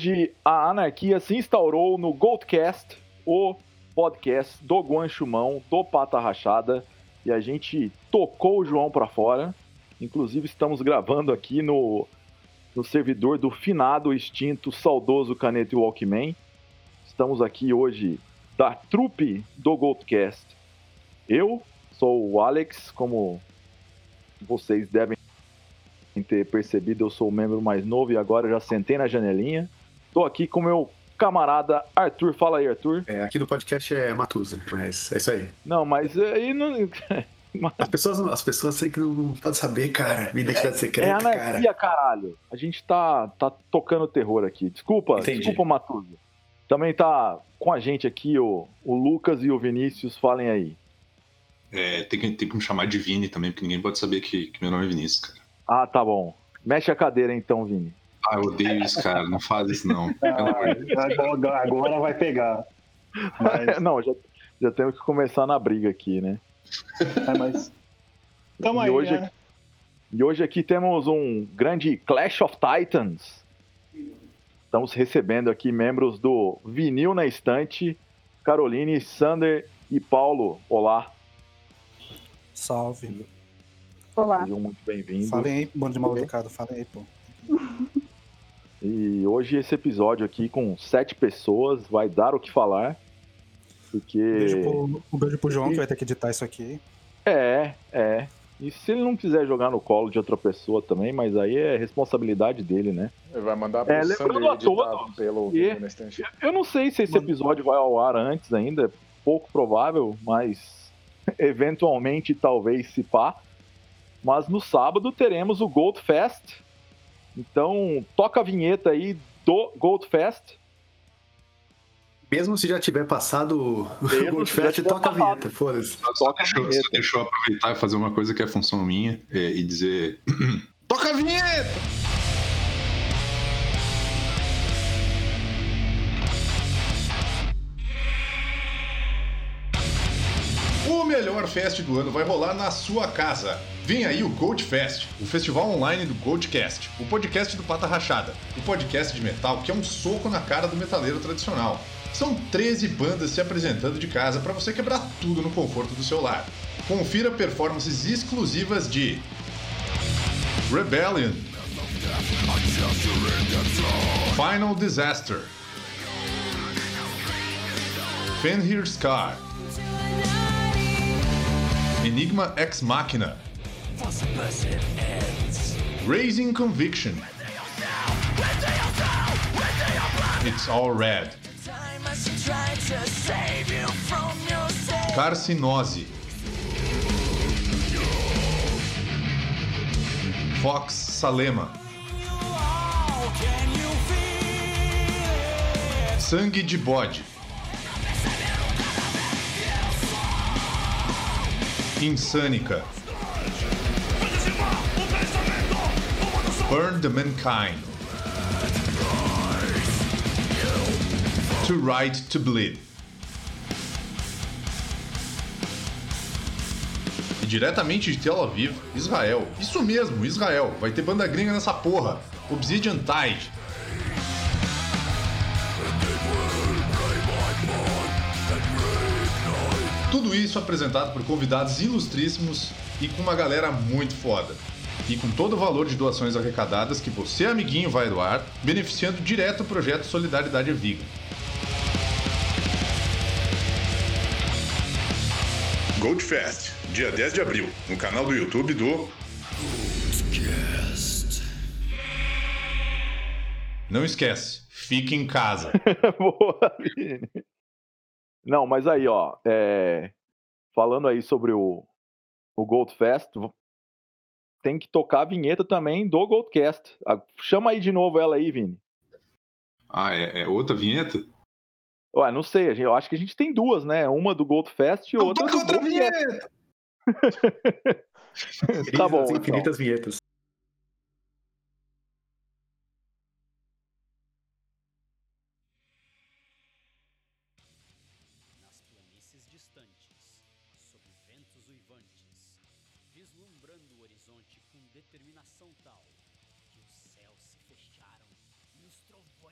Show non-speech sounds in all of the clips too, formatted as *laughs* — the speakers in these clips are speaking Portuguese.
Hoje a anarquia se instaurou no Goldcast, o podcast do Guanchumão, do Pata Rachada, e a gente tocou o João para fora. Inclusive estamos gravando aqui no, no servidor do finado, extinto, saudoso Caneta e Walkman. Estamos aqui hoje da trupe do Goldcast. Eu sou o Alex, como vocês devem ter percebido, eu sou o membro mais novo e agora já sentei na janelinha. Tô aqui com meu camarada Arthur. Fala aí, Arthur. É, aqui no podcast é Matusa, mas é isso aí. Não, mas aí não. *laughs* As pessoas, as pessoas sei que não podem saber, cara. Minha identidade secreta, é anarquia, cara. caralho. A gente tá, tá tocando terror aqui. Desculpa, Entendi. desculpa, Matusa. Também tá com a gente aqui o, o Lucas e o Vinícius. Falem aí. É, tem, que, tem que me chamar de Vini também, porque ninguém pode saber que, que meu nome é Vinícius, cara. Ah, tá bom. Mexe a cadeira então, Vini. Ah, eu odeio isso, cara. Não faz isso, não. *laughs* Ah, agora, agora vai pegar. Mas, *laughs* não, já, já temos que começar na briga aqui, né? é, mas... Tamo E aí, hoje né? E hoje aqui temos um grande Clash of Titans. Estamos recebendo aqui membros do Vinil na Estante, Caroline, Sander e Paulo. Olá, Salve. Olá. sejam muito bem-vindos. Falem aí, bando de mal educado, falem aí, pô. E hoje esse episódio aqui com sete pessoas vai dar o que falar. Porque. Um beijo pro, um beijo pro João que vai ter que editar isso aqui. É, é. E se ele não quiser jogar no colo de outra pessoa também, mas aí é responsabilidade dele, né? Ele vai mandar pro É, lembrando a todos pelo estante. Eu não sei se esse episódio vai ao ar antes ainda, é pouco provável, mas *laughs* eventualmente talvez se pá. Mas no sábado teremos o Gold Fest. Então toca a vinheta aí do Gold Fest. Mesmo se já tiver passado o Mesmo Gold se já Fest, tiver toca a vinheta, foda-se. Só, deixa, vinheta. deixa eu aproveitar e fazer uma coisa que é função minha é, e dizer. Toca a vinheta! Melhor fest do ano vai rolar na sua casa. Vem aí o Gold Fest, o festival online do Goldcast, o podcast do Pata Rachada, o podcast de metal que é um soco na cara do metaleiro tradicional. São 13 bandas se apresentando de casa para você quebrar tudo no conforto do seu lar. Confira performances exclusivas de Rebellion, Final Disaster, Fenrir Scar, Enigma Ex Machina, Raising Conviction, It's All Red, Carcinose, Fox Salema, Sangue de Bode, Insânica, Burn the Mankind, To Right to Bleed. E diretamente de Tel Aviv, Israel. Isso mesmo, Israel. Vai ter banda gringa nessa porra. Obsidian Tide. Tudo isso apresentado por convidados ilustríssimos e com uma galera muito foda. E com todo o valor de doações arrecadadas que você, amiguinho, vai doar, beneficiando direto o projeto Solidariedade Vegan. Goldfest, dia 10 de abril, no canal do YouTube do Não esquece, fique em casa. *laughs* Boa, Vini. Não, mas aí, ó, é, falando aí sobre o, o Gold Fest, v- tem que tocar a vinheta também do Goldcast. Chama aí de novo ela aí, Vini. Ah, é, é outra vinheta? Ué, não sei, eu acho que a gente tem duas, né? Uma do Gold Fest e outra toca do outra vinheta! *laughs* Tá bom, As então. infinitas vinhetas.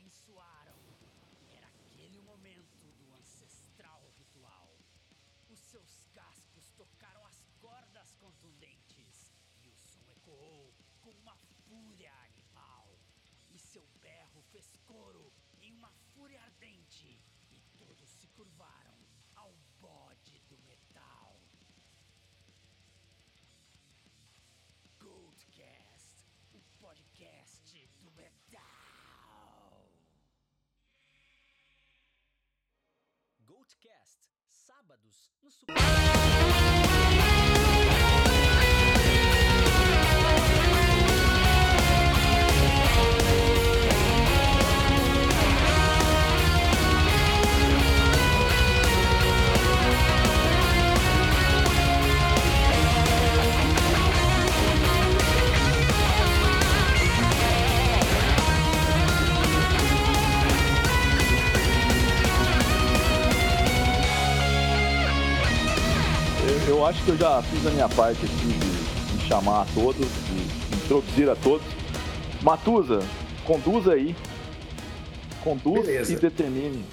Abençoaram. Era aquele momento do ancestral ritual. Os seus cascos tocaram as cordas contundentes e o som ecoou com uma fúria animal. E seu berro fez coro em uma fúria ardente e todos se curvaram ao bode Goldcast, sábados no Super. Já fiz a minha parte aqui de, de chamar a todos, de introduzir a todos. Matusa, conduza aí. Conduz Beleza. e determine.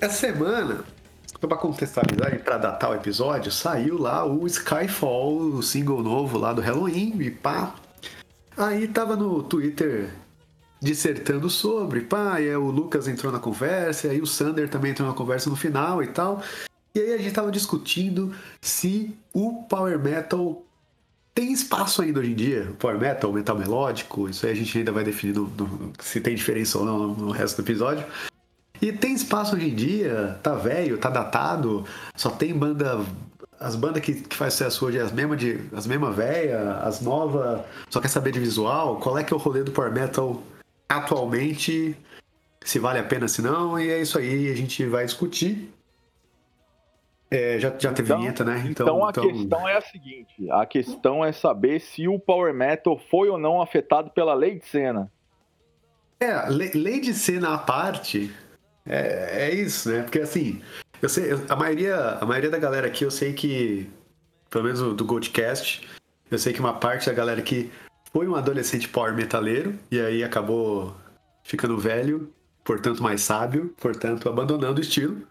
Essa semana, só pra contextualizar e pra datar o episódio, saiu lá o Skyfall, o single novo lá do Halloween e pá. Aí tava no Twitter dissertando sobre, pá, e aí o Lucas entrou na conversa, e aí o Sander também entrou na conversa no final e tal. E aí a gente tava discutindo se o Power Metal tem espaço ainda hoje em dia, Power Metal, metal melódico, isso aí a gente ainda vai definir no- no- se tem diferença ou não no resto do episódio. E tem espaço hoje em dia, tá velho, tá datado, só tem banda. As bandas que, que faz sucesso hoje é as mesmas de. As mesmas velha, as novas, só quer saber de visual, qual é que é o rolê do Power Metal atualmente, se vale a pena, se não, e é isso aí, a gente vai discutir. É, já, já teve Então- vinheta, né? Então, a questão é a seguinte: a questão é saber se o Power Metal foi ou não afetado pela lei de cena. É, le- lei de cena à parte, é, é isso, né? Porque assim, eu sei, a, maioria, a maioria da galera aqui, eu sei que, pelo menos do Goldcast, eu sei que uma parte da galera aqui foi um adolescente power metaleiro, e aí acabou ficando velho, portanto mais sábio, portanto abandonando o estilo.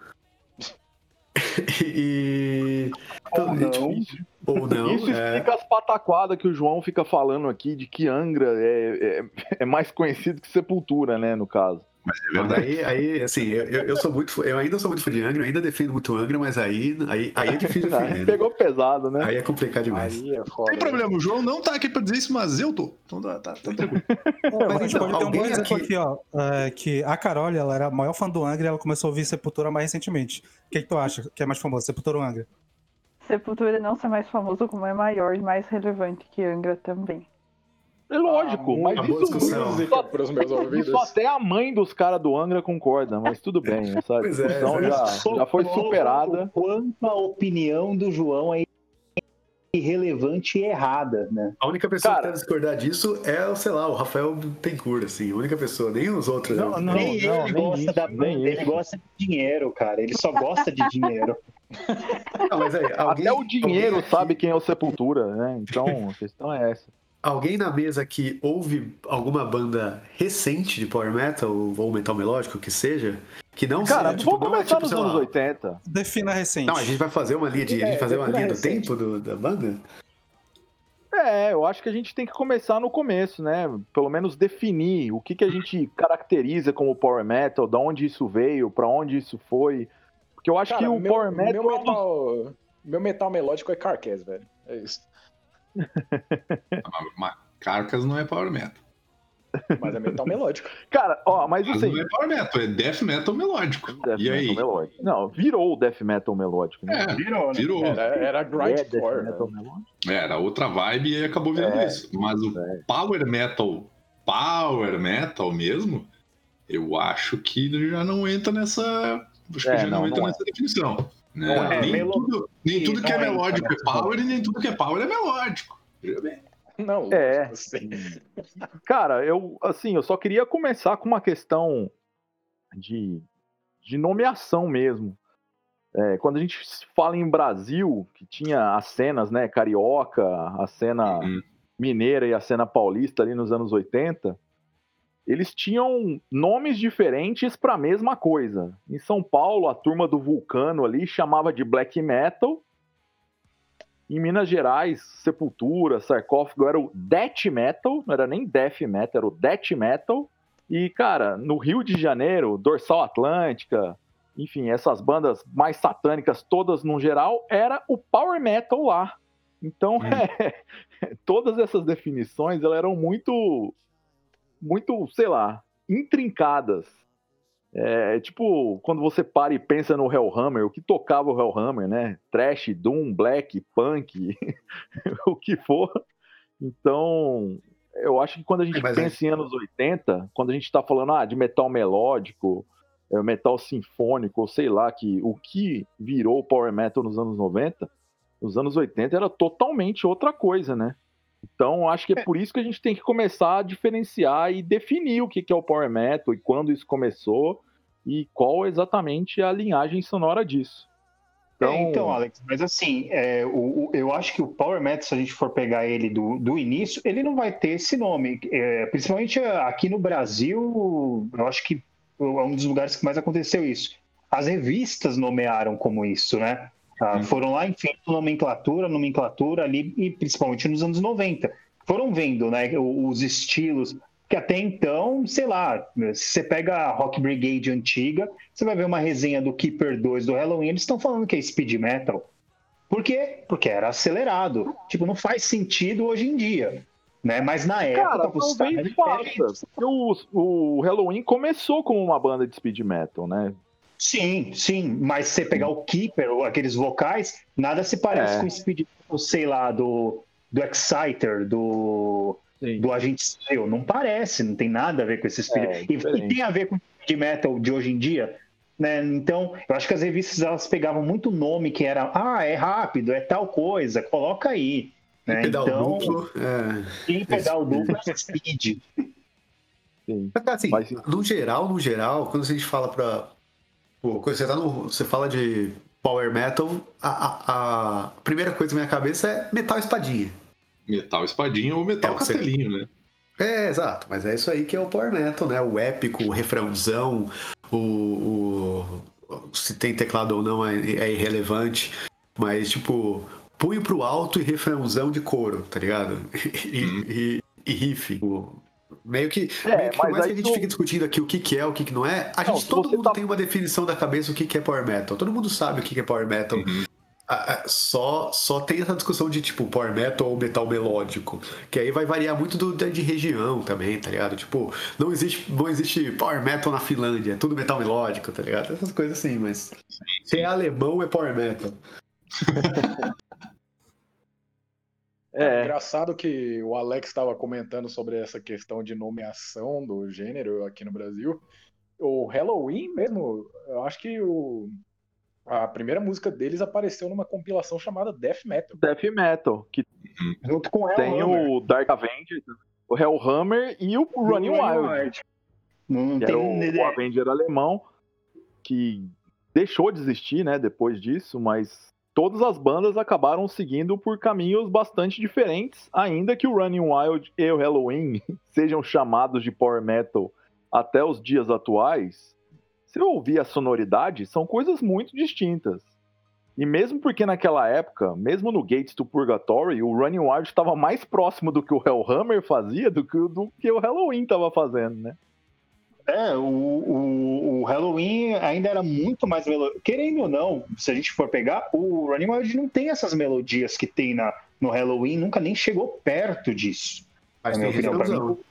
*laughs* e. Ou não. Ou *laughs* não, Isso é. explica as pataquadas que o João fica falando aqui de que Angra é, é, é mais conhecido que Sepultura, né, no caso. Mas é verdade. daí, aí, assim, eu, eu sou muito, fã- eu ainda sou muito fã de Angra, eu ainda defendo muito Angra, mas aí, aí, aí é difícil de *laughs* Aí defender. né? pegou pesado, né? Aí é complicado demais. Aí é foda. Tem problema, o João não tá aqui pra dizer isso, mas eu tô. Então tá, tá, tá tranquilo. *laughs* Mas a gente pode ter um bom alguém exemplo aqui- aqui, ó. é, que a Carol, ela era a maior fã do Angra e ela começou a ouvir Sepultura mais recentemente. O que, que tu acha que é mais famoso, Sepultura ou Angra? Sepultura não ser mais famoso como é maior e mais relevante que Angra também. É lógico, Ah, mas isso, isso, para os meus isso até a mãe dos caras do Angra concorda, mas tudo bem. *laughs* Essa Pois é, discussão é. já, já foi superada. O quanto a opinião do João é irrelevante e errada, né? A única pessoa Cara- que deve discordar disso é, sei lá, o Rafael Tencourt, assim, a única pessoa, nem os outros. Não, né? não, nem ele nem gosta isso, da nem banda, ele isso. gosta de dinheiro, cara. Ele só gosta de dinheiro. Não, mas aí, alguém, Até o dinheiro sabe quem é o Sepultura, né? Então, a questão é essa. Alguém na mesa que ouve alguma banda recente de Power Metal ou metal melódico, que seja, que não Cara, seja, tipo, vamos não é começar tipo, nos sei lá, anos 80. Defina recente. Não, a gente vai fazer uma linha de, a gente É, fazer uma linha do recente. tempo do- da banda? É, eu acho que a gente tem que começar no começo, né? Pelo menos definir o que, que a gente caracteriza como Power Metal, da onde isso veio, pra onde isso foi. Porque eu acho que o Power Metal. Meu é dos- metal, meu metal melódico é Carcass, velho. É isso. *laughs* Mas Carcas não é Power Metal. Mas é metal melódico. Cara, ó, mas Mas assim. não é Power Metal, é Death Metal melódico. Death e aí? Metal melódico. Não, virou o Death Metal melódico, né? É, Virou, né? virou. Era, era É grindcore. Melódico. Era outra vibe e aí acabou virando É, isso. Mas o é. Power Metal, Power Metal mesmo, eu acho que já não entra nessa. Acho É, que já não, não, entra não é. nessa definição. Né? Não é. nem, Melo- tudo, nem Sim, tudo que é entra melódico é nessa power e nem tudo que é power é melódico. Não, É. assim, Cara, eu assim, eu só queria começar com uma questão de, de nomeação mesmo. É, quando a gente fala em Brasil, que tinha as cenas, né, carioca, a cena Uhum. mineira e a cena paulista ali nos anos 80, eles tinham nomes diferentes para a mesma coisa. Em São Paulo, a turma do Vulcano ali chamava de black metal. Em Minas Gerais, Sepultura, Sarcófago era o death metal, não era nem death metal, era o death metal. E, cara, no Rio de Janeiro, Dorsal Atlântica, enfim, essas bandas mais satânicas todas no geral, era o power metal lá. Então, é, *laughs* todas essas definições elas eram muito, muito, sei lá, intrincadas. É tipo, quando você para e pensa no Hellhammer, o que tocava o Hellhammer, né? Trash, Doom, Black, Punk, *laughs* o que for. Então, eu acho que quando a gente Mas é- pensa em anos 80, quando a gente tá falando ah, de metal melódico, é, metal sinfônico, ou sei lá, que o que virou o power metal nos anos 90, nos anos 80 era totalmente outra coisa, né? Então, acho que é por isso que a gente tem que começar a diferenciar e definir o que é o power metal e quando isso começou e qual exatamente a linhagem sonora disso. Então, então Alex, mas assim, é, o, o- eu acho que o Power Metal, se a gente for pegar ele do, do início, ele não vai ter esse nome. É, principalmente aqui no Brasil, eu acho que é um dos lugares que mais aconteceu isso. As revistas nomearam como isso, né? Ah, Foram lá, enfim, nomenclatura, nomenclatura ali, e principalmente nos anos 90. Foram vendo, né, os estilos, que até então, sei lá, se você pega a Rock Brigade antiga, você vai ver uma resenha do Keeper 2 do Halloween, eles estão falando que é speed metal. Por quê? Porque era acelerado. Tipo, não faz sentido hoje em dia. Né? Mas na época, Cara, talvez faça. O, o Halloween começou como uma banda de speed metal, né? Sim, sim, mas se você pegar o Keeper, ou aqueles vocais, nada se parece É. com o Speed, metal, sei lá, do, do Exciter, do, do Agente Steel. Não parece, não tem nada a ver com esse Speed. É, e, e tem a ver com o Speed Metal de hoje em dia. Né? Então, eu acho que as revistas elas pegavam muito nome que era, ah, é rápido, é tal coisa, coloca aí. Né? Pedal então, duplo. É... Tem pedal duplo é speed. Sim. Mas, assim, no geral, no geral, quando a gente fala pra. Você, tá no, você fala de power metal, a, a- a primeira coisa na minha cabeça é metal espadinha. Metal espadinha ou metal É, você- castelinho, né? É, exato, mas é isso aí que é o power metal, né? O épico, o refrãozão, o, o- se tem teclado ou não é, é irrelevante, mas tipo, punho pro alto e refrãozão de couro, tá ligado? *laughs* E, e- e riff. o- Meio que, É, meio que por mas mais que a gente tu- fique discutindo aqui o que, que é, o que, que não é, a Não, gente, todo mundo tá- tem uma definição da cabeça o que, que é power metal. Todo mundo sabe o que, que é power metal. Ah, Só, só tem essa discussão de tipo power metal ou metal melódico, que aí vai variar muito do, da- de região também, tá ligado? Tipo, não existe, não existe power metal na Finlândia, é tudo metal melódico, tá ligado? Essas coisas assim, mas se é alemão é power metal. *laughs* É. Engraçado que o Alex estava comentando sobre essa questão de nomeação do gênero aqui no Brasil. O Halloween mesmo, eu acho que o, a primeira música deles apareceu numa compilação chamada Death Metal. Death Metal, que Junto com o tem Hellhammer. o Dark Avenger, o Hellhammer e o Running Wild. Não tem era o, ideia. o Avenger alemão, que deixou de existir, né, depois disso, mas todas as bandas acabaram seguindo por caminhos bastante diferentes, ainda que o Running Wild e o Halloween *laughs* sejam chamados de power metal até os dias atuais. Se eu ouvir a sonoridade, são coisas muito distintas. E mesmo porque naquela época, mesmo no Gates to Purgatory, o Running Wild estava mais próximo do que o Hellhammer fazia do que, o- do que o Halloween estava fazendo, né? É, o, o, o Halloween ainda era muito mais melódico. Querendo ou não, se a gente for pegar, o Running Wild não tem essas melodias que tem na, no Halloween, nunca nem chegou perto disso. Mas na tem minha opinião. Refrãozão. mim,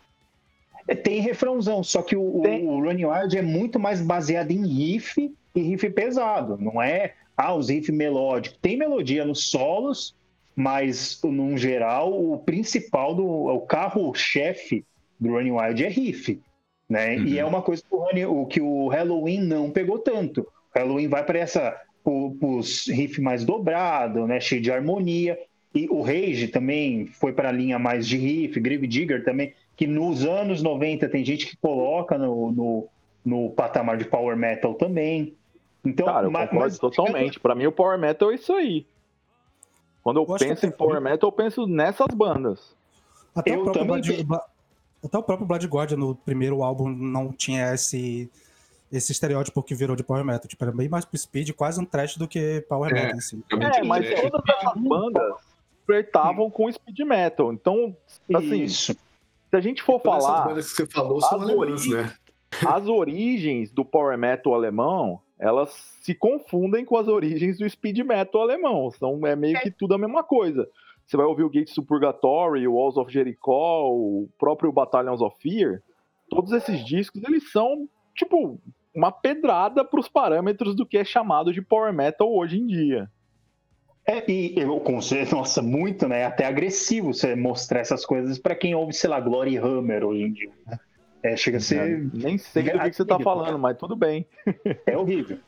é, tem refrãozão, só que o, o- o Running Wild é muito mais baseado em riff e riff pesado. Não é, ah, os riff melódicos. Tem melodia nos solos, mas, num geral, o principal, do, o carro-chefe do Running Wild é riff. Né? E é uma coisa que o, Running- o que o Halloween não pegou tanto. O Halloween vai para essa os riff mais dobrado, né, cheio de harmonia. E o Rage também foi para a linha mais de riff, Grave Digger também, que nos anos 90 tem gente que coloca no, no, no patamar de power metal também. Então, Cara, eu ma- concordo mas- totalmente. Pra mim, o Power Metal é isso aí. Quando eu, Eu penso em Power Metal, eu penso nessas bandas. Até Eu o próprio também Bad, Até o próprio Blood Guardian no primeiro álbum não tinha esse, esse estereótipo que virou de Power Metal. Tipo, era bem mais pro speed, quase um trash do que Power É. Metal em si. Realmente É, mas é- todas essas bandas flertavam com speed metal. Então, assim, Isso. se a gente for Todas essas falar, bandas que você falou são as alemãs, origens- né? as origens do power metal alemão, elas se confundem com as origens do speed metal alemão. São, é meio que tudo a mesma coisa. Você vai ouvir o Gates to Purgatory, o Walls of Jericho, o próprio Battalions of Fear. Todos esses discos, eles são, tipo, uma pedrada para os parâmetros do que é chamado de power metal hoje em dia. É, e eu considero, *laughs* nossa, muito, né? Até agressivo você mostrar essas coisas pra quem ouve, sei lá, Glory Hammer hoje em dia. né? É, chega a ser. Nem sei do que, que você tá falando, mas tudo bem. *laughs* É horrível.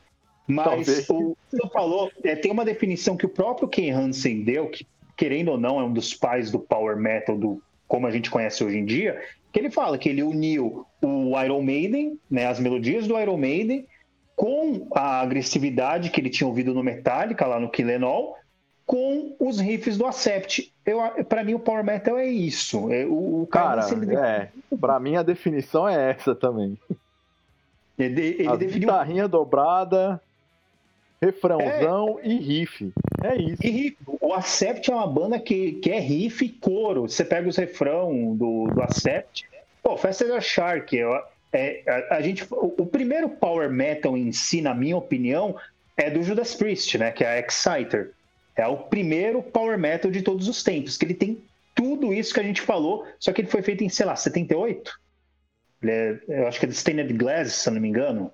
Mas Talvez. o que você falou, é, tem uma definição que o próprio Ken Hansen deu, que, querendo ou não, é um dos pais do Power Metal, do como a gente conhece hoje em dia, que ele fala que ele uniu o Iron Maiden, né, as melodias do Iron Maiden, com a agressividade que ele tinha ouvido no Metallica, lá no Kill Em All, com os riffs do Acept. Eu, pra mim, o Power Metal é isso. É, o, o Cara, ele, é, pra mim a definição é essa também. ele, ele a definiu guitarrinha dobrada, refrãozão e riff. É isso. E riff. O Acept é uma banda que, que é riff e coro. Você pega os refrão do, do Acept. Pô, Festa da Shark. É, é- a, a gente, o, o primeiro power metal em si, na minha opinião, é do Judas Priest, né? Que é a Exciter. É o primeiro power metal de todos os tempos. Que ele tem tudo isso que a gente falou, só que ele foi feito em, sei lá, 78. Ele é, eu acho que é de Stained Glass, se eu não me engano.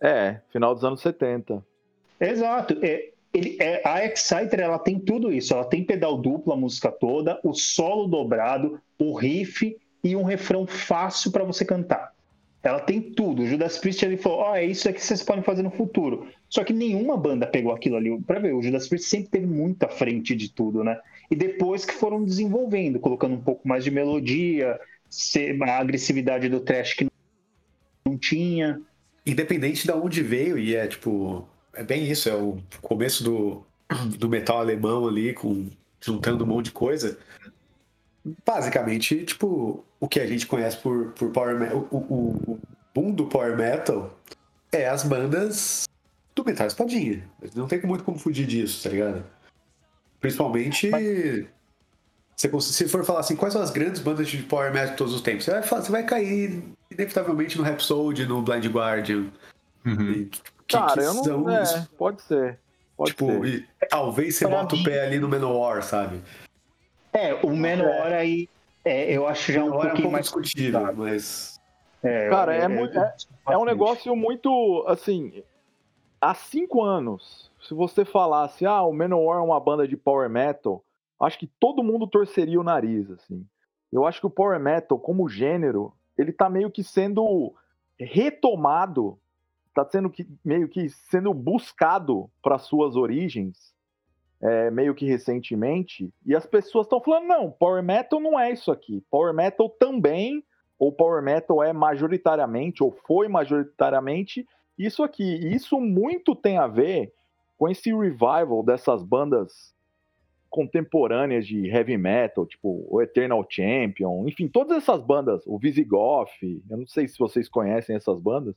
É, final dos anos 70. Exato. É, ele, é, a Exciter ela tem tudo isso. Ela tem pedal duplo a música toda, o solo dobrado, o riff e um refrão fácil para você cantar. Ela tem tudo. O Judas Priest ele falou: Ó, é isso que vocês podem fazer no futuro. Só que nenhuma banda pegou aquilo ali. Pra ver, o Judas Priest sempre teve muita frente de tudo, né? E depois que foram desenvolvendo, colocando um pouco mais de melodia, a agressividade do trash que não tinha. Independente de onde veio, e é tipo. É bem isso, é o começo do, *clears throat* do metal alemão ali, com juntando um monte de coisa. Basicamente, tipo, o que a gente conhece por, por Power Metal. O, o, o boom do Power Metal é as bandas do Metal Espadinha. Não tem muito como fugir disso, tá ligado? Principalmente. Se for falar assim, quais são as grandes bandas de Power Metal de todos os tempos? Você vai, você vai cair inevitavelmente no Rhapsody, no Blind Guardian. Uhum. E, que- Cara, que eu não. são É, pode ser. Pode tipo, ser. e talvez você Pra bota mim- o pé ali no Manowar, sabe? É, o Menor aí, é, eu acho já um Manowar é um pouquinho pouco mais discutível, mas. É, Cara, é muito- É um negócio muito, assim, há cinco anos, se você falasse, ah, o Manowar é uma banda de power metal, acho que todo mundo torceria o nariz, assim. Eu acho que o power metal, como gênero, ele tá meio que sendo retomado, tá sendo que, meio que sendo buscado para suas origens, é, meio que recentemente, e as pessoas estão falando, não, power metal não é isso aqui. Power metal também ou power metal é majoritariamente, ou foi majoritariamente, isso aqui. E isso muito tem a ver com esse revival dessas bandas contemporâneas de heavy metal, tipo o Eternal Champion, enfim, todas essas bandas, o Visigoth, eu não sei se vocês conhecem essas bandas,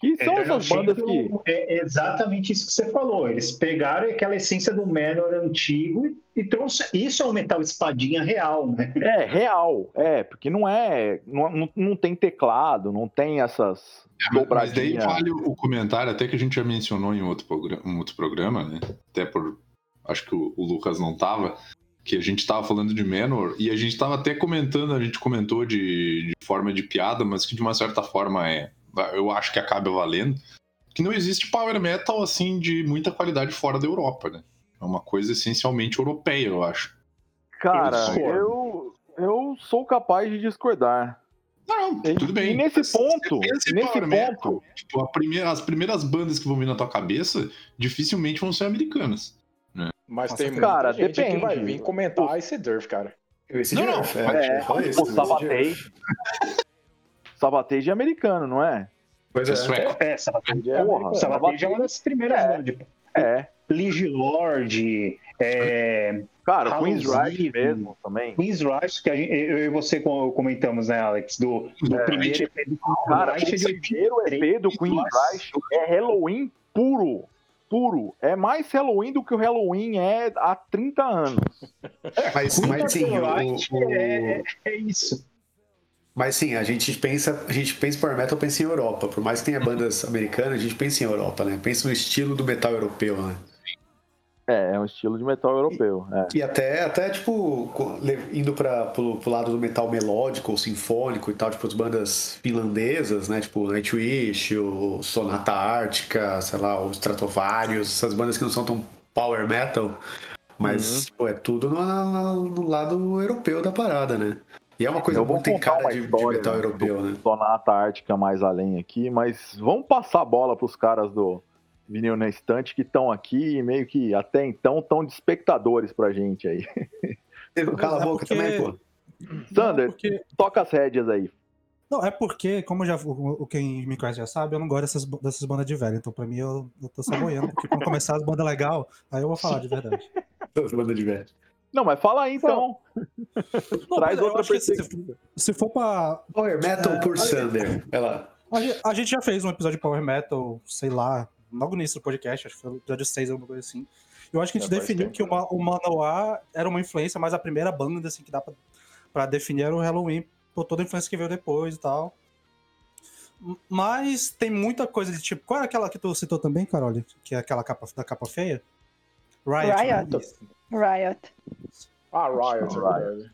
que são Eternal essas bandas que... É exatamente isso que você falou. Eles pegaram aquela essência do Menor antigo e, e trouxe. Isso é um metal espadinha real, né? É, real, é, porque não é, não, não, tem teclado, não tem essas É, Mas daí vale o comentário, até que a gente já mencionou em outro, progra- um outro programa, né? Até por. Acho que o, o Lucas não tava. Que a gente tava falando de Menor e a gente tava até comentando, a gente comentou de, de forma de piada, mas que de uma certa forma é. Eu acho que acaba valendo. Que não existe power metal assim de muita qualidade fora da Europa, né? É uma coisa essencialmente europeia, eu acho. Cara, eu, eu sou capaz de discordar. Não, tudo bem. e nesse ponto, nesse metal, ponto- tipo, a primeira- as primeiras bandas que vão vir na tua cabeça dificilmente vão ser americanas. Mas Com tem Cara, gente que depende. vai vir comentar Ice Durf, cara. Esse Não, não, Jeff, É, isso, o esse *laughs* Sabatage. É americano, não é? Pois É é. sueco. É, Sabatage É Porra. Sabatage é uma das primeiras É. de É. Lord, é, Cara, Hallows Queen's Right Eve. mesmo também. Queen's Rush, que a gente- eu e você co- comentamos, né, Alex? Do, do É. primeiro EP do Queen's Cara, Rush é o primeiro EP do Queen's. Rush é Halloween puro. Puro. É mais Halloween do que o Halloween é há 30 anos. Mas, mas sim, o- o- é, é isso. Mas sim, a gente pensa, a gente pensa em Power Metal, pensa em Europa. Por mais que tenha bandas americanas, a gente pensa em Europa, né? Pensa no estilo do metal europeu, né? É, é um estilo de metal europeu. É. E até, até tipo, indo para pro, pro lado do metal melódico ou sinfônico e tal, tipo, as bandas finlandesas, né? Tipo, Nightwish, o Sonata Ártica, sei lá, o Stratovarius, essas bandas que não são tão power metal, mas tipo, é tudo no, no- no lado europeu da parada, né? E é uma coisa Eu vou muito em contar cara de, de história metal europeu, do né? Sonata Ártica mais além aqui, mas vamos passar a bola pros caras do Vinil na Estante que estão aqui e meio que até então estão de espectadores pra gente aí. *laughs* Cala a É boca porque- também, pô. Sander, porque- toca as rédeas aí. Não, é porque, como já, o, quem me conhece já sabe, eu não gosto dessas, dessas bandas de velho. Então, pra mim, eu, eu tô só boiando, porque quando começar as bandas legais, aí eu vou falar de verdade. *laughs* Banda de velho. Não, mas fala aí então. Não, *laughs* Traz outra se, perspectiva. se for pra. Power metal É, por Sander. Vai lá. A gente, a gente já fez um episódio de Power Metal, sei lá, logo no início do podcast, acho que foi o episódio 6, alguma coisa assim. Eu acho que a gente faz definiu que o, Ma- o Manoá era uma influência, mas a primeira banda assim, que dá pra, pra definir era o Halloween, por toda a influência que veio depois e tal. Mas tem muita coisa de tipo. Qual é aquela que tu citou também, Carole? Que é aquela capa, da capa feia? Riot. né? Riot. Isso. Riot. Ah, Riot, é Riot. verdade.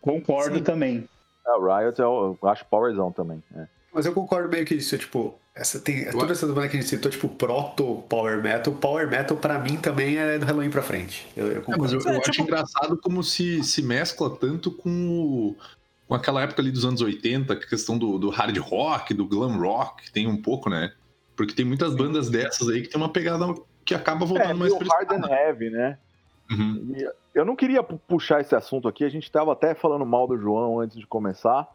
Concordo Sim. também. É, Riot é o, eu acho powerzão também. é. Mas eu concordo meio que isso, é, tipo, essa tem, todas essas bandas que a gente citou, tipo, proto Power Metal, Power Metal pra mim também é do Halloween pra frente. Eu, eu É, concordo. mas eu, eu É, acho tipo- engraçado como se, se mescla tanto com, o- com aquela época ali dos anos 80, que a questão do, do hard rock, do glam rock, tem um pouco, né? Porque tem muitas bandas dessas aí que tem uma pegada que acaba É, voltando mais meio pra hard and heavy, né? Uhum. Eu não queria pu- puxar esse assunto aqui, a gente estava até falando mal do João antes de começar,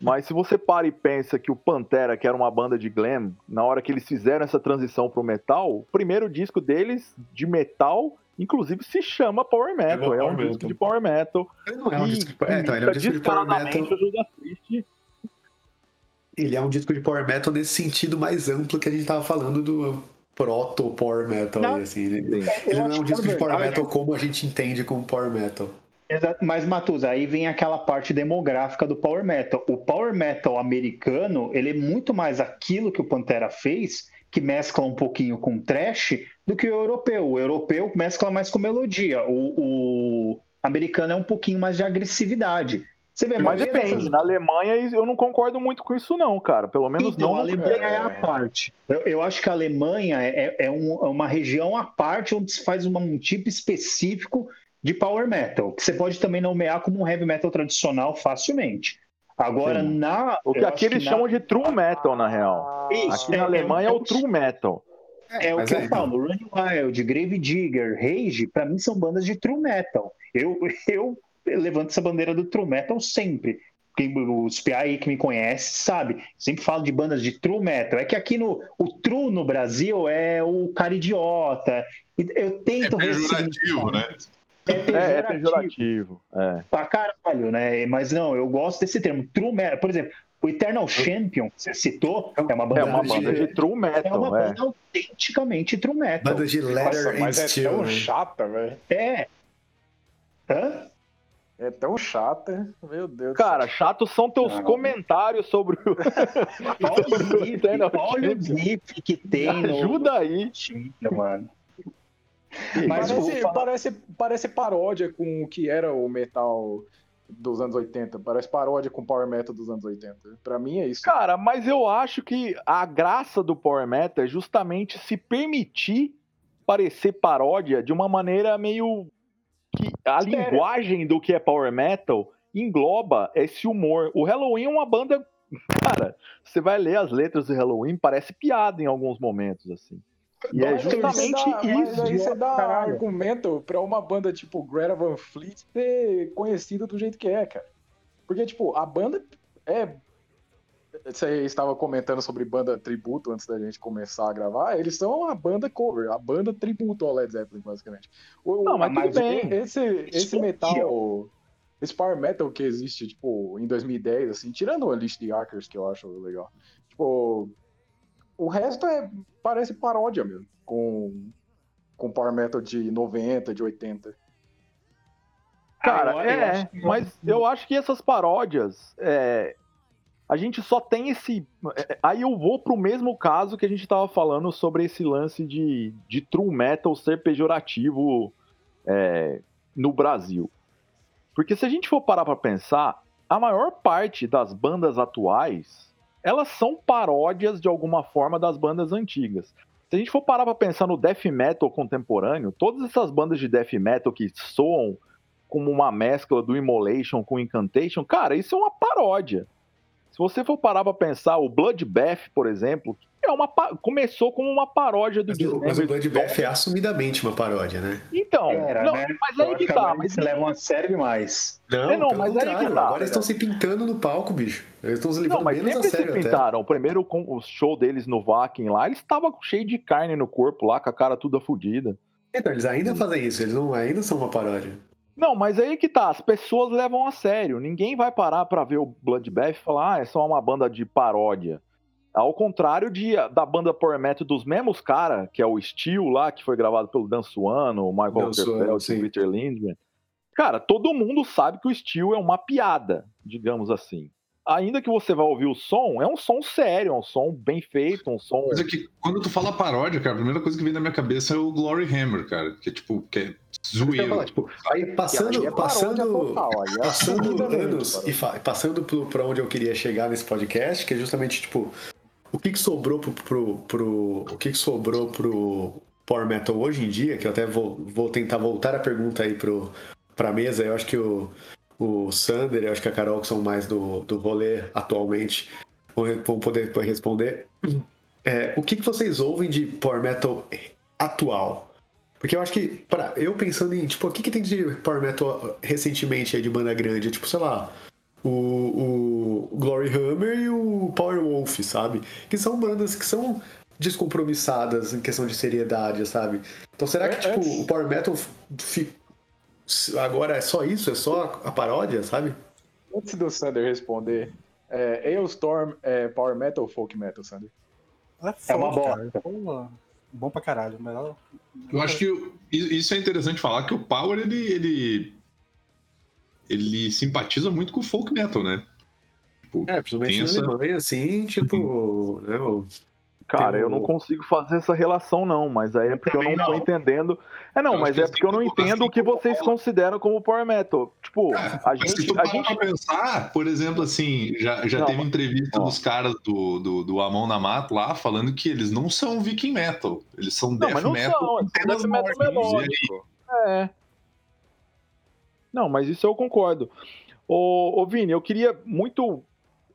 mas se você para e pensa que o Pantera, que era uma banda de glam, na hora que eles fizeram essa transição pro metal, o primeiro disco deles de metal, inclusive, se chama Power Metal, é, Power um Metal. disco de Power Metal. Ele não é um e- disco de, é, então, ele é um disco de Power Metal. o Ele é um disco de Power Metal nesse sentido mais amplo que a gente tava falando do proto Power Metal. Não, assim. Ele, ele não é um que, disco de Power verdade, Metal como a gente entende como Power Metal. Exato. Mas, Matus, aí vem aquela parte demográfica do Power Metal. O Power Metal americano, ele é muito mais aquilo que o Pantera fez, que mescla um pouquinho com trash, do que o europeu. O europeu mescla mais com melodia. O, o americano é um pouquinho mais de agressividade. Você vê, Mas depende, na Alemanha eu não concordo muito com isso não, cara, pelo menos Então, não a Alemanha é a é. parte. Eu, eu acho que a Alemanha é, é um- é uma região à parte onde se faz uma- um tipo específico de power metal, que você pode também nomear como um heavy metal tradicional facilmente. Agora, Sim. na. O que eu aqui eles na- chamam de true metal, na real. Isso, Aqui na Alemanha é o true metal. É o que eu falo, Running Wild, Grave Digger, Rage, pra mim são bandas de true metal. Eu, *laughs* eu levanto essa bandeira do true metal sempre. Quem, os PA aí que me conhece sabe, sempre falo de bandas de true metal. É que aqui no o true no Brasil é o cara idiota. Eu É tento pejorativo, né? É, é pejorativo. É. pra caralho, né? Mas não, eu gosto desse termo. True metal. Por exemplo, o Eternal Champion, que você citou, é uma banda, É uma de- banda de true é metal, uma é. banda autenticamente true metal. Banda de Leather Nossa, and mas é Steel. tão né? chata, velho. É. Hã? É tão chata. Meu Deus. Cara, chatos são teus Não. comentários sobre o. *laughs* Olha o riff que tem no... Ajuda aí. Champion, mano. Mas parece, o- parece, parece paródia com o que era o metal dos anos 80. Parece paródia com o power metal dos anos 80. Pra mim é isso. Cara, mas eu acho que a graça do Power Metal é justamente se permitir parecer paródia de uma maneira meio. Que a Sério? linguagem do que é Power Metal engloba esse humor. O Halloween é uma banda. Cara, você vai ler as letras do Halloween, parece piada em alguns momentos, assim. E é aí você justamente dá- Mas aí isso. você dá Caralho. argumento pra uma banda tipo Greta Van Fleet ser conhecida do jeito que é, cara. Porque, tipo, a banda é você estava comentando sobre banda tributo antes da gente começar a gravar, eles são a banda cover, a banda tributo ao Led Zeppelin, basicamente. O, Não, mas mas tudo bem. esse, esse metal, esse power metal que existe, tipo, em 2010, assim, tirando a lista de Hackers, que eu acho legal, tipo, o resto é, parece paródia mesmo, com, com power metal de 90, de 80. Cara, eu- eu é, que- mas eu acho que essas paródias, é, a gente só tem esse. é, Aí eu vou pro mesmo caso que a gente tava falando sobre esse lance de, de true metal ser pejorativo é, no Brasil. Porque se a gente for parar pra pensar, a maior parte das bandas atuais, elas são paródias de alguma forma das bandas antigas. Se a gente for parar pra pensar no death metal contemporâneo, todas essas bandas de death metal que soam como uma mescla do Immolation com Incantation, cara, isso é uma paródia. Se você for parar pra pensar, o Bloodbath, por exemplo, é uma pa- começou como uma paródia do Mas, o- mas o Bloodbath é assumidamente uma paródia, né? Então, Era, não, né? mas aí que tá, agora mas eles se levam a sério demais. Não, É, não, mas aí que tá, agora eles estão se pintando no palco, bicho. Eles estão se Não, levando mas menos a se sério até. pintaram. O primeiro com o show deles no Vakin lá, eles estavam cheio de carne no corpo lá, com a cara toda fodida. Então, eles ainda fazem isso, eles não, ainda são uma paródia. Não, mas aí que tá, as pessoas levam a sério. Ninguém vai parar pra ver o Bloodbath e falar, ah, é só uma banda de paródia. Ao contrário de, da banda Power Metal dos mesmos cara, que é o Steel lá, que foi gravado pelo Dan Suano, o Michael Kerfeld, o Peter Lindgren. Cara, todo mundo sabe que o Steel é uma piada, digamos assim. Ainda que você vá ouvir o som, é um som sério, é um som bem feito, um som... Mas é que quando tu fala paródia, cara, a primeira coisa que vem na minha cabeça é o Glory Hammer, cara. Que é tipo, que é zoeiro. tipo, aí passando, passando, é passando anos e passando pra onde eu queria chegar nesse podcast, que é justamente tipo o que, que sobrou pro, pro, pro- o que, que sobrou pro Power Metal hoje em dia, que eu até vou, vou tentar voltar a pergunta aí pro, pra mesa. Eu acho que o, o Sander, eu acho que a Carol, que são mais do, do rolê atualmente, vão poder responder. É, o que, que vocês ouvem de Power Metal atual? Porque eu acho que, para eu pensando em, tipo, o que, que tem de Power Metal recentemente aí de banda grande? É tipo, sei lá, o, o Glory Hammer e o Power Wolf, sabe? Que são bandas que são descompromissadas em questão de seriedade, sabe? Então será que, É, tipo, antes- o Power Metal fi- agora é só isso? É só a paródia, sabe? Antes do Sander responder, é, Aeostorm é Power Metal ou Folk Metal, Sander? É, É uma cara. Bom pra caralho. Melhor... Eu acho que isso é interessante falar que o Power ele, ele ele simpatiza muito com o folk metal, né? Tipo, É, principalmente tem na Alemanha, assim, tipo, né, o- Cara, Tem eu não consigo fazer essa relação, não, mas aí é porque eu não também tô não. entendendo. É, não, Eu mas é porque eu não assim entendo o que vocês consideram como Power Metal. Tipo, a Mas se gente. tu A gente pensar, por exemplo, assim, já, já Não, teve entrevista ó. dos caras do, do, do Amon Namato lá falando que eles não são viking metal, eles são Não, death não metal. são, são temas death metal melódico. É. Não, mas isso eu concordo. Ô, ô Vini, eu queria muito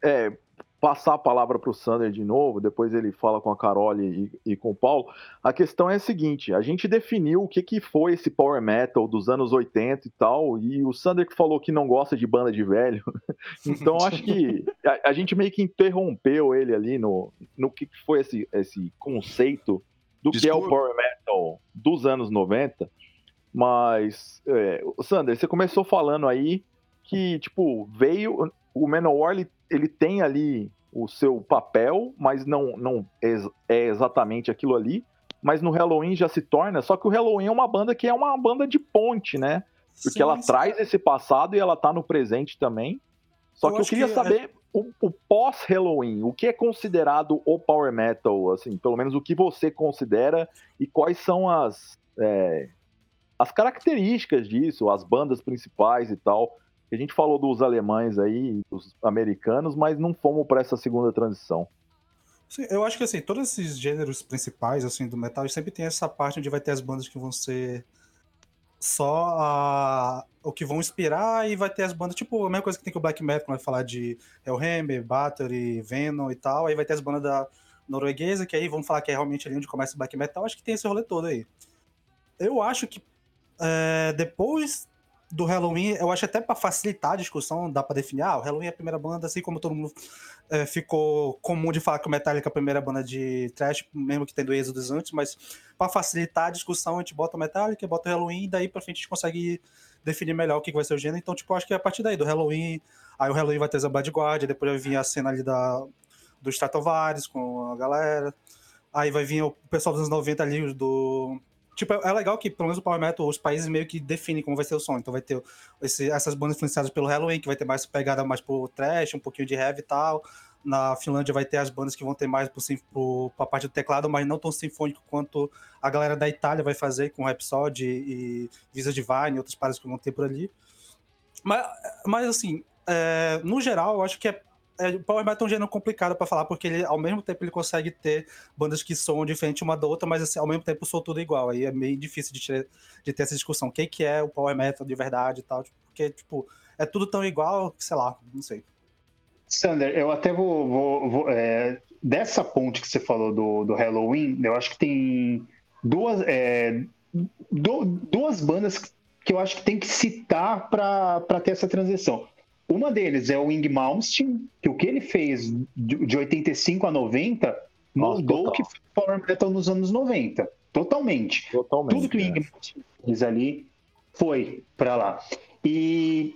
é, passar a palavra para o Sander de novo, depois ele fala com a Carol e, e com o Paulo. A questão é a seguinte: a gente definiu o que, que foi esse power metal dos anos 80 e tal, e o Sander que falou que não gosta de banda de velho. *laughs* Então acho que a, a gente meio que interrompeu ele ali no, no que foi esse, esse conceito do que é o Desculpa. power metal dos anos 90. Mas, é, Sander, você começou falando aí que, tipo, veio. O Manowar, ele, ele tem ali o seu papel, mas não, não é, é exatamente aquilo ali. Mas no Halloween já se torna. Só que o Halloween é uma banda que é uma banda de ponte, né? Porque Sim, ela sim. traz esse passado e ela tá no presente também. Só Eu que eu queria que saber o, o pós-Halloween, o que é considerado o Power Metal, assim, pelo menos o que você considera e quais são as, é, as características disso, as bandas principais e tal. A gente falou dos alemães aí, dos americanos, mas não fomos para essa segunda transição. Sim, eu acho que assim, todos esses gêneros principais assim do metal sempre tem essa parte onde vai ter as bandas que vão ser só a- o que vão inspirar e vai ter as bandas, tipo, a mesma coisa que tem com o black metal, vai falar de Hellhammer, Battery, Venom e tal, aí vai ter as bandas da norueguesa, que aí vão falar que é realmente ali onde começa o black metal, acho que tem esse rolê todo aí. Eu acho que é, depois do Halloween, eu acho até pra facilitar a discussão, dá pra definir, ah, o Halloween é a primeira banda, assim como todo mundo é, ficou comum de falar que o Metallica é a primeira banda de trash, mesmo que tendo êxodos antes, mas pra facilitar a discussão, a gente bota o Metallica, bota o Halloween, e daí pra frente a gente consegue definir melhor o que vai ser o gênero. Então, tipo, acho que é a partir daí, do Halloween, aí o Halloween vai ter a Bad Guard, depois vai vir a cena ali da, do Stratovarius com a galera. Aí vai vir o pessoal dos anos 90 ali, do. Tipo, é legal que, pelo menos o Power Metal, os países meio que definem como vai ser o som. Então vai ter esse- essas bandas influenciadas pelo Halloween, que vai ter mais pegada mais pro trash, um pouquinho de heavy e tal. Na Finlândia vai ter as bandas que vão ter mais pro, pro, pra parte do teclado, mas não tão sinfônico quanto a galera da Itália vai fazer com Rhapsody e Visa Divine e outras paradas que vão ter por ali. Mas, mas assim, é, no geral, eu acho que é, é, o Power Metal é um gênero complicado pra falar, porque ele, ao mesmo tempo, ele consegue ter bandas que soam diferente uma da outra, mas assim, ao mesmo tempo soam tudo igual. Aí é meio difícil de, tirar- de ter essa discussão. O que, que é o Power Metal de verdade e tal? Porque, tipo, é tudo tão igual sei lá, não sei. Sander, eu até vou. vou- vou, é, dessa ponte que você falou do, do Halloween, eu acho que tem duas, é, du- duas bandas que eu acho que tem que citar para ter essa transição. Uma deles é o Ing Malmsteen, que o que ele fez de, de 85 a 90 Nossa, moldou o que foi o Power Metal nos anos 90. Totalmente. Totalmente. Tudo que o né? Ing fez ali foi pra lá. E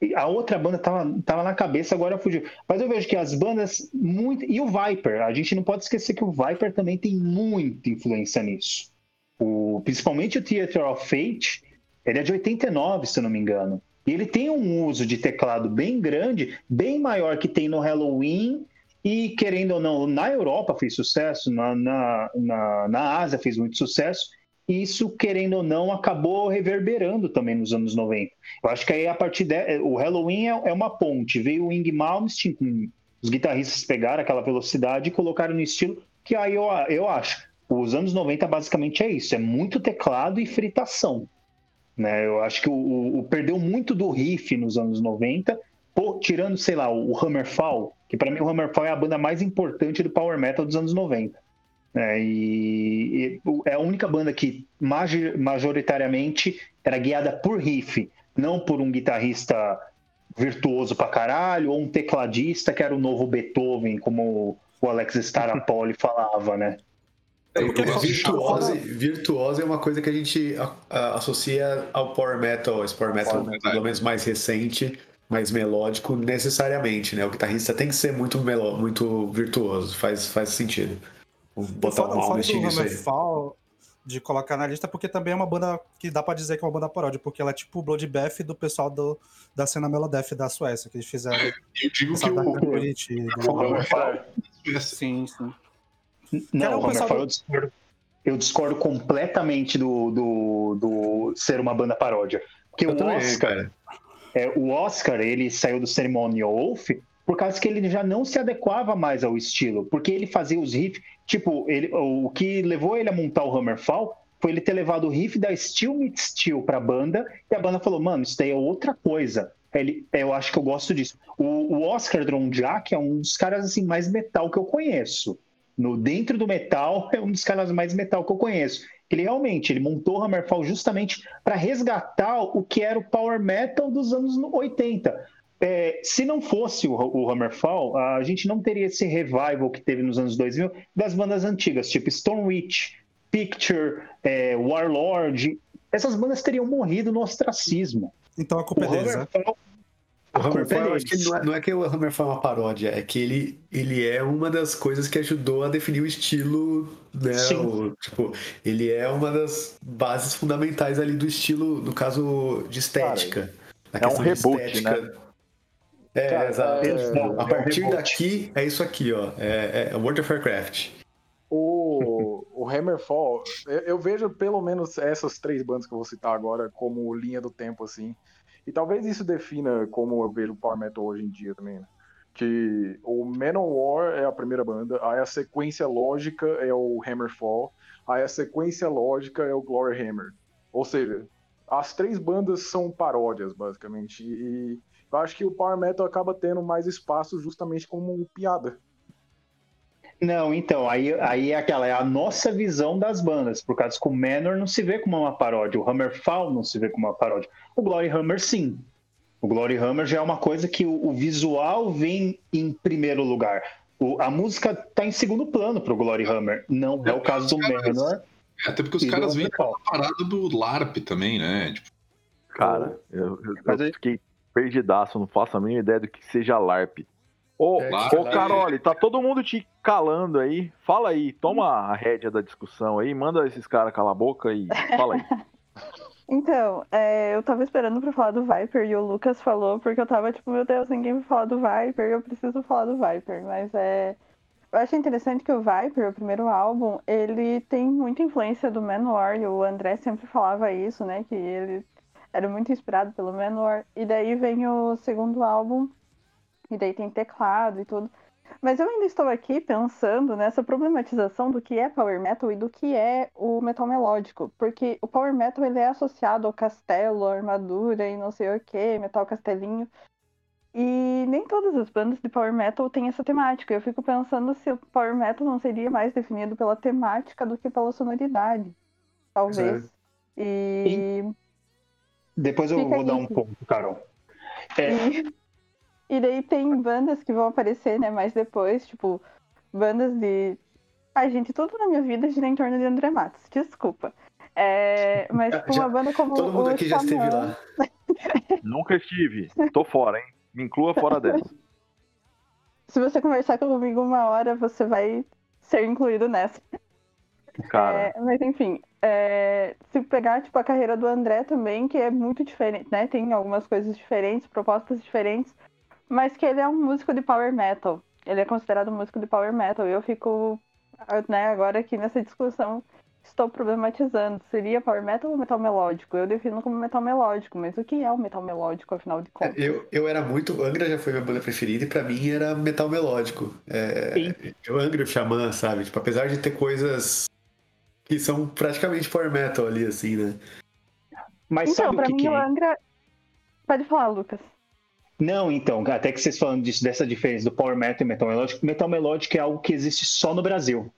e a outra banda tava, tava na cabeça, agora fugiu. Mas eu vejo que as bandas muito. E o Viper, a gente não pode esquecer que o Viper também tem muita influência nisso. O, principalmente o Theater of Fate, ele é de 89, se eu não me engano. E ele tem um uso de teclado bem grande, bem maior que tem no Halloween. E querendo ou não, na Europa fez sucesso, na, na, na, na Ásia fez muito sucesso. Isso, querendo ou não, acabou reverberando também nos anos 90. Eu acho que aí a partir de, o Halloween é, é uma ponte. Veio o Ing Malmsteen, os guitarristas pegaram aquela velocidade e colocaram no estilo que aí eu, eu acho. Os anos 90 basicamente é isso, é muito teclado e fritação. Né? Eu acho que o, o- perdeu muito do riff nos anos 90, pô, tirando, sei lá, o Hammerfall, que para mim o Hammerfall é a banda mais importante do power metal dos anos 90. né? e, e é a única banda que majoritariamente era guiada por riff, não por um guitarrista virtuoso pra caralho, ou um tecladista que era o novo Beethoven, como o Alex Starapoli *laughs* falava, né? É, gosto de Virtuose, virtuose é uma coisa que a gente associa ao power metal, esse power metal, Power metal. pelo menos mais recente, mais melódico, necessariamente, né? O guitarrista tem que ser muito, melo, muito virtuoso, faz, faz sentido. Botar Fora- um fora do nisso aí. Hammerfall, de colocar na lista, porque também é uma banda que dá pra dizer que é uma banda paródia, porque ela é tipo o Bloodbath do pessoal do, da cena Melodeath da Suécia, que eles fizeram. Eu digo que o, *laughs* o Hammerfall Sim, sim. Não, Cara, o do- eu discordo, eu discordo completamente do, do, do ser uma banda paródia. Porque Eu o também, Oscar, cara. é, o Oscar, ele saiu do Ceremonial Oath por causa que ele já não se adequava mais ao estilo, porque ele fazia os riffs, tipo, ele, o que levou ele a montar o Hammerfall foi ele ter levado o riff da Steel Meet Steel pra banda, e a banda falou, mano, isso daí é outra coisa. Ele, eu acho que eu gosto disso. O, o Oscar Dronjak é um dos caras assim mais metal que eu conheço. No dentro do metal *laughs* é um dos caras mais metal que eu conheço. Ele realmente ele montou o Hammerfall justamente para resgatar o que era o power metal dos anos 80. É, se não fosse o, o Hammerfall, a gente não teria esse revival que teve nos anos 2000 das bandas antigas, tipo Stone Witch, Picture, é, Warlord. Essas bandas teriam morrido no ostracismo. Então a culpa O é deles, né? O é Hammerfall, eu acho que não é, não é que o Hammerfall é uma paródia, é que ele, ele é uma das coisas que ajudou a definir o estilo, né? O, tipo, ele é uma das bases fundamentais ali do estilo, no caso de estética. Na é um questão de reboot, estética. É, Cara, exato. é- a partir é daqui, é isso aqui, ó. É, é World of Warcraft. O, o Hammerfall, eu, eu vejo pelo menos essas três bandas que eu vou citar agora como linha do tempo, assim. E talvez isso defina como eu vejo o Power Metal hoje em dia também, né? Que o Manowar é a primeira banda, aí a sequência lógica é o Hammerfall, aí a sequência lógica é o Glory Hammer. Ou seja, as três bandas são paródias, basicamente. E eu acho que o Power Metal acaba tendo mais espaço justamente como piada. Não, então, aí, aí é aquela, é a nossa visão das bandas, por causa que o Manor não se vê como uma paródia, o Hammerfall não se vê como uma paródia. O Glory Hammer, sim. O Glory Hammer já é uma coisa que o, o visual vem em primeiro lugar. O, a música tá em segundo plano pro Glory Hammer. Não é, o caso do caras- Manor. Até porque os do caras vêm com a parada do LARP também, né? Tipo, Cara, eu, eu- eu aí- fiquei perdidaço, não faço a mínima ideia do que seja LARP. Ô, É, ô Carole, tá todo mundo te calando aí. Fala aí, toma a rédea da discussão aí, manda esses caras calar a boca e fala aí. *laughs* Então, é, eu tava esperando pra falar do Viper e o Lucas falou, porque eu tava tipo, meu Deus, ninguém vai falar do Viper, eu preciso falar do Viper. Mas é. Eu acho interessante que o Viper, o primeiro álbum, ele tem muita influência do Manowar, e o André sempre falava isso, né? Que ele era muito inspirado pelo Manowar. E daí vem o segundo álbum, e daí tem teclado e tudo. Mas eu ainda estou aqui pensando nessa problematização do que é power metal e do que é o metal melódico, porque o power metal ele é associado ao castelo, à armadura e não sei o que, metal castelinho. E nem todas as bandas de power metal têm essa temática. Eu fico pensando se o power metal não seria mais definido pela temática do que pela sonoridade. Talvez. E Depois eu Fica vou aí. dar um ponto, Carol. É, E, e daí tem bandas que vão aparecer, né, mais depois, tipo, bandas de. Ai, gente, tudo na minha vida gira em torno de André Matos, desculpa. É, mas tipo, Já- uma banda como Todo mundo o aqui já esteve lá. *laughs* Nunca estive, tô fora, hein? Me inclua fora dessa. Se você conversar comigo uma hora, você vai ser incluído nessa. Cara, É, mas enfim, é, se pegar tipo, a carreira do André também, que é muito diferente, né? Tem algumas coisas diferentes, propostas diferentes, mas que ele é um músico de power metal. Ele é considerado um músico de power metal. E eu fico, né, agora aqui nessa discussão, estou problematizando. Seria power metal ou metal melódico? Eu defino como metal melódico, mas o que é o metal melódico, afinal de contas? Eu, eu era muito. Angra já foi minha banda preferida e pra mim era metal melódico. É, Sim. eu Angra e o Xamã, sabe? Tipo, apesar de ter coisas que são praticamente power metal ali, assim, né? mas então, sabe o pra que, mim, que o é? Angra. Pode falar, Lucas. Não, então, até que vocês falando disso, dessa diferença do Power Metal e Metal Melódico, Metal Melódico é algo que existe só no Brasil.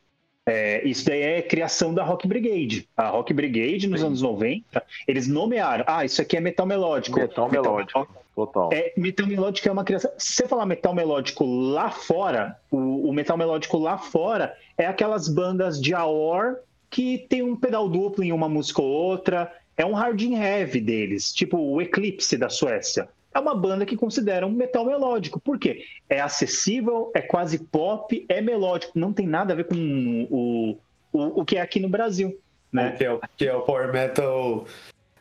É, isso daí é criação da Rock Brigade. A Rock Brigade, nos Sim. anos 90, eles nomearam, ah, isso aqui é Metal Melódico. metal melódico, total. É, metal melódico é uma criação. Se você falar metal melódico lá fora, o, o metal melódico lá fora é aquelas bandas de AOR que tem um pedal duplo em uma música ou outra. É um hard heavy deles, tipo o Eclipse da Suécia. É uma banda que considera um metal melódico. Por quê? É acessível, é quase pop, é melódico. Não tem nada a ver com o, o, o que é aqui no Brasil. Né? Que, é, o- que é o power metal.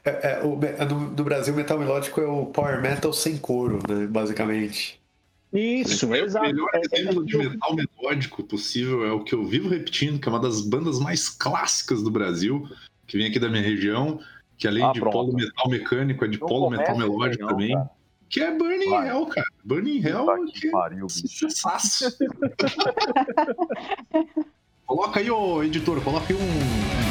é- é o me- no, no Brasil, metal melódico é o power metal sem coro, né? Basicamente. Isso, o exato. melhor É- é- exemplo de metal melódico possível é o que eu vivo repetindo, que é uma das bandas mais clássicas do Brasil, que vem aqui da minha região, que além Ah, de pronto. polo metal mecânico, é de Não polo metal melódico também, cara. Que é Burning Vai. Hell, cara. Burning Hell Puta que que é pariu, *laughs* coloca aí, ô editor, coloca aí um,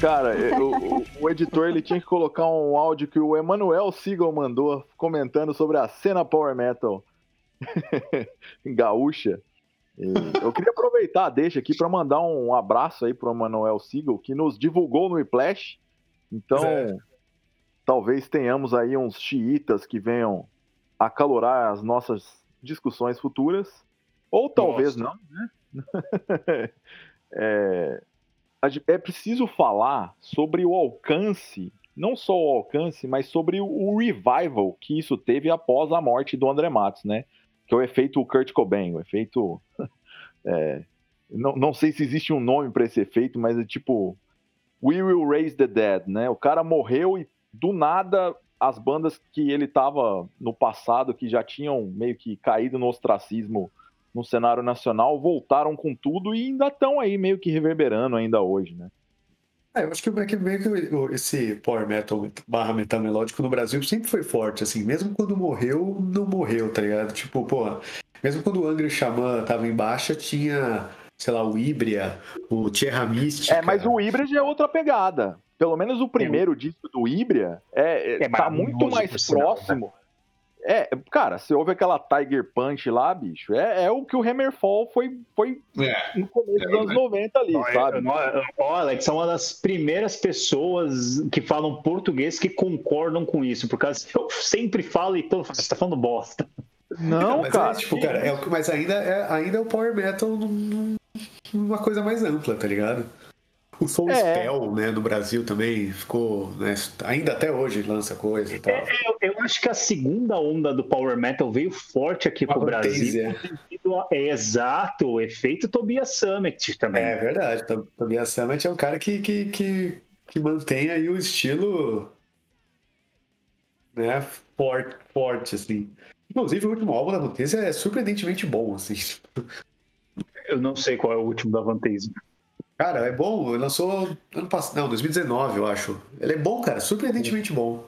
Cara, eu- o, o editor ele tinha que colocar um áudio que o Emanuel Sigal mandou comentando sobre a cena power metal *laughs* gaúcha. E eu queria aproveitar, deixa aqui para mandar um abraço aí pro Emanuel Sigal, que nos divulgou no Whiplash. Então, é. talvez tenhamos aí uns xiitas que venham acalorar as nossas discussões futuras. Ou talvez Gosto. não, né? *laughs* é, é preciso falar sobre o alcance, não só o alcance, mas sobre o, revival que isso teve após a morte do André Matos, né? Que é o efeito Kurt Cobain, o efeito. *laughs* é, não, não sei se existe um nome para esse efeito, mas é tipo. We Will Raise the Dead, né? O cara morreu e do nada as bandas que ele tava no passado, que já tinham meio que caído no ostracismo no cenário nacional, voltaram com tudo e ainda estão aí meio que reverberando ainda hoje, né? É, eu acho que, é que meio que esse power metal barra metal melódico no Brasil sempre foi forte, assim, mesmo quando morreu, não morreu, tá ligado? Tipo, porra, mesmo quando o Angry Xamã tava em baixa, tinha, sei lá, o Ibria, o Tierra Mística. É, mas o Hybrid é outra pegada. Pelo menos o primeiro disco do Ibria é, é, É tá muito mais por sinal, próximo. É, cara, você ouve aquela Tiger Punch lá, bicho, é, é o que o Hammerfall foi, foi É, no começo É dos anos 90 ali, sabe? Ó, Alex, são uma das primeiras pessoas que falam português que concordam com isso, por causa que eu sempre falo e todo você tá falando bosta. Não, mas cara. É, tipo, cara, é, mas ainda é, ainda é o power metal num- numa coisa mais ampla, tá ligado? O Soul É. Spell, né, no Brasil também ficou, né, ainda até hoje lança coisa e tal. Eu, eu acho que a segunda onda do Power Metal veio forte aqui pro Brasil. Fantasia. devido a- É exato, o efeito Tobias Summit também. É verdade, Tob- Tobias Sammet é um cara que, que, que, que mantém aí o estilo né, forte, forte, assim. Inclusive, o último álbum da Notícia é surpreendentemente bom, assim. Eu não sei qual é o último da Vantage. Cara, é bom, lançou ano passado, não, 2019, eu acho. Ele é bom, cara, surpreendentemente bom.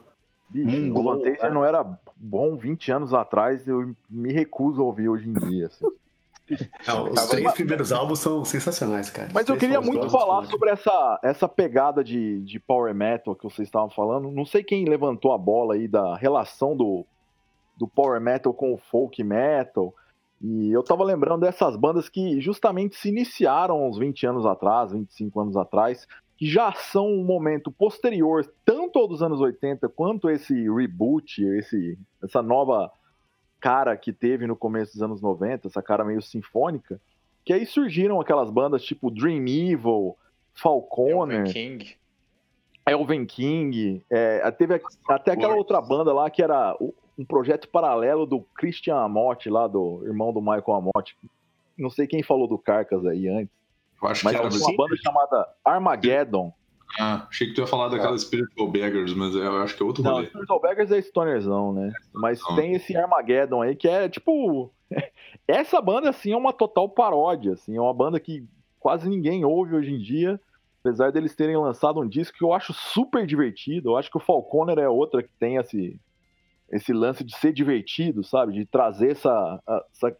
Bicho, Mongol, o Vantage não era bom 20 anos atrás, eu me recuso a ouvir hoje em dia. assim. *laughs* Não, os Mas- três primeiros álbuns são sensacionais, cara. Mas eu queria muito falar sobre essa, essa pegada de, de power metal que vocês estavam falando. Não sei quem levantou a bola aí da relação do, do power metal com o folk metal. E eu tava lembrando dessas bandas que justamente se iniciaram uns 20 anos atrás, 25 anos atrás, que já são um momento posterior, tanto ao dos anos 80 quanto esse reboot, esse, essa nova cara que teve no começo dos anos 90, essa cara meio sinfônica, que aí surgiram aquelas bandas tipo Dream Evil, Falconer, Elven King. Elven King, é, teve até aquela outra banda lá que era um projeto paralelo do Christian Amott, lá do irmão do Michael Amott. Não sei quem falou do Carcas aí antes, eu acho mas que era. uma banda chamada Armageddon. Ah, achei que tu ia falar daquela Spiritual Beggars, mas eu acho que é outro Não, rolê. Spiritual Beggars é Stonerzão, né? Mas Não. tem esse Armageddon aí que é tipo. *laughs* Essa banda, assim, é uma total paródia, assim, é uma banda que quase ninguém ouve hoje em dia, apesar deles terem lançado um disco que eu acho super divertido. Eu acho que o Falconer é outra que tem esse, esse lance de ser divertido, sabe? De trazer essa, essa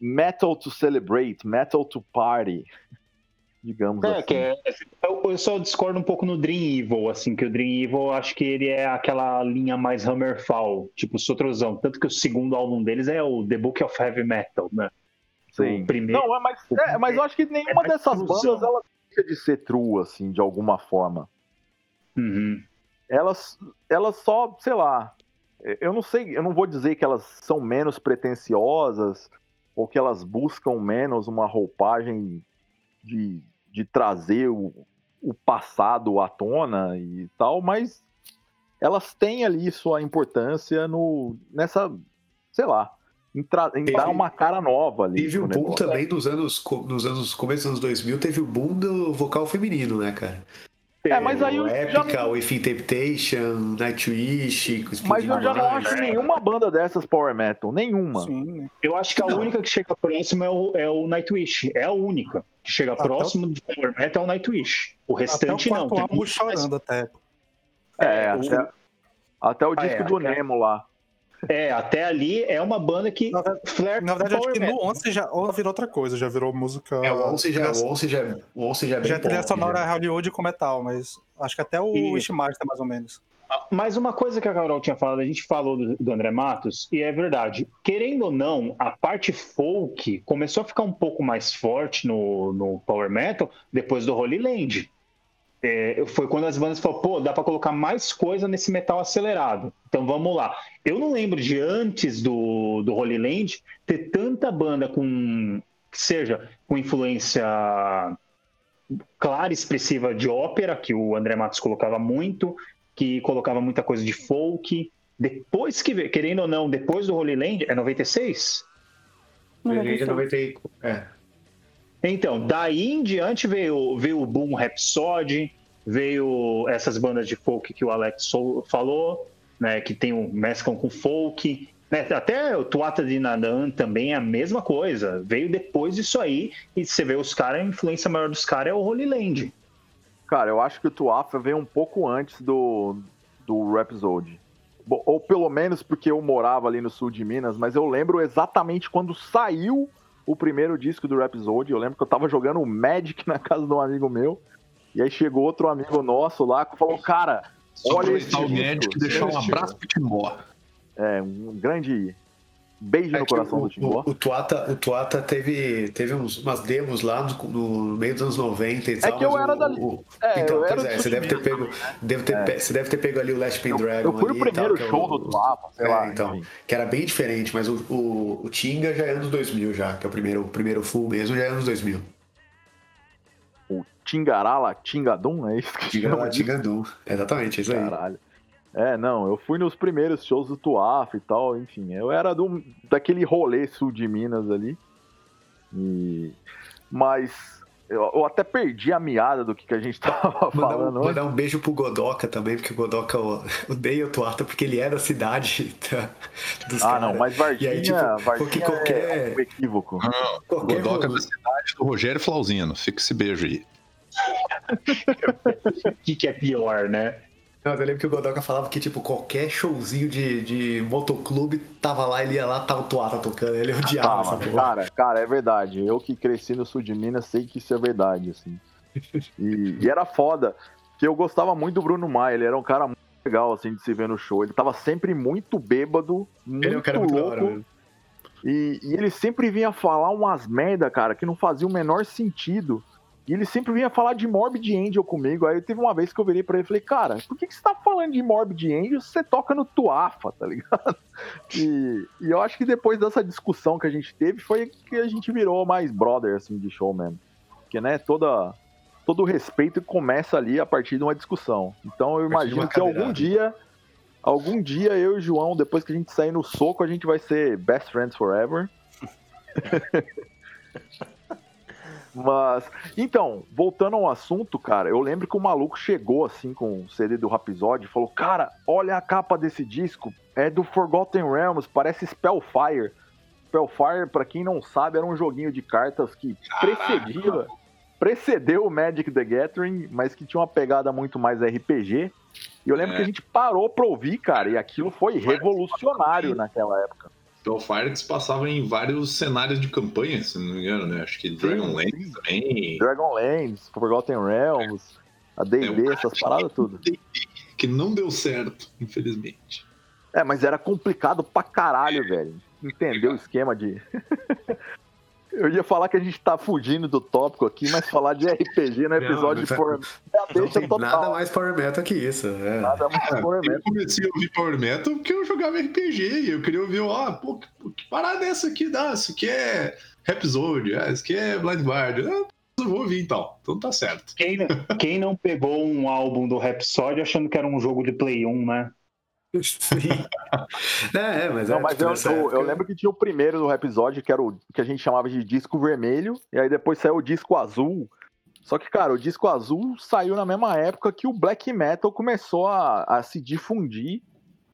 metal to celebrate, metal to party, *laughs* digamos É, assim. que é, eu, só discordo um pouco no Dream Evil, assim, que o Dream Evil acho que ele é aquela linha mais Hammerfall, tipo Sotrozão. Tanto que o segundo álbum deles é o The Book of Heavy Metal, né? Sim. O primeiro. Não, mas, é, mas eu acho que nenhuma mais dessas cruzão. bandas ela deixa de ser true, assim, de alguma forma. Uhum. Elas, elas só, sei lá, eu não sei, eu não vou dizer que elas são menos pretensiosas ou que elas buscam menos uma roupagem de, de trazer o, o passado à tona e tal, mas elas têm ali sua importância no nessa, sei lá, em, em dar uma cara nova ali. Teve o boom negócio. também nos anos, nos anos, começo dos anos 2000, teve o boom do vocal feminino, né, cara? É, mas aí o eu já Epica, não- o If Temptation, Nightwish, Mas eu já não acho nenhuma banda dessas Power Metal, nenhuma. Sim. Eu acho que a Não. única que chega próximo é o, é o Nightwish. É a única que chega Até próximo de Power Metal é o Nightwish. O Até o restante não. Tem muito mais- chorando até. É, É, o- até, até o Ah, disco é, do até- Nemo lá. É, até ali é uma banda que Na verdade- Na verdade, acho que no. 11 já ou virou outra coisa, já virou música. É, o 11 já, o 11 já, o 11 já é bem Já é trilha sonora já. Hollywood com metal, mas acho que até o. Wishmaster, mais ou menos. Mas uma coisa que a Carol tinha falado, a gente falou do, do André Matos, e é verdade. Querendo ou não, a parte folk começou a ficar um pouco mais forte no, no Power Metal depois do Holy Land. É, foi quando as bandas falaram, pô, dá pra colocar mais coisa nesse metal acelerado. Então vamos lá. Eu não lembro de antes do, do Holy Land ter tanta banda com, que seja, com influência clara e expressiva de ópera, que o André Matos colocava muito, que colocava muita coisa de folk. Depois que, veio- querendo ou não, depois do Holy Land, é 96? Ele é 90 é. Então, daí em diante veio, veio o Boom Rhapsody, veio essas bandas de folk que o Alex falou, né, que tem um, mesclam com folk. né, até o Tuata de Nadan também é a mesma coisa. Veio depois disso aí, e você vê os caras, a influência maior dos caras é o Holy Land. Cara, eu acho que o Tuafa veio um pouco antes do, do Rhapsody. Ou pelo menos porque eu morava ali no sul de Minas, mas eu lembro exatamente quando saiu o primeiro disco do Rhapsody. Eu lembro que eu tava jogando o Magic na casa de um amigo meu. E aí chegou outro amigo nosso lá que falou: Cara, Só olha esse o e deixar um abraço pro Timbó. É, um grande beijo no É que coração o, do Timbó. o, o Tuata, o Tuata teve, teve uns, umas demos lá no, no meio dos anos 90 e É tal. que eu era o- dali. o- É, então, eu pois é, você deve ter pego, deve ter, pe- você deve ter pego ali o Last Pin Dragon. Eu fui no ali e primeiro tal, é show o- do Tuafa, sei é, lá. então, enfim. que era bem diferente, mas o, o, o Tinga já é anos 2000 já, que é o primeiro, o primeiro full mesmo, já é anos 2000. O Tingarala Tingadum, é isso que Tinga chama lá, disso? Tingandum. Exatamente, é isso aí. Caralho. É, não, eu fui nos primeiros shows do Tuaf e tal, enfim, eu era do, daquele rolê sul de Minas ali. E... Mas eu, eu até perdi a meada do que, que a gente *laughs* tava Mandar um, falando antes. mandar um beijo pro Godoka também, porque o Godoka ó, odeia o Tuata porque ele é da cidade *laughs* da- dos Ah, caras. não, mas Varginha, aí, tipo, Varginha porque qualquer- é um equívoco. Qualquer Godoca rolê- da cidade do Rogério Flauzino. Fica esse beijo aí. *laughs* O que, que é pior, né? Eu lembro que o Godoka falava que, tipo, qualquer showzinho de, de motoclube tava lá, ele ia lá, tava o Tuata tocando, ele odiava essa Calma, porra. cara, cara, é verdade. Eu que cresci no sul de Minas sei que isso é verdade, assim. E, e era foda, que eu gostava muito do Bruno Maia, ele era um cara muito legal, assim, de se ver no show. Ele tava sempre muito bêbado, muito Ele é um cara muito da louco. hora, mesmo. E, e ele sempre vinha falar umas merda, cara, que não fazia o menor sentido. E ele sempre vinha falar de Morbid Angel comigo. Aí teve uma vez que eu virei pra ele e falei, cara, por que, que você tá falando de Morbid Angel se você toca no Tuafa, tá ligado? *laughs* E, e eu acho que depois dessa discussão que a gente teve, foi que a gente virou mais brother, assim, de show mesmo. Porque, né, toda, todo o respeito começa ali a partir de uma discussão. Então eu imagino que algum dia, algum dia eu e o João, depois que a gente sair no soco, a gente vai ser best friends forever. *laughs* Mas, então, voltando ao assunto, cara, eu lembro que o maluco chegou assim com o CD do Rhapsody e falou: Cara, olha a capa desse disco, é do Forgotten Realms, parece Spellfire. Spellfire, pra quem não sabe, era um joguinho de cartas que precedia, precedeu o Magic the Gathering, mas que tinha uma pegada muito mais RPG. E eu lembro É. que a gente parou pra ouvir, cara, e aquilo foi revolucionário naquela época. Spellfire que se passava em vários cenários de campanha, se não me engano, né? Acho que Dragonlance também. Dragonlance, Forgotten Realms, a D&D, essas paradas tudo. Que não deu certo, infelizmente. É, mas era complicado pra caralho, velho. Entender o esquema de. *laughs* Eu ia falar que a gente tá fugindo do tópico aqui, mas falar de RPG no episódio de é- Power Não deixa tem total. nada mais Power Metal que isso. É. Nada mais Power Eu Metal. comecei a ouvir Power Metal porque eu jogava RPG e eu queria ouvir, ó, pô, que, que parada é essa aqui? Dá, isso aqui é Rhapsody, ah, isso aqui é Blind Guardian. Ah, eu vou ouvir então, então tá certo. Quem, quem não pegou um álbum do Rhapsody achando que era um jogo de Play 1, né? Sim. *laughs* É, é, mas Não, é, mas tipo, eu, eu- eu lembro que tinha o primeiro do episódio, que era o que a gente chamava de disco vermelho, e aí depois saiu o disco azul. Só que, cara, o disco azul saiu na mesma época que o black metal começou a, a se difundir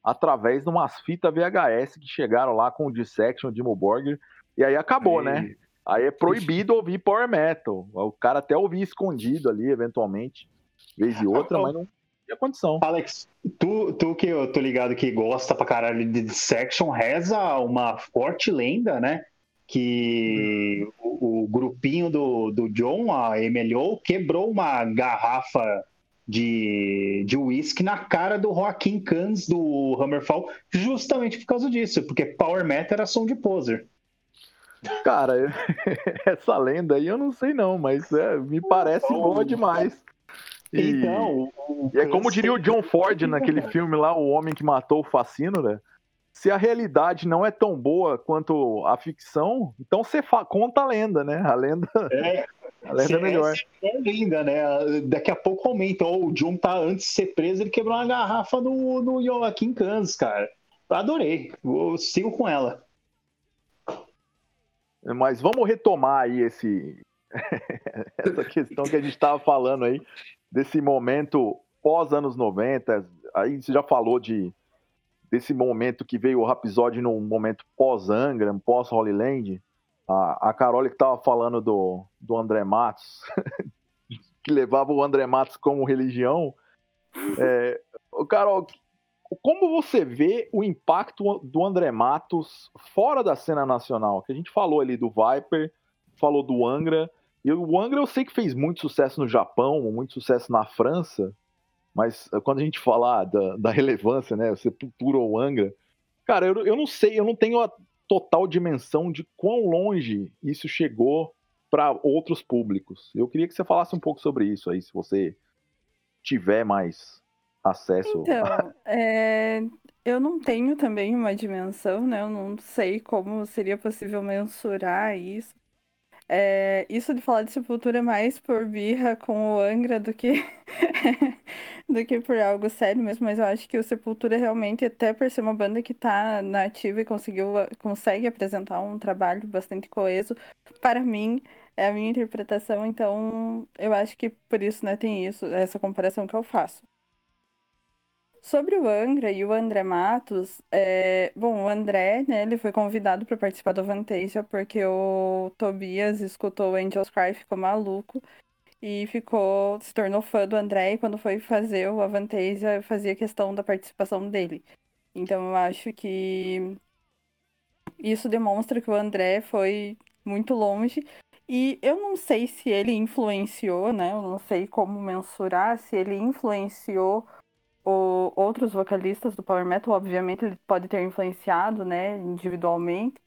através de umas fitas VHS que chegaram lá com o Dissection, Dimmu Borgir, e aí acabou, Aí- né? Aí é proibido ouvir power metal. O cara até ouvia escondido ali, eventualmente, vez e outra, mas não tinha condição. Alex, tu, tu que eu tô ligado que gosta pra caralho de Dissection, reza uma forte lenda, né? Que o, o grupinho do, do John, a MLO, quebrou uma garrafa de, de whisky na cara do Joaquim Cans do Hammerfall, justamente por causa disso, porque Power Metal era som de poser. Cara, *laughs* essa lenda aí eu não sei não, mas é, me parece boa demais. E, Então, e é como diria o John Ford *laughs* naquele filme lá, O Homem que Matou o Facino, né? Se a realidade não é tão boa quanto a ficção, então você conta a lenda, né? A lenda, É, *laughs* a lenda é melhor. É linda, né? Daqui a pouco aumenta. Ó, o John tá antes de ser preso, ele quebrou uma garrafa no, no Joaquim Cans, cara. Adorei. Eu sigo com ela. Mas vamos retomar aí esse *laughs* essa questão que a gente estava falando aí desse momento pós anos 90. Aí você já falou de desse momento que veio o Rhapsody num momento pós Angra, pós Holy Land. A, a Carol que estava falando do, do André Matos *laughs* que levava o André Matos como religião. É, Carol, como você vê o impacto do André Matos fora da cena nacional? Que a gente falou ali do Viper, falou do Angra. E o Angra eu sei que fez muito sucesso no Japão, muito sucesso na França, mas eh, quando a gente falar da, da relevância, né, Sepultura ou Angra, cara, eu, eu não sei, eu não tenho a total dimensão de quão longe isso chegou para outros públicos. Eu queria que você falasse um pouco sobre isso aí, se você tiver mais acesso. Então, é, *laughs* eu não tenho também uma dimensão, né? Eu não sei como seria possível mensurar isso. É, isso de falar de Sepultura é mais por birra com o Angra do que *laughs* do que por algo sério mesmo, mas eu acho que o Sepultura realmente, até por ser uma banda que tá na ativa e conseguiu, consegue apresentar um trabalho bastante coeso, para mim, é a minha interpretação, então eu acho que por isso, né, tem isso, essa comparação que eu faço. Sobre o Angra e o André Matos, é... bom, o André, né, ele foi convidado para participar do Vantasia porque o Tobias escutou o Angels Cry, ficou maluco e ficou, se tornou fã do André e quando foi fazer o Avantasia, fazia questão da participação dele. Então eu acho que isso demonstra que o André foi muito longe e eu não sei se ele influenciou, né? Eu não sei como mensurar se ele influenciou o, outros vocalistas do Power Metal, obviamente ele pode ter influenciado, né, individualmente,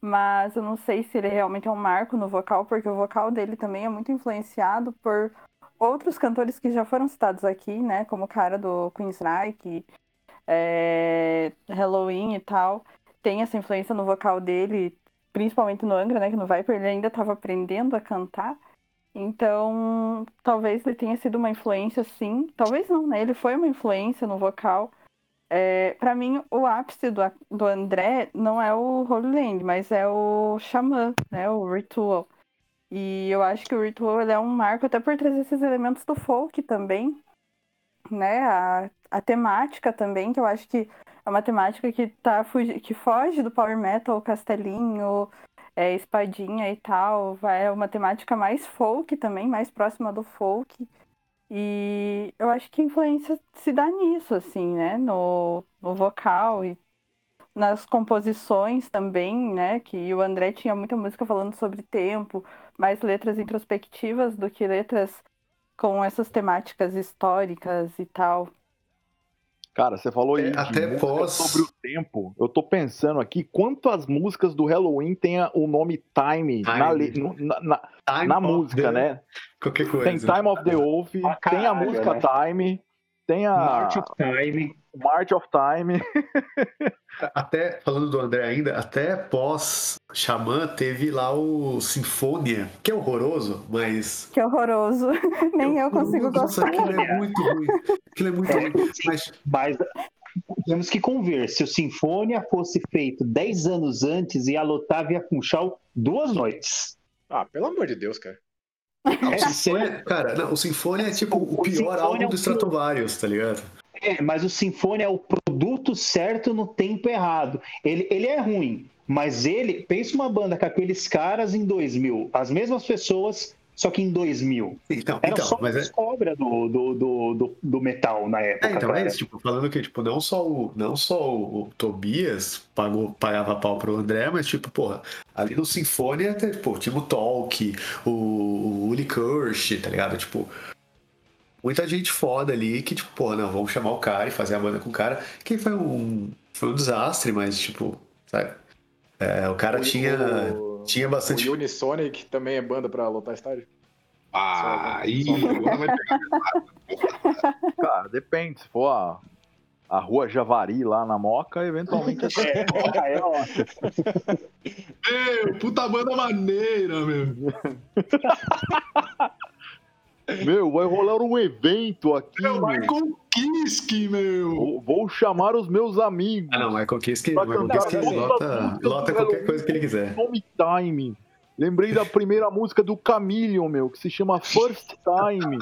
mas eu não sei se ele realmente é um marco no vocal, porque o vocal dele também é muito influenciado por outros cantores que já foram citados aqui, né, como o cara do Queensryche, é, Halloween e tal, tem essa influência no vocal dele, principalmente no Angra, né, que no Viper ele ainda estava aprendendo a cantar, então, talvez ele tenha sido uma influência, sim. Talvez não, né? Ele foi uma influência no vocal. É, para mim, o ápice do, do André não é o Holy Land, mas é o Xamã, né? O Ritual. E eu acho que o Ritual é um marco até por trazer esses elementos do folk também, né? A, a temática também, que eu acho que é uma temática que, tá, que foge do power metal, castelinho, é, espadinha e tal. Vai, é uma temática mais folk também, mais próxima do folk. E eu acho que a influência se dá nisso, assim, né? No, no vocal e nas composições também, né? Que o André tinha muita música falando sobre tempo, mais letras introspectivas do que letras com essas temáticas históricas e tal. Cara, você falou aí É, até música pós- sobre o tempo. Eu tô pensando aqui quantas músicas do Halloween tem o nome Time, na, no- na- na- Time na of música, the- né? Qualquer coisa. Tem Time of the Wolf, Pra tem a caralho, música né? Time, tem a March of Time. March of Time. *laughs* Até, falando do André ainda, até pós Xamã teve lá o Sinfonia, que é horroroso, mas. Que horroroso. *laughs* Nem eu consigo Nossa, gostar. aquilo é muito ruim. Aquilo é muito É, ruim. Mas Mas temos que conver. Se o Sinfonia fosse feito 10 anos antes, ia lotar via Funchal duas noites. Ah, pelo amor de Deus, cara. não, o É Sinfonia, cara, não, o Sinfonia é tipo o O pior Sinfonia álbum é o do Stratovarius, tá ligado? É, mas o Sinfonia é o produto certo no tempo errado. Ele, ele é ruim, mas ele. Pensa uma banda com aqueles caras em 2000, as mesmas pessoas, só que em 2000. Então, Era então só mas é, as cobras do, do, do, do, metal na época. É, então é cara. isso, tipo, falando que, tipo, não só o, não só o, o Tobias pagou, pagava pau pro André, mas, tipo, porra, ali no Sinfonia, até, pô, tinha o Tolk, o, o Uli Kirsch, tá ligado? Tipo, muita gente foda ali que, tipo, pô, não, vamos chamar o cara e fazer a banda com o cara, que foi um, foi um desastre, mas, tipo, sabe? É, o cara O- tinha, o- tinha bastante... O Unisonic também é banda pra lotar estádio? Ah, só- agora vai pegar. Cara, depende. Se for a, a rua Javari lá na Moca, eventualmente até É, é, ó, *laughs* Meu, puta banda maneira, meu. *laughs* Meu, vai rolar um evento aqui. Meu, meu. Michael Kiske, meu. Vou, vou chamar os meus amigos. Ah, não, Michael Kiske, Michael cantar Kiske lota, lota qualquer coisa que ele quiser. Nome Time. Lembrei da primeira música do Chameleon, meu, que se chama First Time.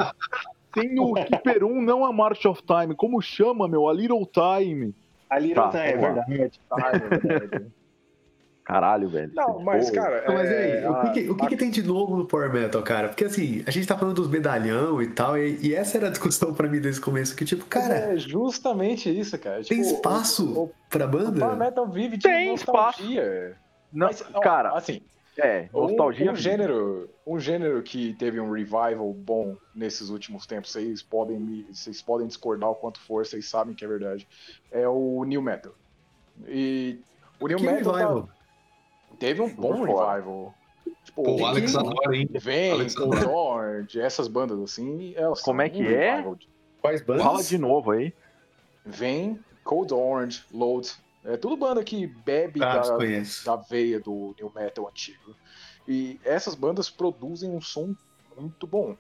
Tem o Keeper 1, não a March of Time. Como chama, meu? A Little Time. ali Tá, não tá, é vamos lá. verdade. Tá, é verdade. Caralho, velho. Não, mas, cara. Não, mas é, aí, o, que, que- o que que tem de novo no Power Metal, cara? Porque assim, a gente tá falando dos medalhão e tal, e, e essa era a discussão pra mim desde o começo, que tipo, cara, é justamente isso, cara. tem Tipo, espaço O, pra o, o Power banda? Metal vive de Tem nostalgia. Não, Mas, ó, cara, assim, é, um, nostalgia. um gênero, um gênero que teve um revival bom nesses últimos tempos, vocês podem me, vocês podem discordar o quanto for, vocês sabem que é verdade. É o New Metal. E o New Que Metal tá- revival? Teve um bom revival. Tipo, Pô, o Alex adora, hein? Vem, Alex Cold adora. Orange, essas bandas assim, elas Como são é que um é? revival. Quais bandas? Fala de novo aí. Vem, Cold Orange, Load. É tudo banda que bebe Ah, da, da veia do New Metal antigo. E essas bandas produzem um som muito bom.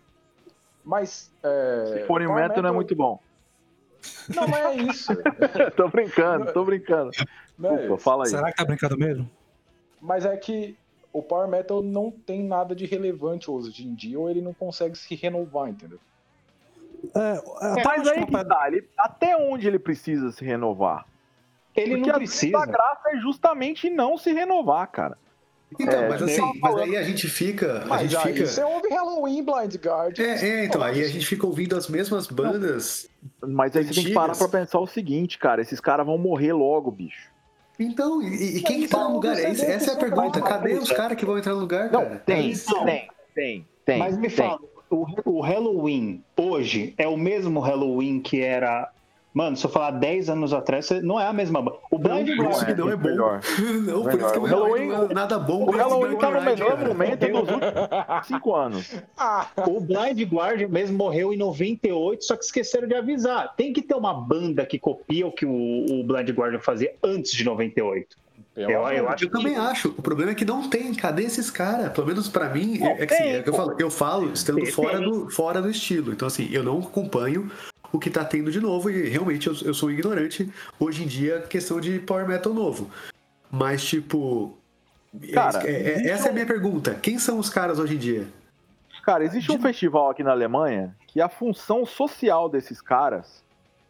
Mas. É, Se for em Power metal, não é muito bom. Não, não é isso. *laughs* tô brincando, tô brincando. Não é Desculpa, fala aí. Será que tá brincando mesmo? Mas é que o Power Metal não tem nada de relevante hoje em dia, ou ele não consegue se renovar, entendeu? É, até Mas acho aí que tá, ele- até onde ele precisa se renovar? Ele Porque não precisa. a graça é justamente não se renovar, cara. Então, É, mas assim, mas aí a gente fica. A Mas gente aí fica. você ouve Halloween, Blind Guard. É, é, então, aí a gente fica ouvindo as mesmas bandas. Mas aí você tem que parar pra pensar o seguinte, cara, esses caras vão morrer logo, bicho. Então, e, e quem que tá no lugar? É isso- Essa é a pergunta. Cadê os caras que vão entrar no lugar, Não, cara? tem, Então. tem, tem, tem. Mas me tem. fala, o, o Halloween hoje é o mesmo Halloween que era. Mano, se eu falar 10 anos atrás, não é a mesma. ba- O Blind Por isso que Guardian. *laughs* não é bom. melhor. Não, por isso que O Halloween- não é nada bom. O Halloween tá no melhor cara. momento dos últimos cinco anos. *laughs* O Blind Guardian mesmo morreu em 98, só que esqueceram de avisar. Tem que ter uma banda que copia o que o, o Blind Guardian fazia antes de 98. Eu, eu acho Eu também acho. O problema é que não tem. Cadê esses caras? Pelo menos pra mim, Não, é que assim, é que eu falo, eu falo estando fora do, fora do estilo. Então, assim, eu não acompanho o que tá tendo de novo e realmente eu, eu sou ignorante hoje em dia questão de power metal novo. Mas, tipo. Cara, é- é- existe essa é a minha pergunta. Quem são os caras hoje em dia? Cara, existe um festival aqui na Alemanha que a função social desses caras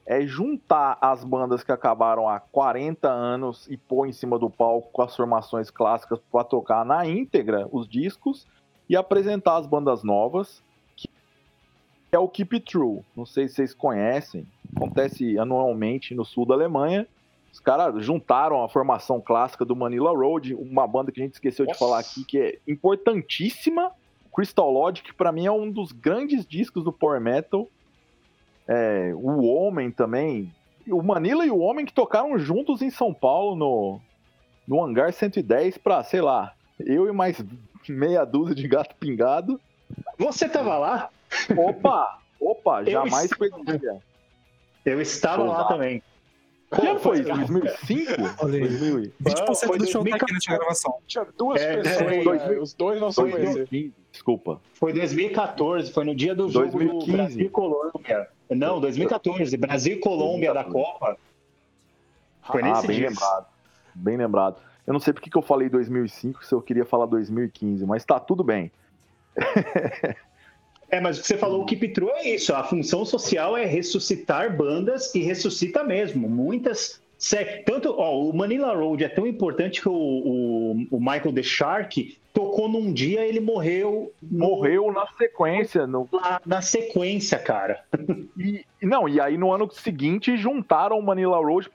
é juntar as bandas que acabaram há 40 anos e pôr em cima do palco com as formações clássicas para tocar na íntegra os discos e apresentar as bandas novas, que é o Keep It True. Não sei se vocês conhecem, acontece anualmente no sul da Alemanha. Os caras juntaram a formação clássica do Manila Road, uma banda que a gente esqueceu de Nossa. falar aqui, que é importantíssima. Crystal Logic, para mim, é um dos grandes discos do Power Metal. É, o Homem também. O Manila e o Homem que tocaram juntos em São Paulo no, no Hangar 110 pra, sei lá, eu e mais meia dúzia de gato pingado. Você tava lá? Opa! Opa, Eu jamais perdia. Eu estava lá Opa. também. Que ano foi isso? 2005? Olha aí. 2000 e- 20% foi do show tá aqui 2014. nessa gravação. Tinha duas É, pessoas, foi né? dois- os dois não são conhecidos. 2015, desculpa. Foi 2014, foi no dia do jogo 2015. do Brasil e Colômbia. Não, 2014, Brasil e Colômbia da 2014. Copa. Foi ah, nesse bem dia. lembrado. Bem lembrado. Eu não sei porque que eu falei 2005 se eu queria falar 2015, mas tá tudo bem. É, mas o que você falou, o Keep True é isso. A função social é ressuscitar bandas e ressuscita mesmo. Muitas. Tanto, ó, o Manila Road é tão importante que o, o, o Michael The Shark tocou num dia ele morreu, no- Morreu na sequência. No, lá na sequência, cara. *laughs* e, não, e aí no ano seguinte juntaram o Manila Road,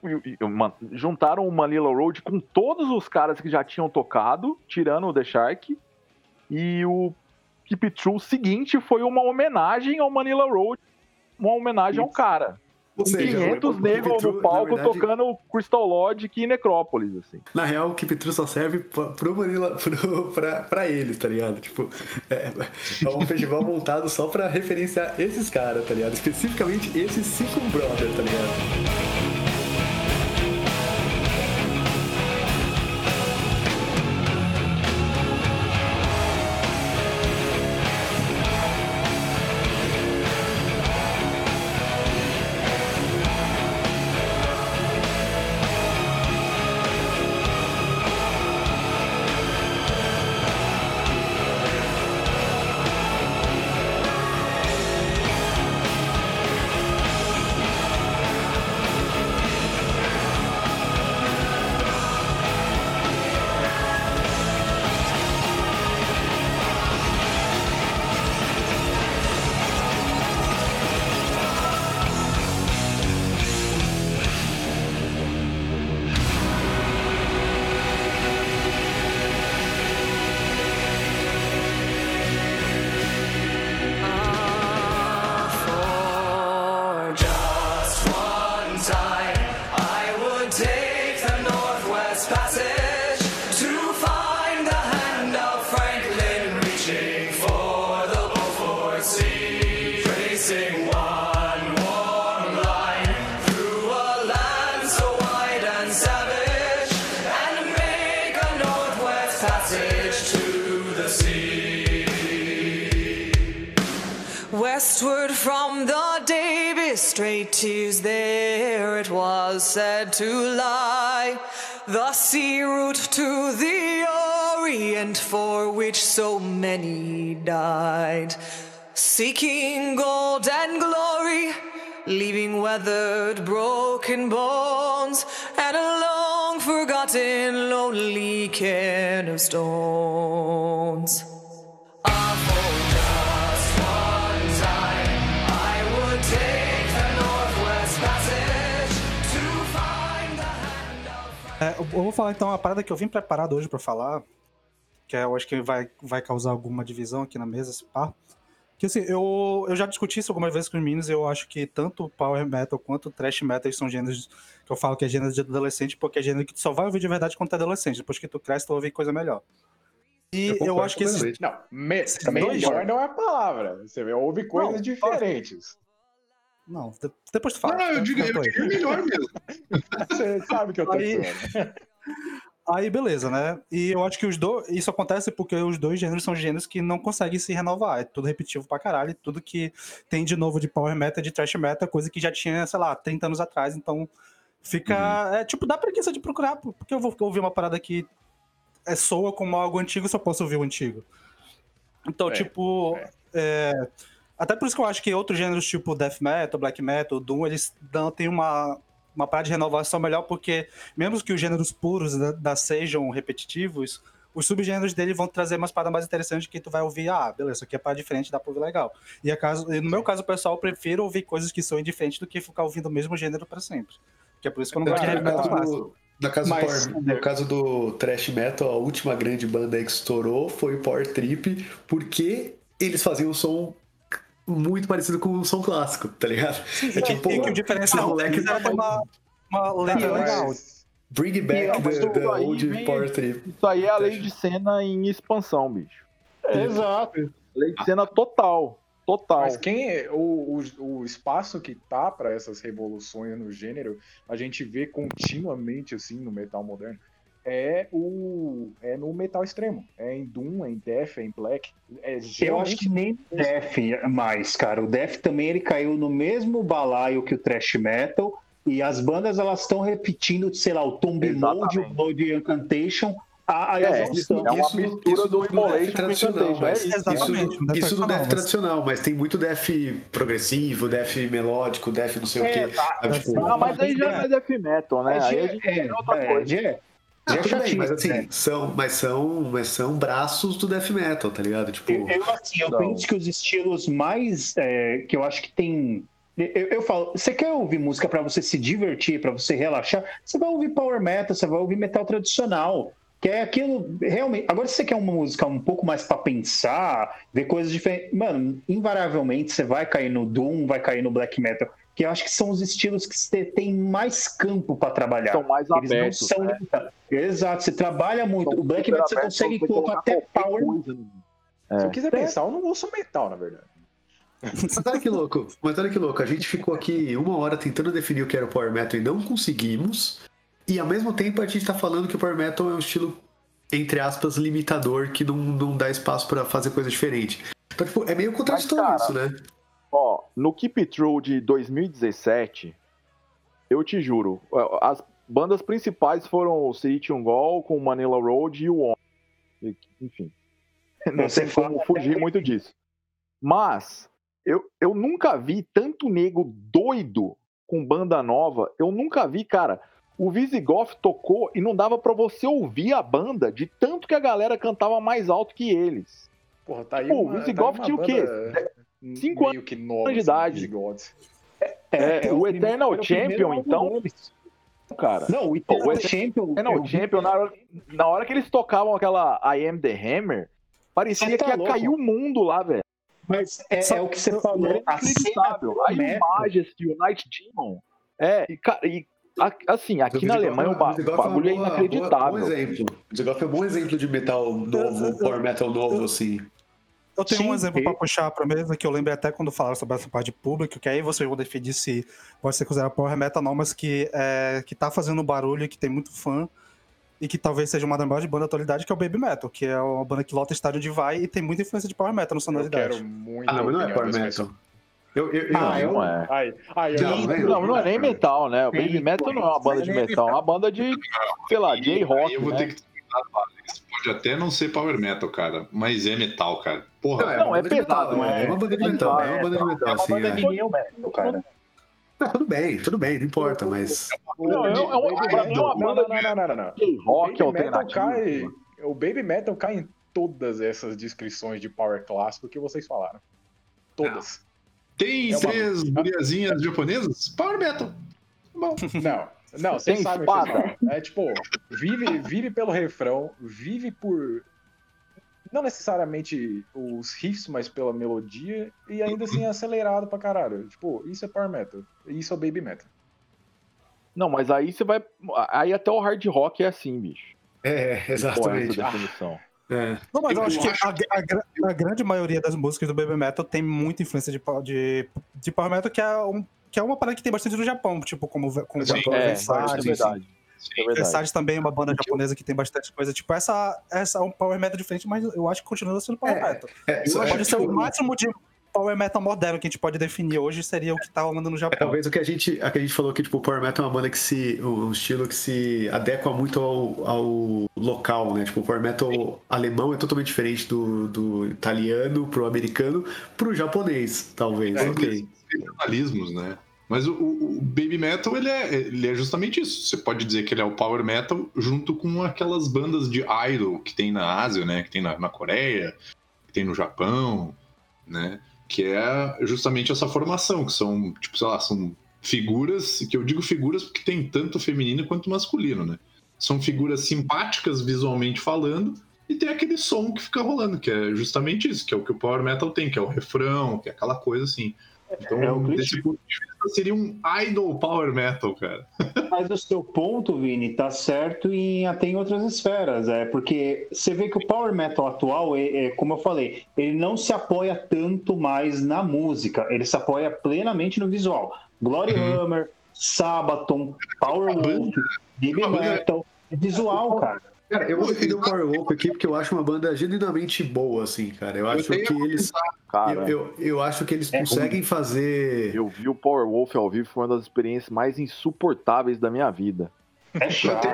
juntaram o Manila Road com todos os caras que já tinham tocado, tirando o The Shark. E o Keep It True seguinte foi uma homenagem ao Manila Road, uma homenagem ao cara. Ou seja, 500 o Keep It negros no palco verdade, tocando Crystal Logic e Necrópolis, assim. Na real, o Keep True só serve pro Manila, *laughs* pro, pra, pra eles, tá ligado? Tipo, é, é um festival montado só pra referenciar esses caras, tá ligado? Especificamente esses cinco brothers, tá ligado? 80s there it was said to lie the sea route to the Orient for which so many died, seeking gold and glory, leaving weathered broken bones and a long forgotten lonely can of stones. É, eu eu vou falar então uma parada que eu vim preparado hoje pra falar, que é, eu acho que vai, vai causar alguma divisão aqui na mesa, esse pá. Que assim, eu, eu já discuti isso algumas vezes com os meninos, e eu acho que tanto o Power Metal quanto o Thrash Metal são gêneros que eu falo que é gênero de adolescente, porque é gênero que tu só vai ouvir de verdade quando tu é adolescente. Depois que tu cresce, tu ouvir coisa melhor. E eu, concordo acho que esses. Não, me, dois melhor jogos- não é a palavra. Você ouve coisas Não, diferentes. Não, de- depois tu fala. Não, eu digo, eu Depois. digo melhor mesmo. *laughs* Você sabe que eu tô Aí-. Aí, beleza, né? E eu acho que os dois. Isso acontece porque os dois gêneros são gêneros que não conseguem se renovar. É tudo repetitivo pra caralho. Tudo que tem de novo de Power Metal, de Trash Metal, é coisa que já tinha, sei lá, 30 anos atrás. Então, fica. É tipo, dá preguiça de procurar, porque eu vou ouvir uma parada que é, soa como algo antigo se eu posso ouvir o antigo. Então, É, tipo. é, Até por isso que eu acho que outros gêneros, tipo Death Metal, Black Metal, Doom, eles dão, têm uma, uma parada de renovação melhor, porque mesmo que os gêneros puros da, da sejam repetitivos, os subgêneros dele vão trazer umas paradas mais interessantes que tu vai ouvir, ah, beleza, isso aqui é parada diferente, dá pra ouvir legal. E, a caso, e no meu caso, pessoal, eu prefiro ouvir coisas que são diferentes do que ficar ouvindo o mesmo gênero pra sempre. Que é por isso que eu não gosto de metal caso do, no caso, do Mas- Power- no caso do Thrash Metal, a última grande banda que estourou foi o Power Trip, porque eles faziam um som muito parecido com um som clássico, tá ligado? É E, tipo, e que o moleques deles era ter uma, uma letra legal. mas- Bring back the, the aí old vem- Power Trip. Isso aí é a lei de cena em expansão, bicho. Exato. Lei de cena total. Total. Mas quem é o, o, o espaço que tá para essas revoluções no gênero, a gente vê continuamente assim no metal moderno, é o é no metal extremo. É em Doom, é em Death, é em Black. É Eu acho que nem Def mais, cara. O Def também ele caiu no mesmo balaio que o Thrash Metal. E as bandas elas estão repetindo, sei lá, o Tomb Mode, o. Blood Incantation, a, a É, exaustão. é uma mistura do Immolation com tradicional, é mas isso. Exatamente, isso, não é isso do tradicional, death mas- tradicional, mas tem muito death progressivo, death melódico, death não sei o É, quê. sabe? Tipo, Não, mas aí já não é death metal, né? É, Aí a é, outra é, coisa. Ah, é tudo bem, mas assim, são, mas são, mas são braços do death metal, tá ligado? Tipo, Eu, eu, assim, eu Não. penso que os estilos mais é, que eu acho que tem. Eu, eu falo, você quer ouvir música pra você se divertir, pra você relaxar? Você vai ouvir power metal, você vai ouvir metal tradicional. Que é aquilo, realmente. Agora, se você quer uma música um pouco mais pra pensar, ver coisas diferentes. Mano, invariavelmente você vai cair no Doom, vai cair no Black Metal. Que eu acho que são os estilos que você tem mais campo pra trabalhar. São mais Eles abertos. não são né? Exato, você trabalha muito. São o Black Metal você consegue colocar até power coisa no- Se É. eu quiser pensar, eu não ouço metal, na verdade. Mas olha que louco, mas olha que louco. A gente ficou aqui uma hora tentando definir o que era o Power Metal e não conseguimos. E ao mesmo tempo a gente tá falando que o Power Metal é um estilo, entre aspas, limitador, que não, não dá espaço pra fazer coisa diferente. Então, tipo, é meio contraditório isso, né? Ó, no Keep It True de 2017, eu te juro, as bandas principais foram o City Ungol com Manila Road e o On. Enfim, *laughs* não Você tem como fugir muito disso. Mas eu, eu nunca vi tanto nego doido com banda nova. Eu nunca vi, cara. O Visigoth tocou e não dava pra você ouvir a banda de tanto que a galera cantava mais alto que eles. Porra, tá aí Pô, uma, o tá Visigoth aí uma tinha o quê? Banda Cinco meio que nova, de assim, idade. Visigoths. É, o Eternal Champion, então, cara. Não, o Eternal o Champion. É, vi- Champion, na hora, na hora que eles tocavam aquela I Am The Hammer, parecia tá que ia louco. cair o mundo lá, velho. Mas é, Só- é o que você falou. É A inacreditável. O metal. Majesty, o Night Demon. É, e, cara, e a- assim, aqui na Alemanha o, ba- o bagulho é inacreditável. Bom exemplo. O Visigoth é um bom exemplo de metal novo, *laughs* Power Metal novo, assim. Eu tenho Sim, um exemplo e- pra puxar pra mesa que eu lembrei até quando falaram sobre essa parte de público, que aí vocês vão definir se pode ser considerado power metal não, mas que, é, que tá fazendo barulho, que tem muito fã. e que talvez seja uma das maiores bandas da atualidade, que é o Baby Metal, que é uma banda que lota estádio de vai e tem muita influência de Power Metal no Eu sonoridade. quero muito. Ah, não, mas não é Power Metal. Eu, eu, eu, Ah, eu- eu não é. Ai, ai, eu Não, não, não é. Não, não é nem metal, né? O Baby Metal não é uma banda de metal, é uma banda de, sei lá, Aí J-rock, eu vou né? ter que. Pode até não ser power metal, cara, mas é metal, cara. Porra, Não, é, Não, é de metal, pesado, é, é. uma banda de metal, é uma banda de metal, É uma assim, banda é. de new metal, cara. Não, tudo bem, tudo bem, não importa, mas. Não, é, é uma, é banda não, não, não, não, rock alternativo. cai, o Baby Metal cai em todas essas descrições de power clássico que vocês falaram. Todas. tem é uma- três guriazinhas japonesas? Power metal. Bom, Não, não, Tem que vocês espada. É tipo, vive, vive pelo refrão, vive por. Não necessariamente os riffs, mas pela melodia, e ainda assim é acelerado pra caralho. Tipo, isso é power metal. Isso é baby metal. Não, mas aí você vai. Aí até o hard rock é assim, bicho. É, Com exatamente. essa definição. É. Não, mas eu Eu acho que acho a, a a grande maioria das músicas do Baby Metal tem muita influência de, de, de Power Metal, que é, um, que é uma parada que tem bastante no Japão, tipo, como, como Sim, É, isso é verdade. Isso é verdade. Versace também é uma banda japonesa que tem bastante coisa. Tipo, essa, essa é um Power Metal diferente, mas eu acho que continua sendo Power É, Metal. É, só- Pode é, ser tipo, o máximo de Power Metal moderno que a gente pode definir hoje seria o que tá rolando no É, Japão. talvez o que a gente, a que a gente falou que tipo, o Power Metal é uma banda que se. um estilo que se adequa muito ao, ao local, né? Tipo, o Power Metal alemão é totalmente diferente do, do italiano pro americano pro japonês, talvez. É, ok. Regionalismos, né? Mas o, o- Baby Metal, ele é, ele é justamente isso. Você pode dizer que ele é o Power Metal junto com aquelas bandas de idol que tem na Ásia, né? Que tem na, na Coreia, que tem no Japão, né? Que é justamente essa formação, que são, tipo, sei lá, são figuras, que eu digo figuras porque tem tanto feminino quanto masculino, né? São figuras simpáticas visualmente falando e tem aquele som que fica rolando, que é justamente isso, que é o que o Power Metal tem, que é o refrão, que é aquela coisa assim. Então, É desse ponto de vista, seria um idol power metal, cara. *laughs* Mas o seu ponto, Vini, tá certo em até em outras esferas, é porque você vê que o power metal atual, é, é, como eu falei, ele não se apoia tanto mais na música, ele se apoia plenamente no visual. Glory Uhum. Hammer, Sabaton, Power Wolf, Uma banda- Metal, é visual, cara. Cara, eu vou defender o Power Wolf aqui porque eu acho uma banda genuinamente boa, assim, cara. Eu acho tenho que eles. Cara, Eu, eu, eu acho que eles É conseguem fazer. eu vi o Power Wolf ao vivo, foi uma das experiências mais insuportáveis da minha vida. É chato.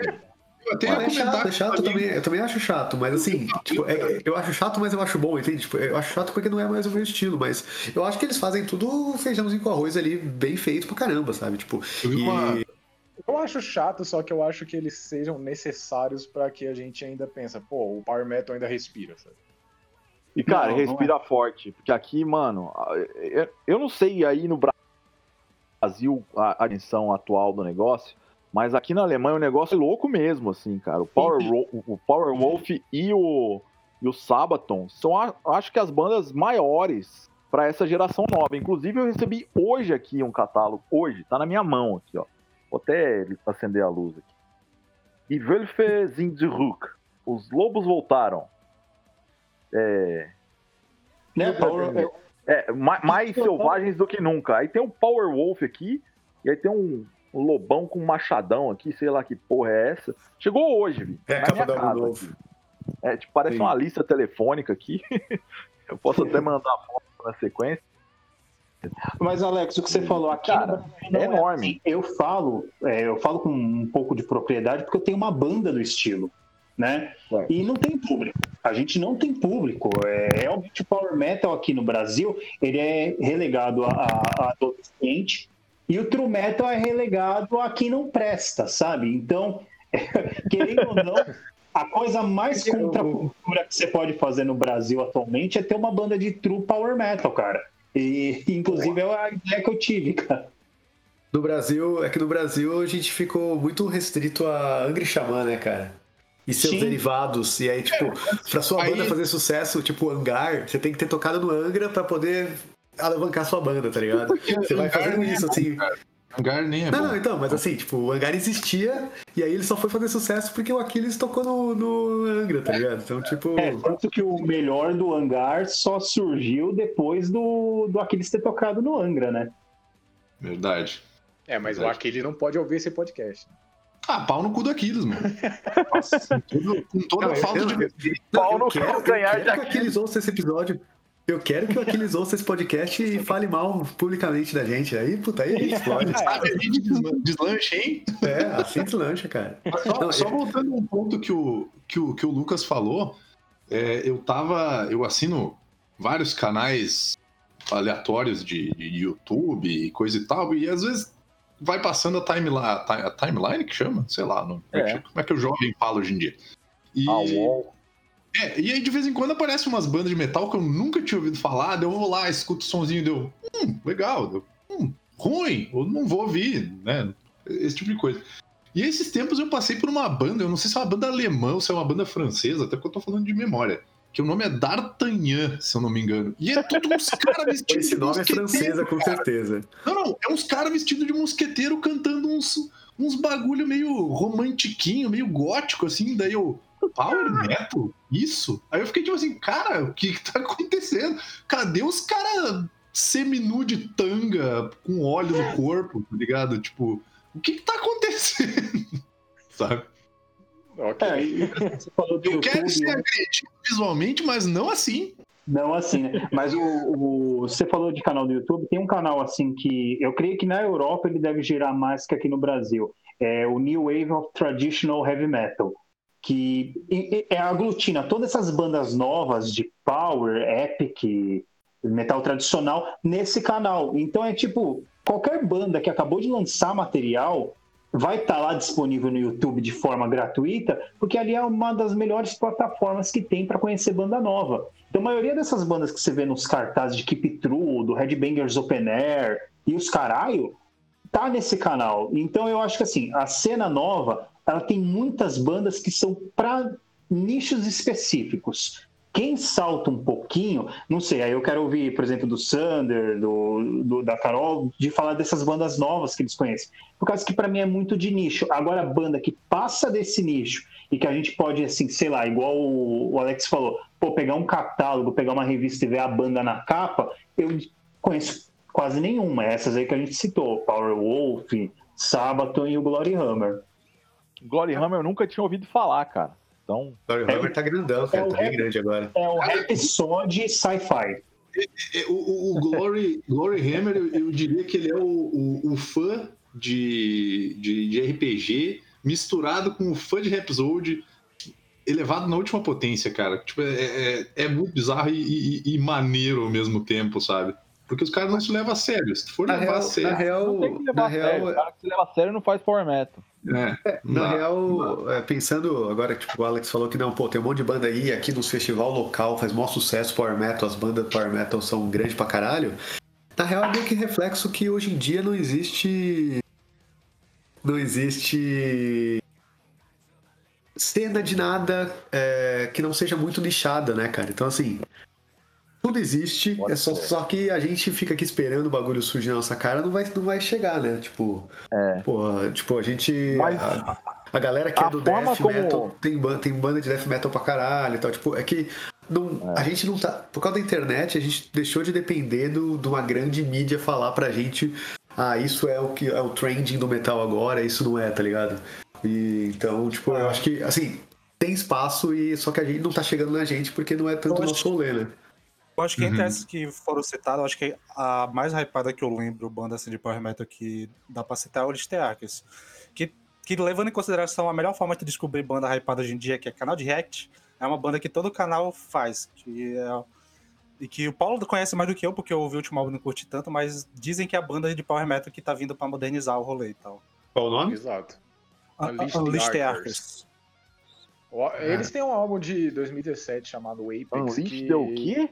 Eu É chato, é chato também. Eu também acho chato, mas assim, tipo, é- eu acho chato, mas eu acho bom, entende? Tipo, eu acho chato porque não é mais o meu estilo, mas eu acho que eles fazem tudo feijãozinho com arroz ali, bem feito pra caramba, sabe? Tipo, Eu vi e- uma- Eu acho chato, só que eu acho que eles sejam necessários pra que a gente ainda pensa, pô, o Power Metal ainda respira, sabe? E, cara, Não, não respira forte. Porque aqui, mano, eu- eu não sei aí no Brasil a a dimensão atual do negócio, mas aqui na Alemanha o negócio é louco mesmo, assim, cara. O Power, o Power Wolf e o, e o Sabaton são, a- acho que, as bandas maiores pra essa geração nova. Inclusive, eu recebi hoje aqui um catálogo, hoje, tá na minha mão aqui, ó. Vou até acender a luz aqui. E Wölfe sind zurück. Os lobos voltaram. É, Né, Power, é, ma- mais selvagens do que nunca. Aí tem o Power Wolf aqui, e aí tem um, um lobão com um machadão aqui, sei lá que porra é essa. Chegou hoje, vi. É a na minha casa. É, tipo, parece Sim. uma lista telefônica aqui. *laughs* Eu posso até mandar foto na sequência. Mas, Alex, o que você falou aqui Cara, é enorme. assim. Eu falo, é, eu falo com um pouco de propriedade porque eu tenho uma banda do estilo, né? E não tem público. A gente não tem público. É, realmente o power metal aqui no Brasil ele é relegado a, a, a adolescente e o true metal é relegado a quem não presta, sabe? Então, *laughs* querendo ou não, a coisa mais contra a cultura que você pode fazer no Brasil atualmente é ter uma banda de true power metal, cara. E, inclusive, é a ideia que eu tive, cara. No Brasil, é que no Brasil a gente ficou muito restrito a Angry Xamã, né, cara? E seus Sim. derivados. E aí, tipo, pra sua Aí- banda fazer sucesso, tipo, Angar, você tem que ter tocado no Angra pra poder alavancar sua banda, tá ligado? Você vai fazendo é isso, assim. Hangar nem é Não, bom. não, então, mas assim, tipo, o Angar existia e aí ele só foi fazer sucesso porque o Aquiles tocou no, no Angra, tá ligado? Então, tipo. É, tanto que o melhor do Hangar só surgiu depois do, do Aquiles ter tocado no Angra, né? Verdade. É, mas o Verdade. Aquile não pode ouvir esse podcast. Ah, pau no cu do Aquiles, mano. Nossa, com, tudo- com toda Não, a falta eu- de eu- Pau no quero, eu calcanhar quero de que o Aquiles ouça esse episódio. Eu quero que o Aquiles ouça esse podcast e fale mal publicamente da gente. Aí, puta, aí a gente explode. Sabe, a gente deslan- deslancha, hein? É, assim deslancha, cara. Só, Não, só eu- voltando um ponto que o, que o, que o Lucas falou, é, eu tava. Eu assino vários canais aleatórios de, de YouTube e coisa e tal, e às vezes vai passando a timeline, a ti- a timeline que chama? Sei lá, não, É. como é que o jovem fala hoje em dia. E, A UOL. É, e aí de vez em quando aparecem umas bandas de metal que eu nunca tinha ouvido falar, daí eu vou lá, escuto o sonzinho, deu, hum, legal, deu, hum, ruim, eu não vou ouvir, né? Esse tipo de coisa. E esses tempos eu passei por uma banda, eu não sei se é uma banda alemã ou se é uma banda francesa, até porque eu tô falando de memória. Que o nome é D'Artagnan, se eu não me engano. E é tudo uns caras *laughs* vestidos Esse de nome é francesa, com cara. certeza. Não, não, é uns caras vestidos de mosqueteiro cantando uns, uns bagulho meio romantiquinho, meio gótico, assim. Daí eu, Power Metal? Isso? Aí eu fiquei tipo assim, cara, o que que tá acontecendo? Cadê os caras seminu de tanga com óleo no corpo, tá ligado? Tipo, o que que tá acontecendo? *laughs* Sabe? Ok. É, Eu quero YouTube, ser né? agredido visualmente, mas não assim. Não assim, né? Mas o, o- você falou de canal do YouTube, tem um canal assim que eu creio que na Europa ele deve girar mais que aqui no Brasil. É o New Wave of Traditional Heavy Metal, que é aglutina todas essas bandas novas de power, epic, metal tradicional nesse canal. Então é tipo, qualquer banda que acabou de lançar material vai estar lá disponível no YouTube de forma gratuita, porque ali é uma das melhores plataformas que tem para conhecer banda nova. Então, a maioria dessas bandas que você vê nos cartazes de Keep True, do Headbangers Open Air e os caralho, tá nesse canal. Então, eu acho que assim, a cena nova, ela tem muitas bandas que são para nichos específicos. Quem salta um pouquinho, não sei, aí eu quero ouvir, por exemplo, do Sander, do, do- da Carol, de falar dessas bandas novas que eles conhecem. Por causa que para mim é muito de nicho. Agora, a banda que passa desse nicho e que a gente pode, assim, sei lá, igual o o Alex falou, pô, pegar um catálogo, pegar uma revista e ver a banda na capa, eu conheço quase nenhuma. Essas aí que a gente citou, Power Wolf, Sabaton e o Glory Hammer. Glory Hammer eu nunca tinha ouvido falar, cara. Então, Sorry, o Robert tá grandão, cara. É Tá bem rap. grande agora. É o rap só de sci-fi. É, O, o- o Glory, Glory Hammer, eu, eu diria que ele é o, o- o fã de, de, de RPG misturado com o fã de Rhapsody elevado na última potência, cara. Tipo, é, é, é muito bizarro e, e- e maneiro ao mesmo tempo, sabe? Porque os caras não se levam a sério. Se for Na levar real, a sério. na real, não tem que levar na a sério. real, O cara que se leva a sério não faz power metal. É, Na não. real, é, pensando agora, tipo, o Alex falou que não, pô, tem um monte de banda aí, aqui nos festival local, faz maior sucesso Power Metal, as bandas Power Metal são grandes pra caralho. Na real, é meio que reflexo que hoje em dia não existe. Não existe. cena de nada é, que não seja muito nichada, né, cara? Então, assim. Tudo existe, Pode é só, ser. só que a gente fica aqui esperando o bagulho surgir na nossa cara, não vai, não vai chegar, né? Tipo, É. Porra, tipo, a gente. Mas a, a galera que é a do forma death como- metal tem, tem banda de death metal pra caralho e tal. Tipo, é que não, a gente não tá. Por causa da internet, a gente deixou de depender do, de uma grande mídia falar pra gente. Ah, isso é o que é o trending do metal agora, isso não é, tá ligado? E, então, tipo, eu acho que, assim, tem espaço e só que a gente não tá chegando na gente porque não é tanto nosso rolê, né? Eu acho que entre Uhum. essas que foram citadas, eu acho que a mais hypada que eu lembro, banda assim, de Power Metal que dá pra citar é o Listearchus. Que, que levando em consideração a melhor forma de descobrir banda hypada hoje em dia, que é canal de React, é uma banda que todo canal faz. Que é, e que o Paulo conhece mais do que eu, porque eu ouvi o último álbum e não curti tanto, mas dizem que é a banda de Power Metal que tá vindo pra modernizar o rolê e tal. Qual o nome? Exato. A- Unleash a- the Unleash the Archers. Archers. Ó, Eles têm um álbum de 2017 chamado Apex. Unleash que... o quê?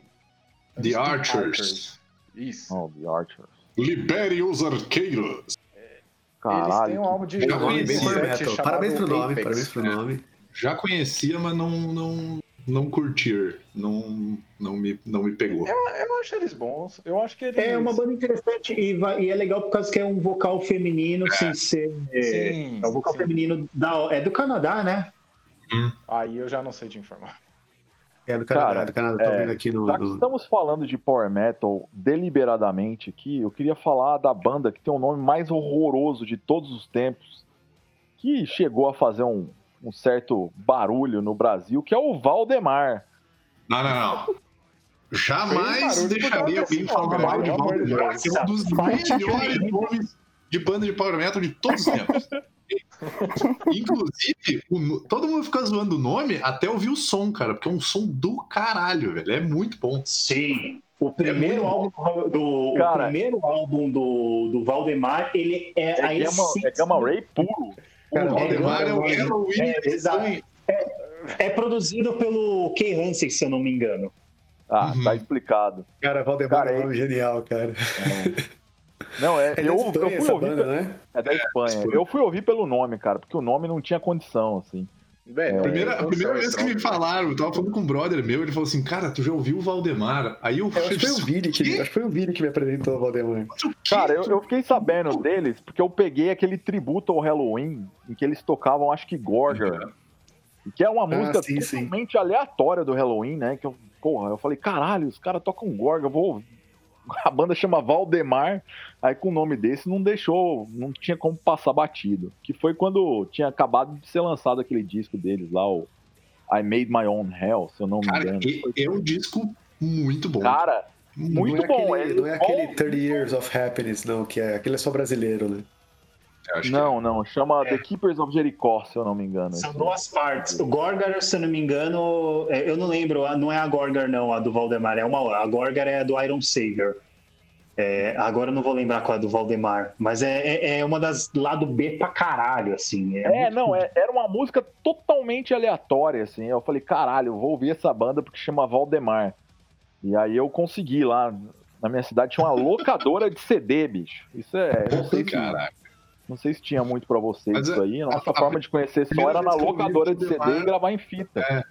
The Archers. Isso. Oh, The Archers. Libere os arqueiros. Eles Caralho. têm um álbum de É nome bem power 2017 metal. chamado Parabéns pro nome, Apex. parabéns pro nome. Já conhecia, mas não, não, não curtir. Não, não, me, não me pegou. Eu, eu acho eles bons. Eu acho que eles. É uma banda interessante e, vai- e é legal por causa que é um vocal feminino sem ser. É, Sim, é um vocal sim. feminino da, é do Canadá, né? Aí eu já não sei te informar. É do Canadá, Cara, do Canadá, tô é, vendo aqui no. Já que no- estamos falando de Power Metal deliberadamente aqui, eu queria falar da banda que tem o nome mais horroroso de todos os tempos, que chegou a fazer um, um certo barulho no Brasil, que é o Valdemar. Não, não, não. Jamais deixaria alguém falar mal de Valdemar, que é um dos melhores nomes de banda de Power Metal de todos os tempos. *laughs* Inclusive, o todo mundo fica zoando o nome até ouvir o som, cara, porque é um som do caralho, velho. É muito bom. Sim. O primeiro muito álbum do, o Cara. primeiro álbum do, do Valdemar, ele é, a É Gamma, essência. é Gamma Ray puro. Cara, O Valdemar é o é, Halloween. é, exato. É produzido pelo Kay Hansen, se eu não me engano. Ah, Uhum. tá explicado. Cara, Valdemar Cara, é um nome genial, cara. Não, é, É da eu, eu Espanha fui ouvir. banda, né? É da Espanha. Eu fui ouvir pelo nome, cara, porque o nome não tinha condição, assim. A não primeira, tem a primeira condição vez que me nome, falaram, eu tava falando com um brother meu, ele falou assim, cara, tu já ouviu o Valdemar? Aí eu Eu acho que foi o Vini que, "Quê? acho que foi o Vini que me apresentou o Valdemar. Cara, eu, eu fiquei sabendo deles porque eu peguei aquele tributo ao Halloween em que eles tocavam, acho que Gorger. Que é uma música sim, sim. totalmente aleatória do Halloween, né? Que eu, porra, eu falei, caralho, os caras tocam Gorga, eu vou. A banda chama Valdemar, aí com o nome desse não deixou, não tinha como passar batido. Que foi quando tinha acabado de ser lançado aquele disco deles lá, o I Made My Own Hell, se eu não me Cara, engano. e- é um disco muito bom. Cara, muito não é bom. Aquele, ele não é aquele volta- 30 Years of Happiness, não, que é aquele é só brasileiro, né? Acho que Não, não, chama The Keepers of Jericho, se eu não me engano. São duas partes. O Gorgar, se eu não me engano, é, eu não lembro, não é a Gorgar, não, a do Valdemar, é uma. A Gorgar é a do Iron Savior. É, agora eu não vou lembrar qual é a do Valdemar, mas é, é, é uma das lado B pra caralho, assim. É, muito não, é- era uma música totalmente aleatória, assim. Eu falei, caralho, eu vou ouvir essa banda porque chama Valdemar. E aí eu consegui lá. Na minha cidade tinha uma locadora de CD, bicho. Isso é. Não sei se, Caraca. Não sei se tinha muito pra vocês Mas isso é- aí. Nossa a- a forma de conhecer só era na locadora de CD e gravar em fita. É.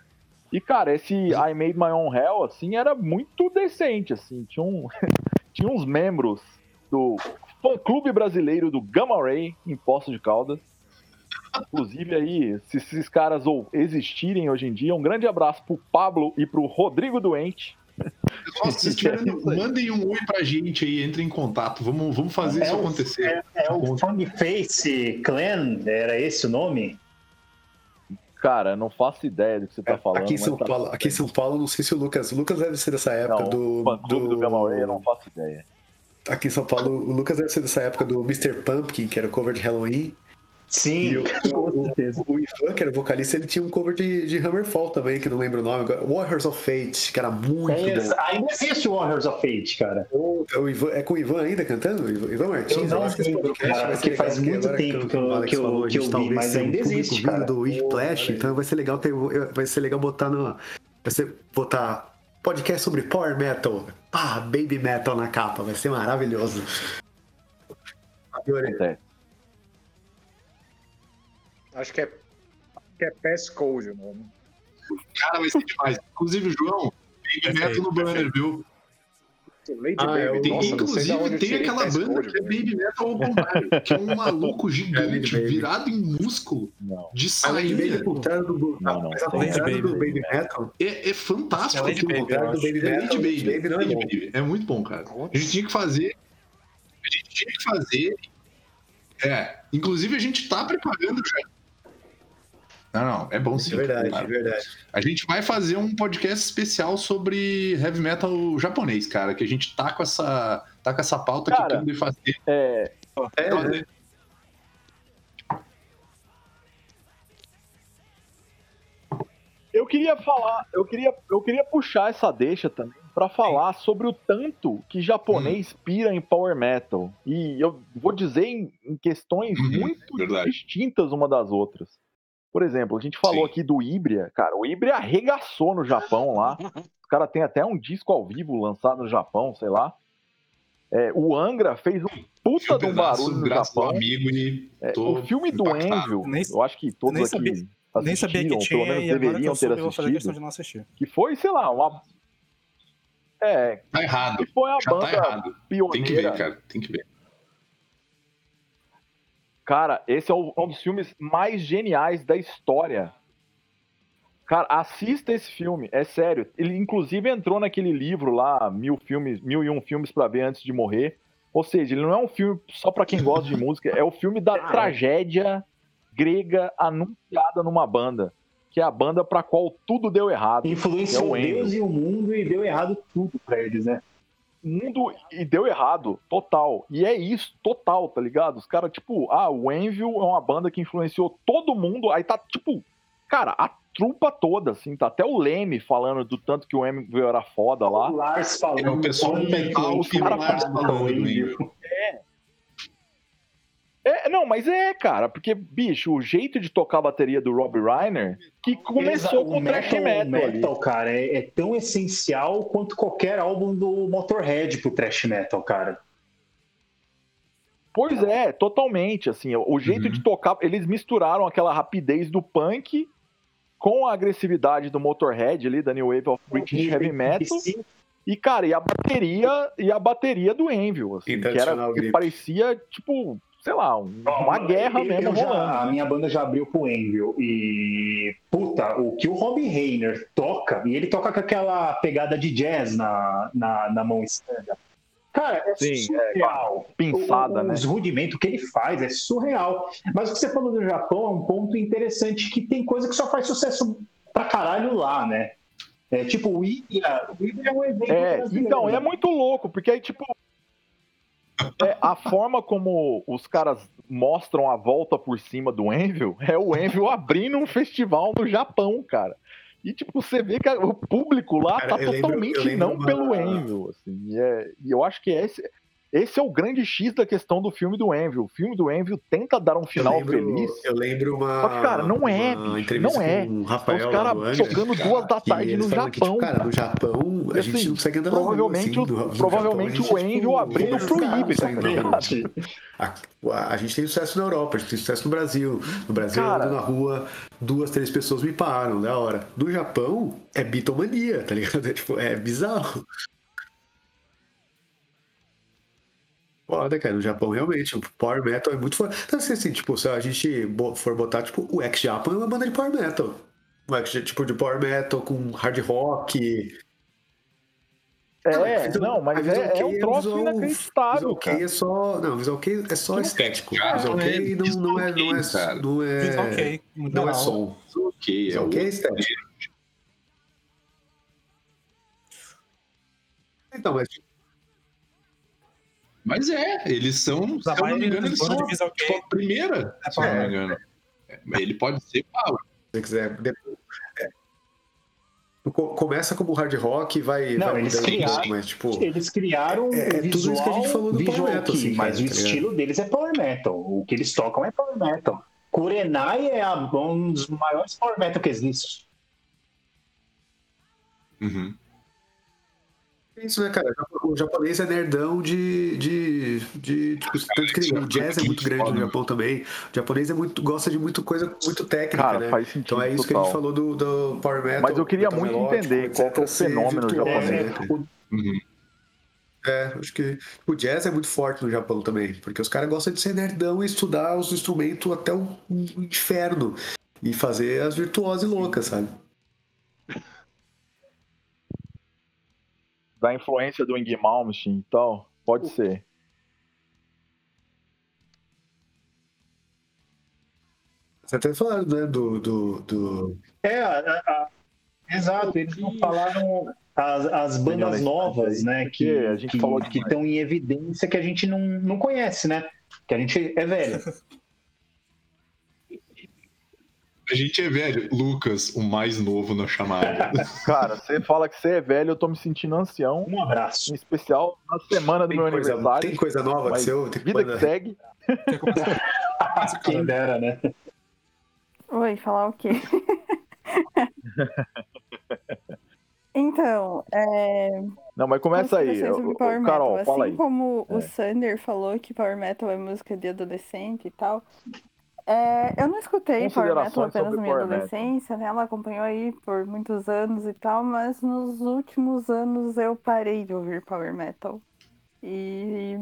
E, cara, esse I Made My Own Hell, assim, era muito decente, assim. Tinha, um, *laughs* tinha uns membros do fã-clube brasileiro do Gamma Ray, em Poços de Caldas. Inclusive aí, se esses caras ou existirem hoje em dia, um grande abraço pro Pablo e pro Rodrigo Doente. Pessoal, se mandem um oi pra gente aí, entrem em contato. Vamos, vamos fazer É isso o- acontecer. É o Fang Face Clan, era esse o nome? Cara, não faço ideia do que você tá falando. aqui em São tá- Paulo, aqui em São Paulo, não sei se o Lucas, o Lucas deve ser dessa época Não, do, o do Ray, eu não faço ideia. aqui em São Paulo, o Lucas deve ser dessa época do Mr. Pumpkin, que era o cover de Halloween. Sim, *laughs* o, o, o Ivan, que era o vocalista, ele tinha um cover de, de Hammerfall também, que não lembro o nome agora. Warriors of Fate, que era muito É, bom. ainda existe o Warriors of Fate, cara. É o Ivan- é com o Ivan ainda cantando? Ivan, Ivan Martins? Eu não acho que esse lembro, podcast cara, vai ser que legal, faz porque muito tempo que eu- o que eu- falou, que eu vi, mas um ainda existe, cara. do Whiplash, então vai ser legal ter, vai ser legal botar no, vai ser botar podcast sobre Power Metal, pá, Baby Metal na capa, vai ser maravilhoso. Adorei. Acontece. Acho que é, que é Passcode o nome. Cara, vai ser demais. Inclusive, João, tem meto no banner, viu? Lady Ah, é Baby. Tem, Nossa, inclusive, tem aquela banda que é. Baby Metal ao contrário, que é um *laughs* maluco gigante, Baby. virado em músculo, Não. de A Lady Baby é sainha. o contrário do, Não, não, mas ao Lady contrário do Baby. Metal. É, é fantástico É Lady aquilo. Baby, do Baby É Metal, Lady Baby. Baby não é Lady. Baby. É muito bom, cara. A gente tinha que fazer. A gente tinha que fazer. É. Inclusive, a gente tá preparando já. Não, não, é bom sim. É verdade, cara. é verdade. A gente vai fazer um podcast especial sobre heavy metal japonês, cara. Que a gente tá com essa, tá com essa pauta Cara, que querendo fazer. É, É, né? Eu queria falar, eu queria, eu queria puxar essa deixa também pra falar sobre o tanto que japonês pira em power metal. E eu vou dizer em, em questões Uhum, muito verdade. distintas uma das outras. Por exemplo, a gente falou Sim. aqui do Ibria, cara, o Ibria arregaçou no Japão lá. *laughs* O cara tem até um disco ao vivo lançado no Japão, sei lá. É, o Angra fez um puta de um barulho no Japão. amigo e É, o filme do impactado. Envio, Nem- eu acho que todos nem aqui sabia- Nem sabia que tinha, pelo menos e agora que deveriam eu ter soube, eu vou fazer questão assistido. de não assistir. Que foi, sei lá, uma. É, Tá errado. que foi a Já banda tá errado. pioneira. Tem que ver, cara. Tem que ver. Cara, esse é o- um dos filmes mais geniais da história. Cara, assista esse filme, é sério. Ele inclusive entrou naquele livro lá, mil filmes, mil e um filmes pra ver antes de morrer. Ou seja, ele não é um filme só pra quem gosta de música, é o filme da tragédia grega anunciada numa banda, que é a banda pra qual tudo deu errado. Influenciou É. Deus e o mundo e deu errado tudo pra eles, né? Mundo e deu errado, total. E é isso, total, tá ligado? Os caras, tipo, ah, o Envil é uma banda que influenciou todo mundo, aí tá, tipo, cara, a trupa toda, assim, tá até o Leme falando do tanto que o Envil era foda lá. O Lars falando. É o pessoal mental que cara Lars do falando, Envy. É, não, mas é, cara, porque, bicho, o jeito de tocar a bateria do Rob Reiner, que começou Exa- com o thrash metal, metal, ali. cara, é, é tão essencial quanto qualquer álbum do Motorhead pro thrash metal, cara. Pois é, totalmente, assim, o jeito Uhum. de tocar, eles misturaram aquela rapidez do punk com a agressividade do Motorhead ali, da New Wave of British Heavy Metal, e, cara, e a bateria, e a bateria do Envil, assim, que, era, que parecia, tipo, sei lá, um- uma guerra Eu mesmo já- rolando. a minha banda já abriu pro Envil e puta, o que o Rob Reiner toca, e ele toca com aquela pegada de jazz na, na, na mão esquerda. Cara, é Sim, surreal. pinçada, O- né? Os rudimentos que ele faz é surreal. Mas o que você falou do Japão é um ponto interessante que tem coisa que só faz sucesso pra caralho lá, né? É tipo o Ibra, o Ibra é um evento É, então, né? é muito louco, porque aí, tipo. É, a forma como os caras mostram a volta por cima do Envil é o Envil abrindo um festival no Japão, cara. E, tipo, você vê que o público lá Cara, tá lembro- totalmente lembro não uma- pelo Envil. Assim, e, é- e eu acho que esse, esse é o grande X da questão do filme do Envil. O filme do Envil tenta dar um Eu final lembro, feliz. eu lembro uma. Só que, cara, não é, uma entrevista não é. com o Rafael os lá do caras Angra, jogando duas da tarde no falam que, Japão. tipo, cara, no Japão a E, gente assim, não consegue andar provavelmente assim, o- do- provavelmente Japão, o Envil tipo, abrindo pro os saindo tá? A, a gente tem sucesso na Europa, a gente tem sucesso no Brasil. No Brasil, Cara. eu ando na rua, duas, três pessoas me param, da hora. No Japão, é bitomania, tá ligado? *laughs* É, tipo, é bizarro. Foda, cara. No Japão, realmente, o Power Metal é muito foda. Então, assim, assim, tipo, se a gente bo- for botar, tipo, o X-Japan é uma banda de Power Metal. O X, tipo, de Power Metal com hard rock. É, Visual- não, mas a Visual é, é um troço visual- inacreditável, Visual cara. é só. Não, Visual Kei é só estético. cara, Visual é Kei não, não é. Não é, cara. não é, Visual no não é som. É Visual o... Kei é estético. Então, mas Mas é, eles são, se eu não me engano, eles são de Visual tipo, a primeira, é se eu não me engano. É, Ele pode ser power. se você quiser. é. Co- Começa como hard rock e vai. Não, vai eles criaram- isso, mas, tipo. Eles criaram É- é o tudo isso visual, que a gente falou do visual Power Metal, assim, mas o tá estilo deles é power metal. O que eles tocam é power metal. Kurenai é a- um dos maiores power metal que existe. Uhum. É isso, né, cara? O japonês é nerdão de. de, de tipo, tanto que o jazz é muito grande no Japão também. O japonês é muito, gosta de muito coisa muito técnica, Cara, né? faz sentido Então é isso que a total. gente falou do, do Power Metal. Mas eu queria muito melódico, entender qual que é o ser fenômeno virtuoso, japonês. né? Uhum. É, acho que o jazz é muito forte no Japão também, porque os caras gostam de ser nerdão e estudar os instrumentos até o o inferno e fazer as virtuosas loucas, sabe? Da influência do Ing Malmsteen e tal, pode ser. Você até falaram, né, do, do, do... É, a- a- a- exato, eles não falaram as, as bandas novas, né? Que a gente que- falou que estão em evidência que a gente não, não conhece, né? Que a gente é velho. *laughs* A gente é velho. Lucas, o mais novo na chamada. *laughs* Cara, você fala que você é velho, eu tô me sentindo ancião. Um abraço. Em especial na semana do Tem meu coisa, aniversário. tem coisa nova que você ouve? Tem vida que segue. *laughs* Quem dera, né? Oi, falar o quê? *laughs* então, é. Não, mas começa aí. Power Metal. Carol, assim fala aí. como É. o Sander falou que Power Metal é música de adolescente e tal. É, eu não escutei Power Metal apenas na minha adolescência, né? Ela acompanhou aí por muitos anos e tal, mas nos últimos anos eu parei de ouvir Power Metal. E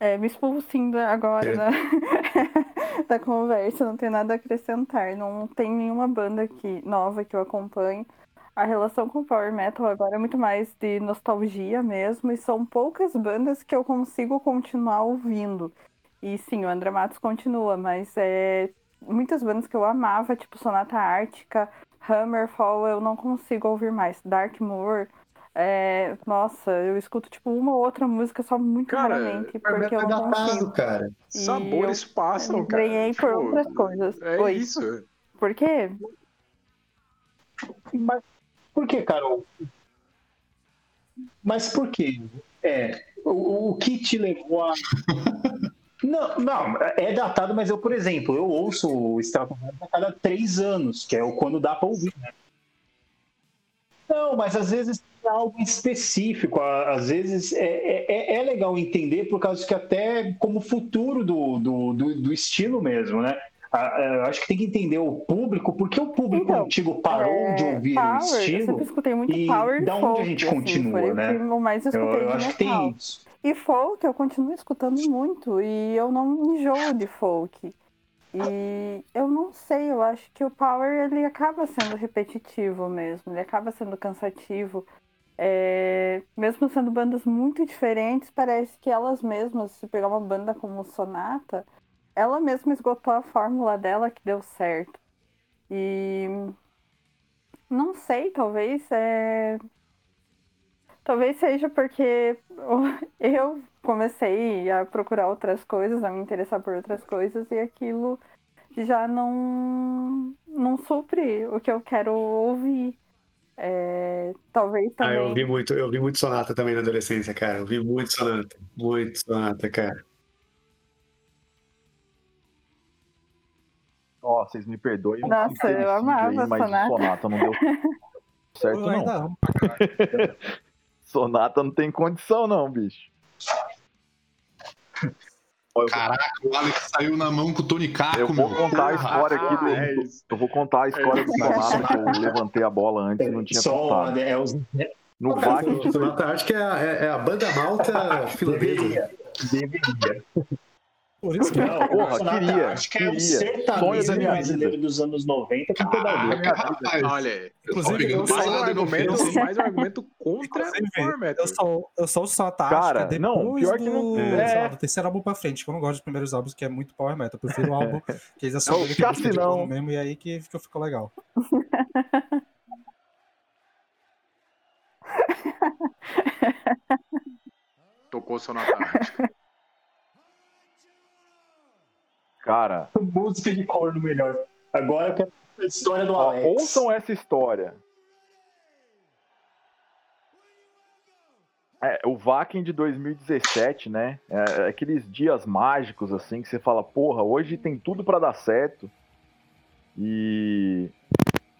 é, me expulsindo agora É. da, *laughs* da conversa, não tem nada a acrescentar. Não tem nenhuma banda que, nova que eu acompanhe. A relação com o Power Metal agora é muito mais de nostalgia mesmo, e são poucas bandas que eu consigo continuar ouvindo. E sim, o André Matos continua, mas é, muitas bandas que eu amava, tipo Sonata Ártica, Hammerfall, eu não consigo ouvir mais. Darkmoor, é, nossa, eu escuto tipo uma ou outra música só muito Cara, raramente, porque eu é não datado, consigo. cara. E Sabores eu passam, cara. ganhei por Tipo, outras coisas. É Oi. isso. Por quê? Mas por que, Carol? Mas por quê? É, o, o que te levou a. *laughs* Não, não, é datado, mas eu, por exemplo, eu ouço o Stratovarius a cada três anos, que é o quando dá pra ouvir, né? Não, mas às vezes é algo específico, às vezes é, é, é legal entender por causa que até como futuro do, do, do, do estilo mesmo, né? Eu acho que tem que entender o público, porque o público Então, antigo parou de É, ouvir power, o eu estilo. sempre escutei muito e power e da onde folk, a gente assim, continua, né? eu Eu, eu de acho que tem isso. E folk eu continuo escutando muito e eu não enjoo de folk. E eu não sei, eu acho que o power ele acaba sendo repetitivo mesmo, ele acaba sendo cansativo. É, mesmo sendo bandas muito diferentes, parece que elas mesmas, se pegar uma banda como Sonata, ela mesma esgotou a fórmula dela que deu certo. E não sei, talvez é Talvez seja porque *laughs* eu comecei a procurar outras coisas, a me interessar por outras coisas, e aquilo já não, não supre o que eu quero ouvir. É, talvez Ah, também. eu ouvi muito, eu ouvi muito sonata também na adolescência, cara. Eu ouvi muito sonata. Muito sonata, cara. Ó, vocês me perdoem. Nossa, eu amava aí, mas Sonata. Sonata não deu *laughs* certo, Eu não. *laughs* Sonata não tem condição, não, bicho. Caraca, o Alex saiu na mão com o Tony Caco, eu vou meu. contar a história aqui do. Ah, é. Eu vou contar a história do Sonata, que eu levantei a bola antes e não tinha Só é, os No VAC, Sonata acho que é, a- é- é a banda malta finlandesa. deveria. Por isso que Não, Porra, o Sonata queria, acho que é o sertanejo brasileiro dos anos 90 com pedal duplo. Caraca, rapaz. Olha aí. Inclusive, eu sou- Mais um argumento, mais um argumento contra o Power Metal. Eu sou, eu sou o Sonata Cara, depois não, pior que não- do, é. do terceiro álbum pra frente, que eu não gosto dos primeiros álbuns, que é muito power metal. Eu prefiro o álbum que eles assumiram que é corno mesmo, e aí que, que ficou legal. Tocou Sonata Ártica. *laughs* cara, Música de corno melhor. Agora eu quero a história do ó, Alex. ouçam essa história. É, o Vakin de 2017, né? É, é aqueles dias mágicos, assim, que você fala, porra, hoje tem tudo pra dar certo. E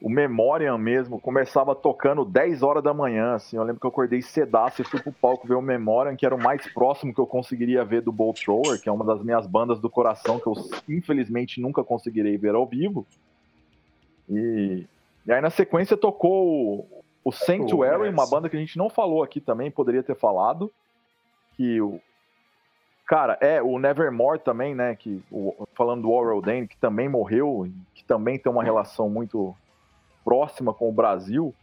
o Memoriam mesmo começava tocando 10 horas da manhã, assim. Eu lembro que eu acordei cedaço e fui pro palco ver o Memoriam, que era o mais próximo que eu conseguiria ver do Bolt Thrower, que é uma das minhas bandas do coração, que eu infelizmente nunca conseguirei ver ao vivo. E, e aí na sequência tocou o, o Sanctuary, uma banda que a gente não falou aqui também, poderia ter falado. Que o. Cara, é, o Nevermore também, né? Que, o- falando do Oral Dane, que também morreu, que também tem uma relação muito próxima com o Brasil.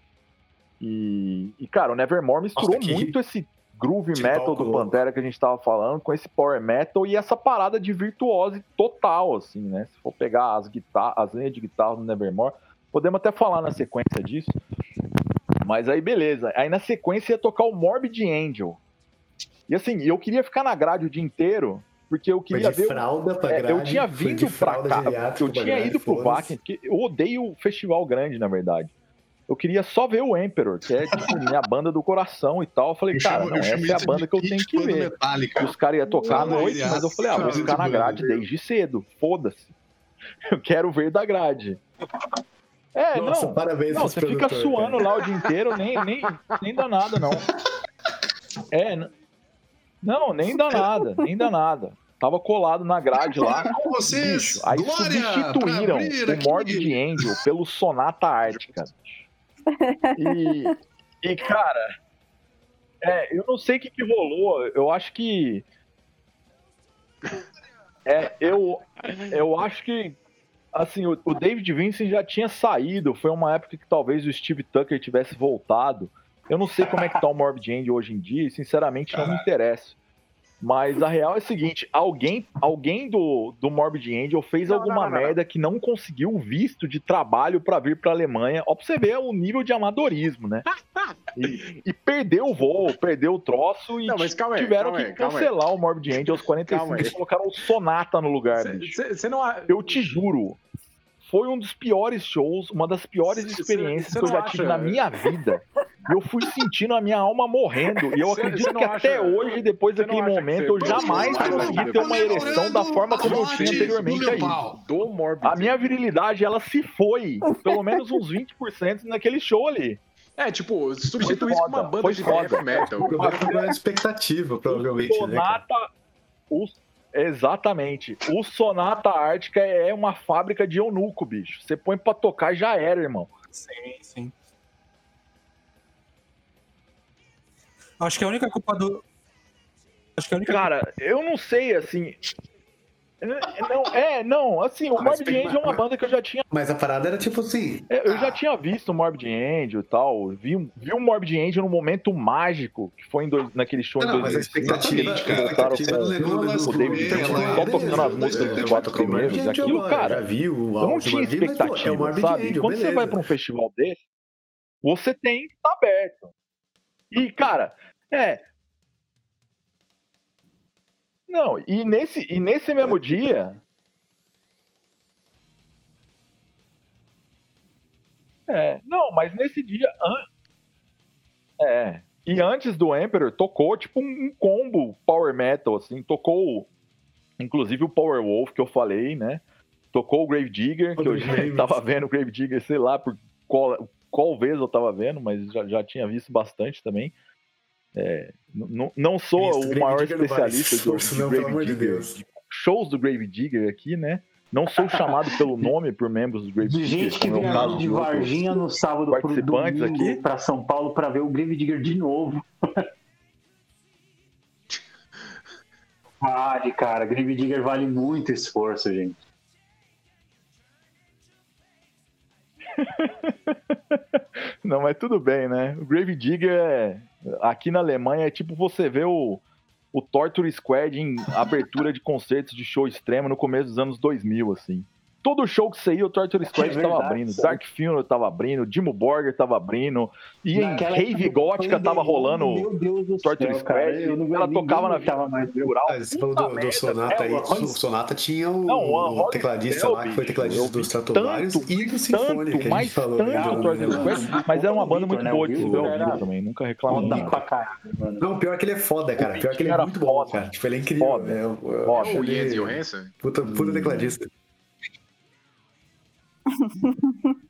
E, e cara, o Nevermore misturou Nossa, muito esse groove metal do. Pantera que a gente tava falando, com esse power metal e essa parada de virtuose total, assim, né? Se for pegar as, guitar as linhas de guitarra do Nevermore, podemos até falar na sequência disso. Mas aí, beleza. Aí na sequência ia tocar o Morbid Angel. E assim, eu queria ficar na grade o dia inteiro, porque eu queria ver. fralda pra é, grade. eu tinha vindo pra cá. Eu tinha grade, ido pro. Vakin, porque eu odeio o festival grande, na verdade. Eu queria só ver o Emperor, que é tipo *laughs* minha banda do coração e tal. Eu falei, Eu cara, chamo- não, essa é a banda que eu tenho que ver. metálica. Os caras iam tocar à noite, mas eu falei, ah, vou ficar na de grade desde cedo. Foda-se. *laughs* Eu quero ver da grade. É, Nossa, não. parabéns Não, você fica suando cara. lá o dia inteiro, nem, nem, nem dá nada, não. *laughs* É, não, nem dá nada, nem dá nada. Tava colado na grade lá. Com vocês, Bicho, aí Glória, substituíram o. Morbid Angel pelo Sonata Ártica. E, e, cara, é, eu não sei o que, que rolou. Eu acho que. É, eu, eu acho que. Assim, o, o David Vincent já tinha saído. Foi uma época que talvez o Steve Tucker tivesse voltado. Eu não sei como é que tá o Morbid Angel hoje em dia e, sinceramente, não me interessa. Mas a real é a seguinte: alguém, alguém do, do Morbid Angel fez Não, alguma não, não, merda que não conseguiu o visto de trabalho pra vir pra Alemanha. Ó, pra você ver o nível de amadorismo, né? *laughs* E, e perdeu o voo, perdeu o troço e aí, tiveram que aí, cancelar o Morbid Angel aos 45 Calma aí. e colocaram o Sonata no lugar, bicho. Você não. Eu te juro, foi um dos piores shows, uma das piores Cê- cê- experiências cê que eu já tive acha- na minha vida. E eu fui sentindo a minha alma morrendo. E eu Cê- acredito cê que acha- até hoje, depois daquele momento, eu jamais mais consegui ter uma ereção da forma como eu tinha anteriormente aí. A minha virilidade, ela se foi. Pelo menos uns 20% naquele show ali. É, tipo, substituir isso com uma banda de foda. heavy metal. O problema foi a expectativa, provavelmente, o né? Sonata. o- exatamente. O Sonata Ártica é uma fábrica de eunuco, bicho. Você põe pra tocar e já era, irmão. Sim, sim. Acho que a única culpa do. Acho que a única Cara, eu não sei, assim. Não, é, não, assim, o Ah, Morbid Angel é uma banda que eu já tinha. Mas a parada era tipo assim. é, Eu já tinha visto o Morbid Angel e tal. Vi, vi o Morbid Angel no momento mágico, que foi em dois- naquele show Não, em não, mas a 2005, expectativa, que a expectativa com levou- o David ela- Bowie, ela- só tocando as beleza, músicas beleza, dos quatro o primeiros. Aquilo, cara, o eu não tinha mas, pô, é o expectativa, sabe? E Angel, quando você beleza. vai pra um festival desse, você tem que estar aberto. E, cara, é. Não, e nesse, e nesse mesmo dia. É, não, mas nesse dia. an- É. E antes do Emperor, tocou tipo um, combo power metal, assim. Tocou, inclusive, o Power Wolf que eu falei, né? Tocou o Grave Digger, que eu já *laughs* tava vendo o Grave Digger, sei lá por qual, qual vez eu tava vendo, mas já, já tinha visto bastante também. É, não sou Cristo, o Grave maior Digger especialista de, esforço, de não, Grave de Digger, Deus. de shows do Grave Digger aqui, né? Não sou chamado pelo *laughs* nome por membros do Grave De Digger, gente que é viajou caso de de Varginha no sábado pro participantes domingo aqui. pra São Paulo pra ver o Grave Digger de novo. *laughs* Vale, cara. Grave Digger vale muito esforço, gente. *laughs* Não, mas tudo bem, né? O Grave Digger é. Aqui na Alemanha é tipo você vê o, o Torture Squad em abertura de concertos de show extremo no começo dos anos 2000, assim. Todo show que saía, o Torture Squad É tava abrindo. Dark Funeral tava abrindo, Dimmu Borger tava abrindo, e em Rave Gótica tava rolando Meu Deus do Torture céu, cara. Squad, Eu não ela tocava na aguentava mais o rural. Ah, você falou do, do Sonata é, aí. o O Sonata tinha o, Não, o o tecladista lá, que foi tecladista eu do vi Stratovarius tanto, e do Sinfonia, tanto, que a gente mais falou. tanto né, Torture Squad, mas era uma banda muito né? boa O de vivo também, nunca mano. Não, pior que ele é foda, cara. Pior que ele é Era muito bom, cara. Tipo, ele é incrível. Foda. É, é, é, O Jens Johansson? Puta, puta tecladista. *laughs*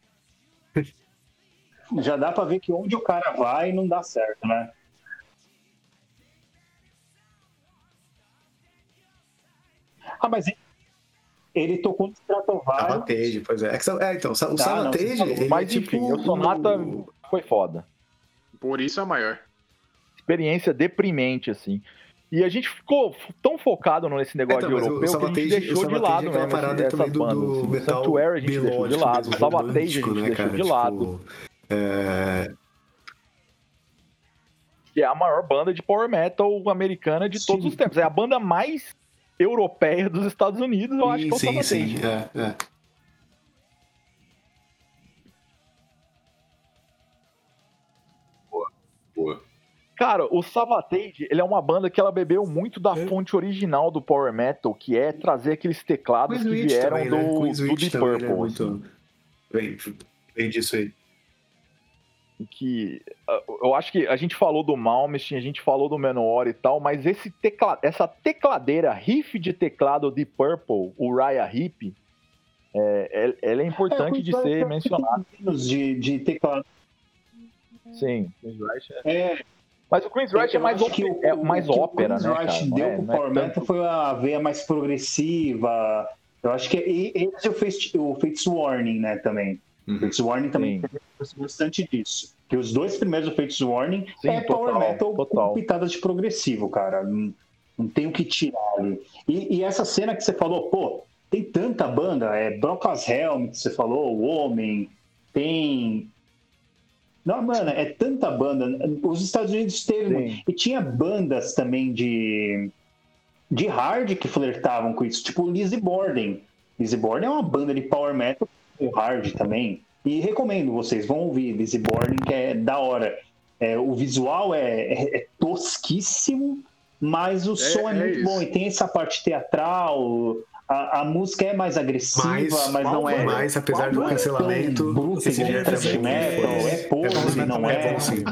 Já dá pra ver que onde o cara vai não dá certo, né? Ah, mas ele- ele tocou no Stratovarius. Savatage, pois é. É, é, então, o Tá, Savatage, ele Mas é tipo enfim, o Sonata foi foda. Por isso é maior. experiência deprimente, assim. E a gente ficou tão focado nesse negócio Então, de mas o- europeu que a gente deixou de lado é parada também do- bandas. do assim. O metal Sanctuary a gente deixou de lado, o Savatage a gente né, deixou cara? de lado. Tipo, é, Que é a maior banda de power metal americana de todos Sim. os tempos. É a banda mais europeia dos Estados Unidos, eu acho que é o sim, Savatage. sim, é, é. Cara, o Savatage, ele é uma banda que ela bebeu muito da É. fonte original do power metal, que é trazer aqueles teclados Queen que vieram também, do, né? Do Deep também, Purple. é assim. muito... Vem, vem disso aí. que eu acho que a gente falou do Malmsteen, a gente falou do Menor e tal, mas esse tecla, essa tecladeira, riff de teclado de Purple, o Raya Hip, é, é- ela é importante de ser mencionada. De, de teclado. Sim, é- É, mas o Queen's Rush é eu mais, que o- é o- mais o que ópera, o né, Queen's cara? Rush deu é- pro não é Power tanto- Metal foi a veia mais progressiva. Eu acho que e- esse é o Fates, o Fates Warning, né, também. Uhum. O Fates Warning também tem bastante disso. Que os dois primeiros do Fates Warning Sim, é Power total, Metal total. com pitadas de progressivo, cara. Não, não tem o que tirar ali. E, e essa cena que você falou, pô, tem tanta banda, é Brocas Helm, que você falou, o Homem, tem. Não, mano, é tanta banda. Os Estados Unidos teve. Sim. E tinha bandas também de. de hard que flertavam com isso, tipo Lizzy Borden. Lizzy Borden é uma banda de power metal hard também. E recomendo vocês, vão ouvir Lizzy Borden, que é da hora. É, o visual é, é- é tosquíssimo, mas o som é, é muito isso. bom. E tem essa parte teatral, a, a música é mais agressiva, Mas- mas, não é. mas, apesar do é cancelamento, bruto esse dia também metal, foi- é podre, é não é é. bom sim.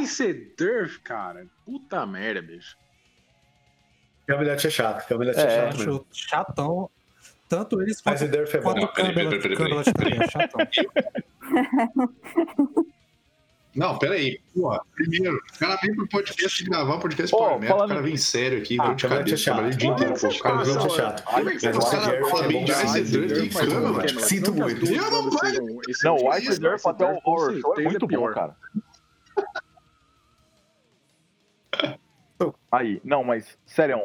Ice Durf, cara. Puta merda, bicho. Camelot é chato, Camelot é, É, chato mesmo. Acho chatão. Tanto eles Mas quanto, o é bom. quanto Peraí, peraí, peraí, peraí. É chatão. *laughs* Não, peraí. Porra, primeiro, o cara vem pro podcast gravar um podcast Ô, Power Metal, falando- o cara vem sério aqui, Ah, de é cabeça, trabalhei o dia inteiro é o cara. é olha? chato. Como é que você Mas o o cara Durf fala é bem de. Ice e Camelot. não, Sinto muito. Eu não sejam Não, o Ice Durf até o Horror Show é muito bom, pior. cara. *laughs* Aí, não, mas, sério,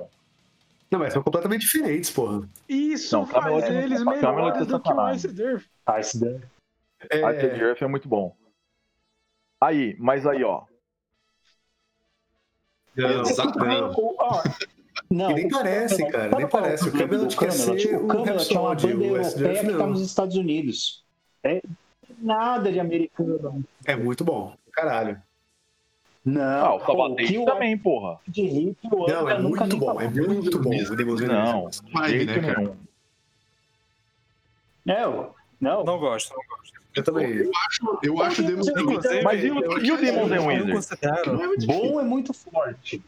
Não, mas são completamente diferentes, porra. Isso Não, faz é- eles Camelot melhores é do que o. Ice Durf. Ice Durf. É, Ice Durf é muito bom. Aí, mas aí, ó. Não, nem parece, cara, nem é parece. O quer Camelot? ser O o Camelot é uma banda europeia que tá não. nos Estados Unidos. É nada de americano. É muito bom. Caralho. Não, Ah, o pô, o também, porra. de hip, o Não, é nunca muito bom. É muito bom. Não, jeito né, cara? É, não. Não gosto, não gosto. Eu também. Eu acho, eu acho Demon Inclusive, Mas e o, eu- e o Demons and eu Wizards? considero, Bom é muito forte.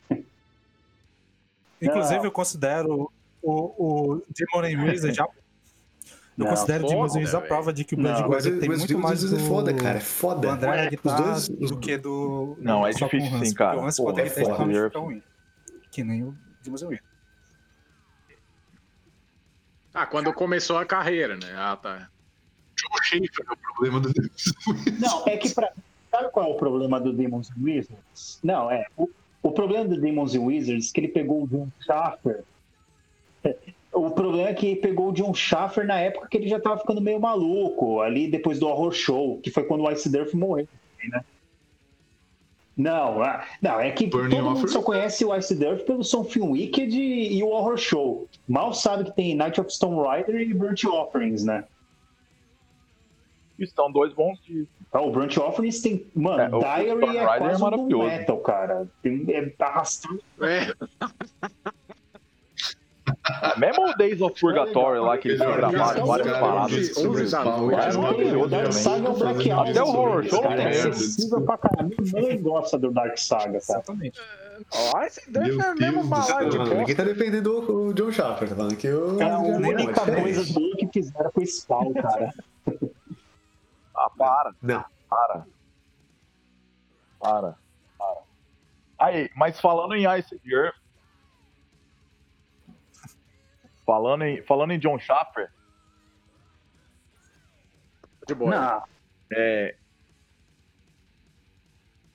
inclusive, Não. eu considero o, o Demon and Wizard a- Eu Não, considero o Demon and foda, Wizards a prova de que o Não, Blood Mas, Guardian tem mas muito Demons mais Venenos do, é foda, cara. É do foda. André na Os guitarra dois. os- do que do. Não, é só com difícil sim, cara. porque O Hans bota é guitarra foda. e fica ruim. Que nem o Demon and Wizard. Ah, quando começou a carreira, né? Ah, tá. Joe Schaefer é o problema do Não, é que pra. Sabe qual é o problema do Demons and Wizards? Não, é. O, o problema do Demons and Wizards é que ele pegou o John Schaffer. O problema é que ele pegou o John Schaffer na época que ele já tava ficando meio maluco, ali depois do Horror Show, que foi quando o Ice Durf morreu. né? Não, ah, não, é que Burning todo mundo Offer? só conhece o Ice Durf pelo som Film Wicked e, e o Horror Show. Mal sabe que tem Night of Stone Rider e Burnt Offerings, né? Estão dois bons discos. Ah, o Brunch Offerings tem. Mano, É, o Diary é Raider é quase maravilhoso. metal, cara. Tem, é arrastando. É, Mesmo o Days of Purgatory lá, que eles Melhor, gravaram cara, várias cara, paradas. Cara, é né? maravilhoso o Dark também. Saga é o Black Album. Até o Horror Show cara, tem. é acessível pra. Minha mãe gosta do Dark Saga, cara. Exatamente. ó, esse é mesmo Deus balada do de ninguém tá defendendo o o John Schaffer, tá falando que o. É a o- única é coisa boa que fizeram com esse pau, cara. Ah, para. Não. Para. Para. Para. Aí, mas falando em Ice Earth. Falando em, falando em John Schaffer, De boa. Não, é,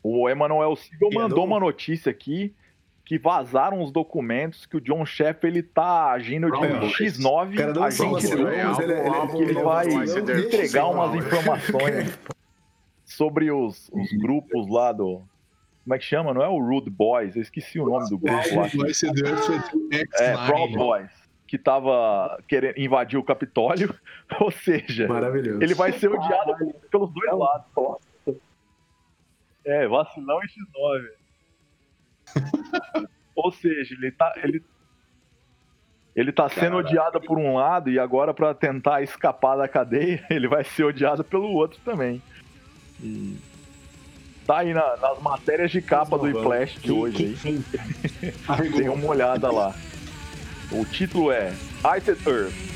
o Emanuel Siegel é mandou do- uma notícia aqui que vazaram os documentos que o John Schaffer ele tá agindo de Boys. X9 O cara não agente é ele, vai entregar umas informações sobre os, os grupos lá do. Como é que chama? Não é o Rude Boys, eu esqueci o nome do grupo lá. É, X9. Proud Boys, que tava querendo invadir o Capitólio. *laughs* Ou seja, Maravilhoso. ele vai ser odiado pelos dois lados. É, vacilão e X9. *laughs* Ou seja, ele tá. Ele, ele tá sendo odiado por um lado e agora pra tentar escapar da cadeia, *laughs* ele vai ser odiado pelo outro também. E tá aí na- nas matérias de capa do Flash de hoje aí. *laughs* Dê uma olhada lá. O título é Ice Earth.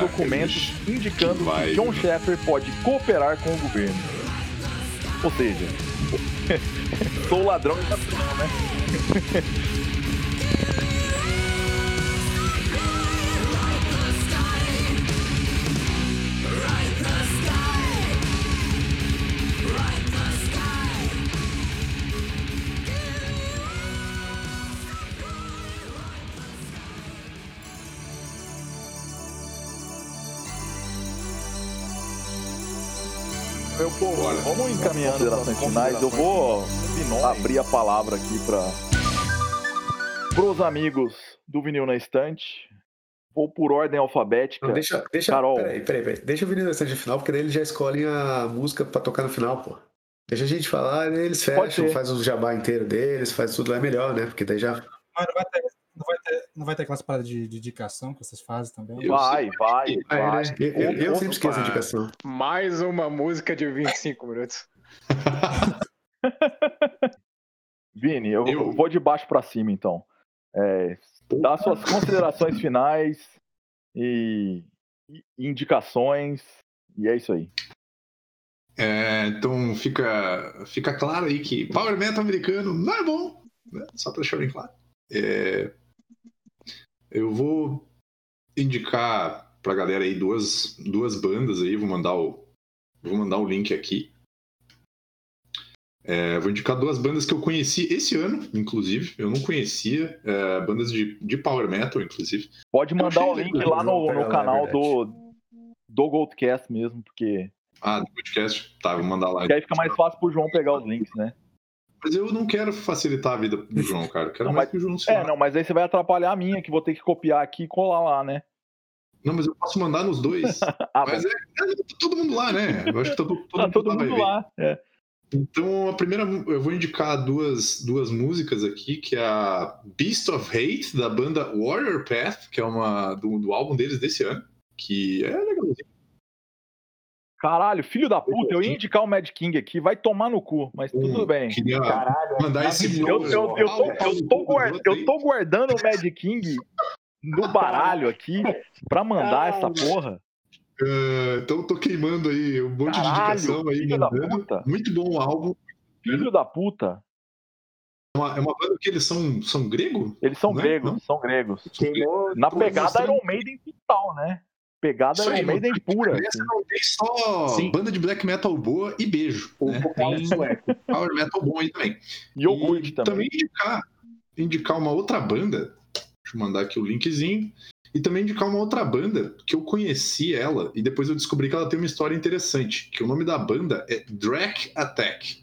Documentos bicho. indicando Que que. John Sheffer pode cooperar com o governo. Ou seja, sou ladrão e ladrão, né? *laughs* vamos encaminhando as considerações finais. Eu vou abrir a palavra aqui para os amigos do vinil na estante. Vou por ordem alfabética. Não, deixa, deixa, Carol. Peraí, peraí, peraí. Deixa o vinil na estante no final, porque daí eles já escolhem a música pra tocar no final, pô. Deixa a gente falar, eles fecham, faz o jabá inteiro deles, faz tudo lá melhor, né? Porque daí já. Mas não vai ter, não vai ter, não vai ter aquelas paradas de, de indicação que vocês fazem também? Vai, vai, Vai, vai. né? Eu, eu- eu sempre esqueço a indicação. Mais uma música de 25 minutos. *laughs* Vini, eu, Eu- vou de baixo pra cima, então. É, dá suas considerações *laughs* finais e, e indicações. E é isso aí. É, então fica, fica claro aí que Power Metal americano não é bom, né? só pra deixar bem claro. É, eu vou indicar pra galera aí duas, duas bandas aí, vou mandar o, vou mandar o link aqui. É, vou indicar duas bandas que eu conheci esse ano, inclusive. Eu não conhecia, é, bandas de, de Power Metal, inclusive. Pode mandar o link lá no, no lá, é canal do, do Goldcast mesmo, porque, Ah, do podcast? Tá, vou mandar lá. porque aí fica mais fácil pro João pegar os links, né? Mas eu não quero facilitar a vida do João, cara. Eu quero Não, mais mas- que o João se É, não, mas aí você vai atrapalhar a minha, que vou ter que copiar aqui e colar lá, né? Não, mas eu posso mandar nos dois. *laughs* Ah, mas é, é, tá todo mundo lá, né? Eu acho que tá todo, todo tá mundo todo lá mundo lá. É. Então, a primeira, eu vou indicar duas, duas músicas aqui, que é a Beast of Hate, da banda Warrior Path, que é uma do, do álbum deles desse ano, que é legalzinho. Caralho, filho da puta, eu ia indicar o Mad King aqui, vai tomar no cu, mas tudo bem. Queria Caralho, mandar esse Eu, eu, eu, tô, eu, tô guard- eu tô guardando o Mad King no baralho aqui pra mandar essa porra. É, então, tô queimando aí um monte de Caralho, indicação aí, filho da mandando. puta. Muito bom o álbum. Filho da puta. É uma, é uma banda que eles são, são grego? Eles são Não é? gregos, Não? são gregos. queimou. Na pegada mostrando- Iron Maiden total, né? Pegada Iron Maiden pura. Assim. não tem só Sim. banda de black metal boa e beijo. O né? Tem *laughs* power metal bom aí também. E iogurte também. indicar, indicar uma outra banda. Deixa eu mandar aqui o linkzinho. E também indicar uma outra banda que eu conheci ela e depois eu descobri que ela tem uma história interessante. Que o nome da banda é Drac Attack.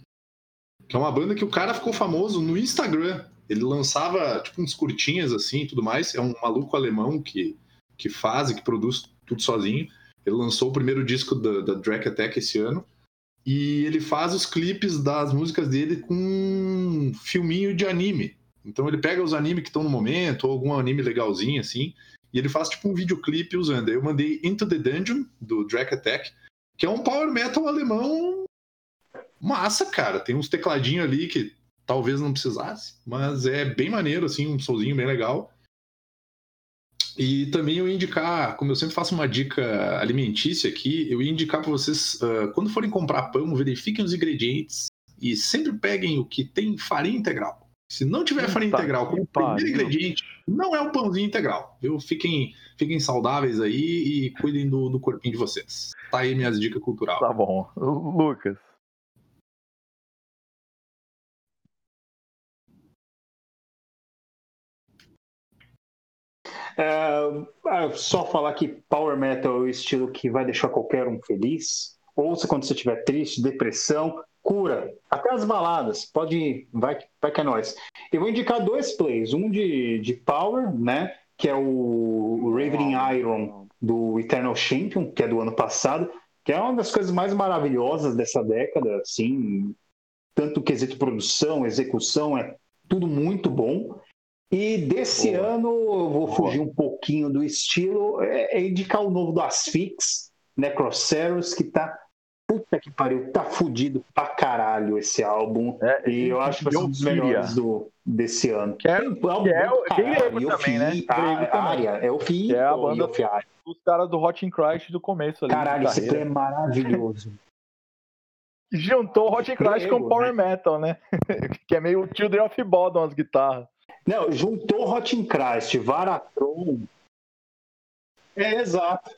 Que é uma banda que o cara ficou famoso no Instagram. Ele lançava tipo uns curtinhas assim e tudo mais. É um maluco alemão que, que faz e que produz tudo sozinho. Ele lançou o primeiro disco da, da Drac Attack esse ano. E ele faz os clipes das músicas dele com um filminho de anime. Então ele pega os animes que estão no momento, ou algum anime legalzinho assim, e ele faz tipo um videoclipe usando. Eu mandei Into the Dungeon, do Drac Attack, que é um power metal alemão massa, cara. Tem uns tecladinhos ali que talvez não precisasse, mas é bem maneiro, assim, um solzinho bem legal. E também eu ia indicar, como eu sempre faço uma dica alimentícia aqui, eu ia indicar para vocês, ah, quando forem comprar pão, verifiquem os ingredientes e sempre peguem o que tem farinha integral. Se não tiver farinha Puta integral como primeiro ingrediente, não é o pãozinho integral. Viu? Fiquem, fiquem saudáveis aí e cuidem do, do corpinho de vocês. Tá aí minhas dicas culturais. Tá bom. Lucas. É, ah, só falar que Power Metal é o estilo que vai deixar qualquer um feliz. Ouça quando você estiver triste, depressão, cura. Até as baladas. Pode ir, vai, vai que é nóis. Eu vou indicar dois plays. Um de, de Power, né? Que é o, o Ravening Iron do Eternal Champion, que é do ano passado. Que é uma das coisas mais maravilhosas dessa década, assim. Tanto quesito produção, execução, é tudo muito bom. E desse Boa. ano eu vou fugir um pouquinho do estilo, é, é indicar o novo do Asphyx, Necroceros, que tá. Puta que pariu, tá fudido pra caralho esse álbum. É, E eu acho que vai ser um dos melhores do, desse ano. Que é- Tem que é o- grego também, né? a-. Área, é o Fi Que é a banda- caras do Hot in Christ do começo ali. Caralho, esse play é maravilhoso. Juntou Hot in Christ Grego, com Power Metal, né? *laughs* que é meio Children of Bodom as guitarras. Não, juntou Hot in Christ, Varatron. É, exato.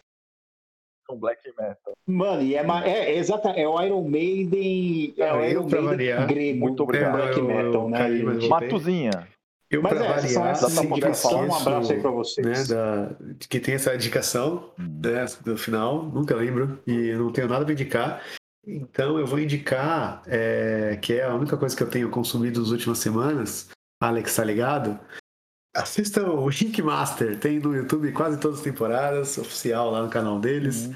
Com Black Metal. Mano, e é, é, é exata, é o Iron Maiden, é o Eu, Iron Maiden variar, grego, muito obrigado. black Eu- eu metal, né? caí, mas E- voltei. Matuzinha. Eu, Mas pra é, variar, essas sempre indicações. Um esqueço, abraço aí pra vocês. né, da, que tem essa indicação né, do final, nunca lembro, e eu não tenho nada pra indicar. Então eu vou indicar, é, que é a única coisa que eu tenho consumido nas últimas semanas, Alex, tá ligado? Assistam o Ink Master, tem no YouTube quase todas as temporadas, oficial lá no canal deles. Uhum.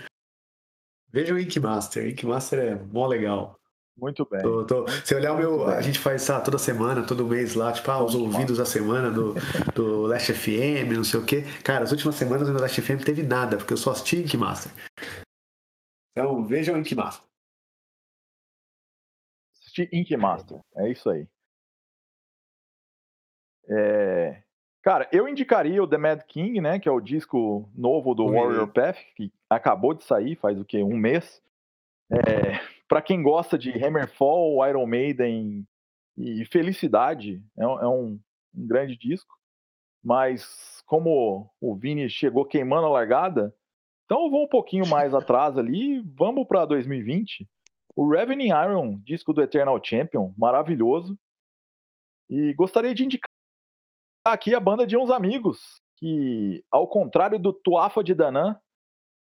Vejam o Ink Master, Ink Master é mó legal. Muito bem. Tô- tô- Se olhar o meu, bem. a gente faz ah, toda semana, todo mês lá, tipo, ah, os ouvidos da semana do, do Last FM, não sei o quê. Cara, as últimas semanas no Last FM não teve nada, porque eu só assisti Ink Master. Então vejam o Ink Master. Assistir Ink Master. É isso aí. É, Cara, eu indicaria o The Mad King, né? Que é o disco novo do Oi. Warrior Path, que acabou de sair faz o quê? Um mês. É... Para quem gosta de Hammerfall, Iron Maiden e Felicidade, é um, é um- um grande disco. Mas como o Vini chegou queimando a largada, então eu vou um pouquinho *laughs* mais atrás ali, vamos para 2020. O Revening Iron, disco do Eternal Champion, maravilhoso. E gostaria de indicar aqui a banda de uns amigos, que, ao contrário do Tuafa de Danã,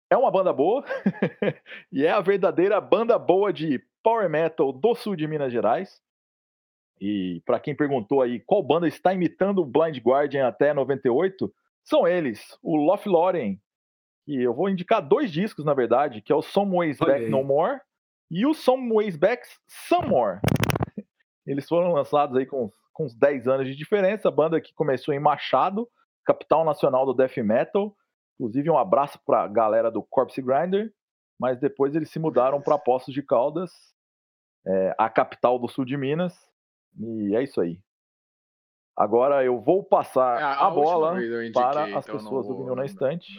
é uma banda boa *laughs* e é a verdadeira banda boa de power metal do sul de Minas Gerais. E para quem perguntou aí qual banda está imitando o Blind Guardian até 98, são eles, o Lothlórien, que eu vou indicar dois discos, na verdade, que é o Some Ways Back. No More e o Some Ways Back Some More. *laughs* Eles foram lançados aí com, com uns 10 anos de diferença, a banda que começou em Machado, capital nacional do death metal. Inclusive, um abraço para a galera do Corpse Grinder, mas depois eles se mudaram para Poços de Caldas, é, a capital do sul de Minas, e é isso aí. Agora eu vou passar É, a a, bola indiquei, para as então pessoas do vou- Vinil na Estante.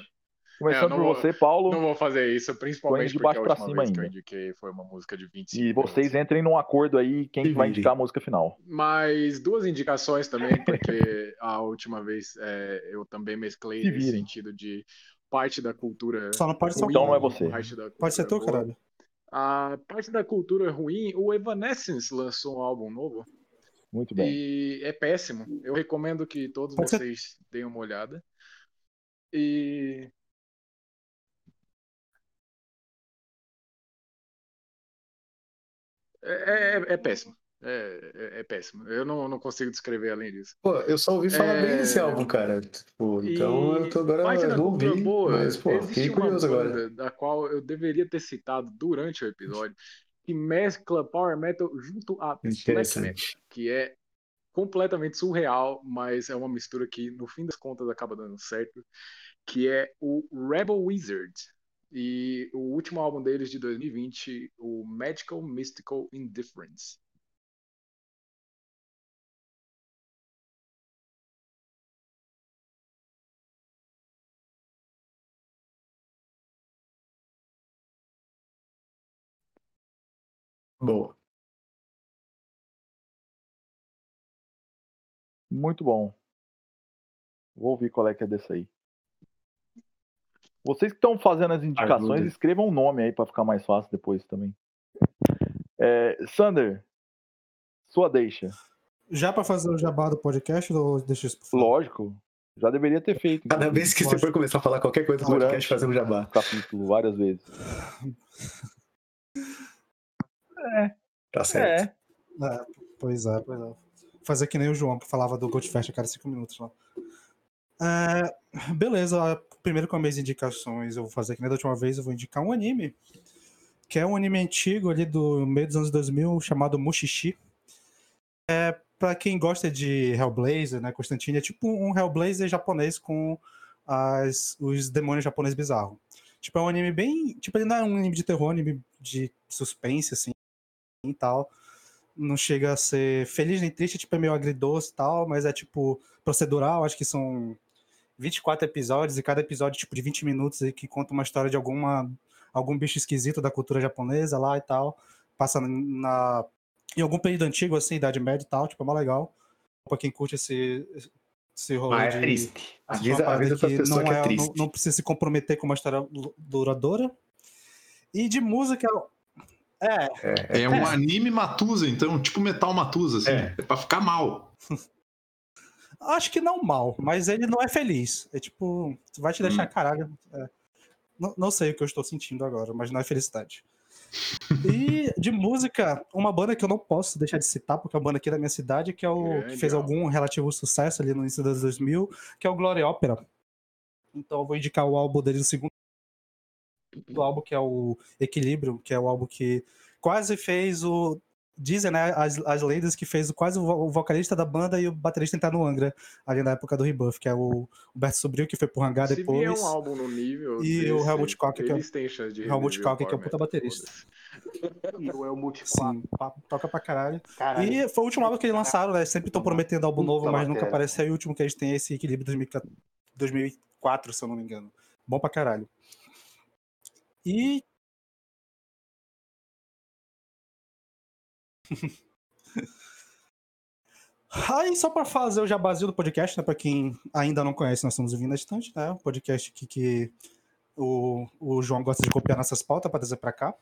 É, Começando não por vou- você, Paulo, Não vou fazer isso, principalmente de porque baixo a pra última cima vez que eu ainda. indiquei foi uma música de 25 e minutos. vocês entrem num acordo aí quem Se vai indicar a música final. Mas duas indicações também, porque *laughs* a última vez é, eu também mesclei Se nesse sentido de parte da cultura. Só não pode ser Então não é você. parte da Pode ser tu, caralho. A parte da cultura ruim, o Evanescence lançou um álbum novo Muito bem. e é péssimo. Eu recomendo que todos Pode ser- vocês deem uma olhada. E é, é- é péssimo. É, é- é péssimo. Eu não, não consigo descrever além disso. Pô, eu só ouvi falar É, bem desse álbum, cara. Tipo, então E eu tô agora eu não ouvi, boa, mas pô, fiquei curioso agora. da qual eu deveria ter citado durante o episódio, que mescla power metal junto a black metal, que é completamente surreal, mas é uma mistura que no fim das contas acaba dando certo, que é o Rebel Wizard. E o último álbum deles de 2020, o Magical Mystical Indifference. Boa. Muito bom. Vou ouvir qual é que é desse aí. Vocês que estão fazendo as indicações, Ajuda. escrevam um nome aí para ficar mais fácil depois também. É, Sander, sua deixa. Já pra fazer o jabá do podcast ou deixa isso? Lógico, já deveria ter feito. Cada vez que você Lógico. for começar a falar qualquer coisa do Durante. podcast, fazer um jabá. capítulo várias vezes. *laughs* Tá certo. É, É, pois é, pois é. Fazer que nem o João, que falava do Goldfest a cada cinco minutos lá. É, beleza, primeiro com as minhas indicações, eu vou fazer que nem da última vez, eu vou indicar um anime, que é um anime antigo ali do meio dos anos 2000, chamado Mushishi. É, pra quem gosta de Hellblazer, né, Constantine, é tipo um Hellblazer japonês com as, os demônios japoneses bizarros. Tipo, é um anime bem. Tipo, ele não é um anime de terror, é um anime de suspense, assim, e tal. Não chega a ser feliz nem triste, tipo, é meio agridoce e tal, mas é tipo procedural, acho que são 24 episódios, e cada episódio, tipo, de 20 minutos, aí, que conta uma história de alguma algum bicho esquisito da cultura japonesa lá e tal. Passa na, em algum período antigo, assim, Idade Média e tal, tipo, é mó legal. Pra quem curte esse, esse rolê Ah, é de- triste. Avisa, avisa que pessoas não, que é é- triste. não, não precisa se comprometer com uma história du- duradoura. E de música. É, É um anime Matusa, então, tipo Metal Matusa, assim. É. É, pra ficar mal. *laughs* acho que não mal, mas ele não é feliz. É tipo, vai te deixar Hum. caralho. é. Não, não sei o que eu estou sentindo agora, mas não é felicidade. E de música, uma banda que eu não posso deixar de citar, porque é uma banda aqui da minha cidade, que é o Grande que fez álbum. algum relativo sucesso ali no início dos 2000, que é o Glory Opera. Então eu vou indicar o álbum deles, o segundo álbum, que é o Equilíbrio, que é o álbum que quase fez o. Dizem, né, as, as lendas que fez o- quase o, vo- o vocalista da banda e o baterista entrar no Angra, ali na época do Rebuff, que é o Humberto Sobrinho, que foi pro Hangar Se depois. vier um álbum no nível E o Helmut Koch, que é o- eles têm Helmut Koch, que é o puta Metal, baterista. E o Helmut Sim, pa- toca pra caralho. Caralho. E foi o último álbum que eles lançaram, né? Sempre estão prometendo álbum novo, mas nunca apareceu. E o último que a gente tem é esse Equilíbrio 2014 2004, se eu não me engano. Bom pra caralho. E. *laughs* Aí, só pra fazer o jabazinho do podcast, né? Pra quem ainda não conhece, nós somos o Vinda Estante, né? Um podcast que, que o, o João gosta de copiar nossas pautas pra trazer pra cá.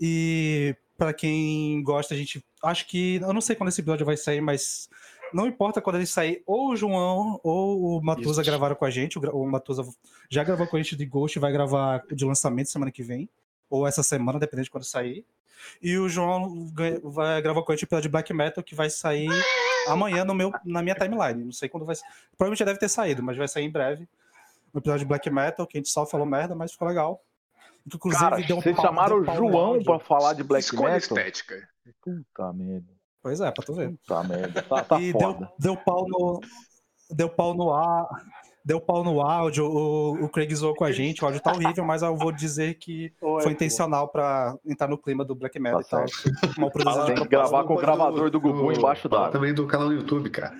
E pra quem gosta, a gente. Acho que. Eu não sei quando esse episódio vai sair, mas não importa quando ele sair, ou o João ou o Matusa Isso. gravaram com a gente. O, o Matusa já gravou com a gente de Ghost e vai gravar de lançamento semana que vem. Ou essa semana, dependendo de quando sair. E o João vai gravar com a episódio de Black Metal que vai sair amanhã no meu, na minha timeline. Não sei quando vai ser. Provavelmente já deve ter saído, mas vai sair em breve. Um episódio de Black Metal, que a gente só falou merda, mas ficou legal. Inclusive, Cara, deu um vocês pau- chamaram deu o João pra falar de Black Escolha Metal? estética. Puta merda. Pois é, pra tu ver. Puta merda. Tá, tá e foda. deu, deu pau no. Deu pau no ar. Deu pau no áudio, o, o Craig zoou com a gente, o áudio tá horrível, mas eu vou dizer que Oi, foi pô. intencional pra entrar no clima do Black Metal Tá e tal. Foi Mal produzido Tem que gravar com o gravador do Gugu embaixo fala d'água. também do canal no YouTube, cara.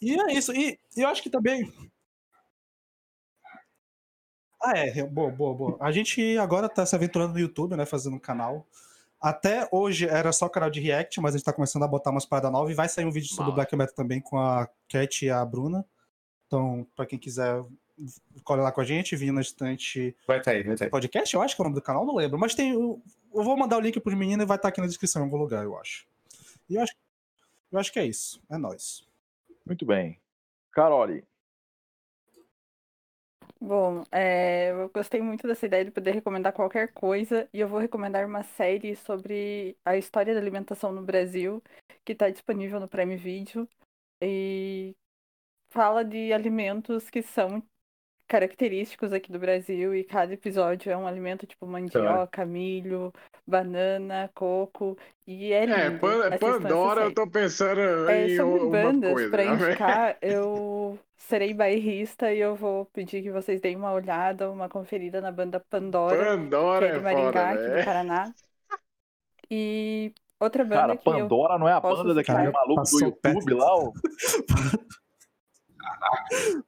E é isso. E, e eu acho que também. Ah, é. Boa, boa, boa. A gente agora tá se aventurando no YouTube, né? Fazendo um canal. Até hoje era só canal de React, mas a gente tá começando a botar umas paradas novas. E vai sair um vídeo sobre Massa. Black Metal também com a Cat e a Bruna. Então, pra quem quiser, cola lá com a gente, vir na estante Vai sair, vai sair. podcast, eu acho que é o nome do canal, não lembro. Mas tem. Eu vou mandar o link pros meninos e vai estar aqui na descrição em algum lugar, eu acho. E eu acho, eu acho que é isso. É nóis. Muito bem. Carole, Bom, é, eu gostei muito dessa ideia de poder recomendar qualquer coisa e eu vou recomendar uma série sobre a história da alimentação no Brasil, que está disponível no Prime Video e fala de alimentos que são característicos aqui do Brasil e cada episódio é um alimento tipo mandioca, milho, banana, coco e é É. Pan- Pandora, eu série. tô pensando É, em sobre uma bandas, coisa. pra né? indicar, *laughs* eu serei bairrista e eu vou pedir que vocês deem uma olhada, uma conferida na banda Pandora, que Pandora é de é Maringá, foda, aqui do né? Paraná. E outra banda cara, que eu Pandora não é a banda daquele maluco do YouTube perto. lá? O *laughs*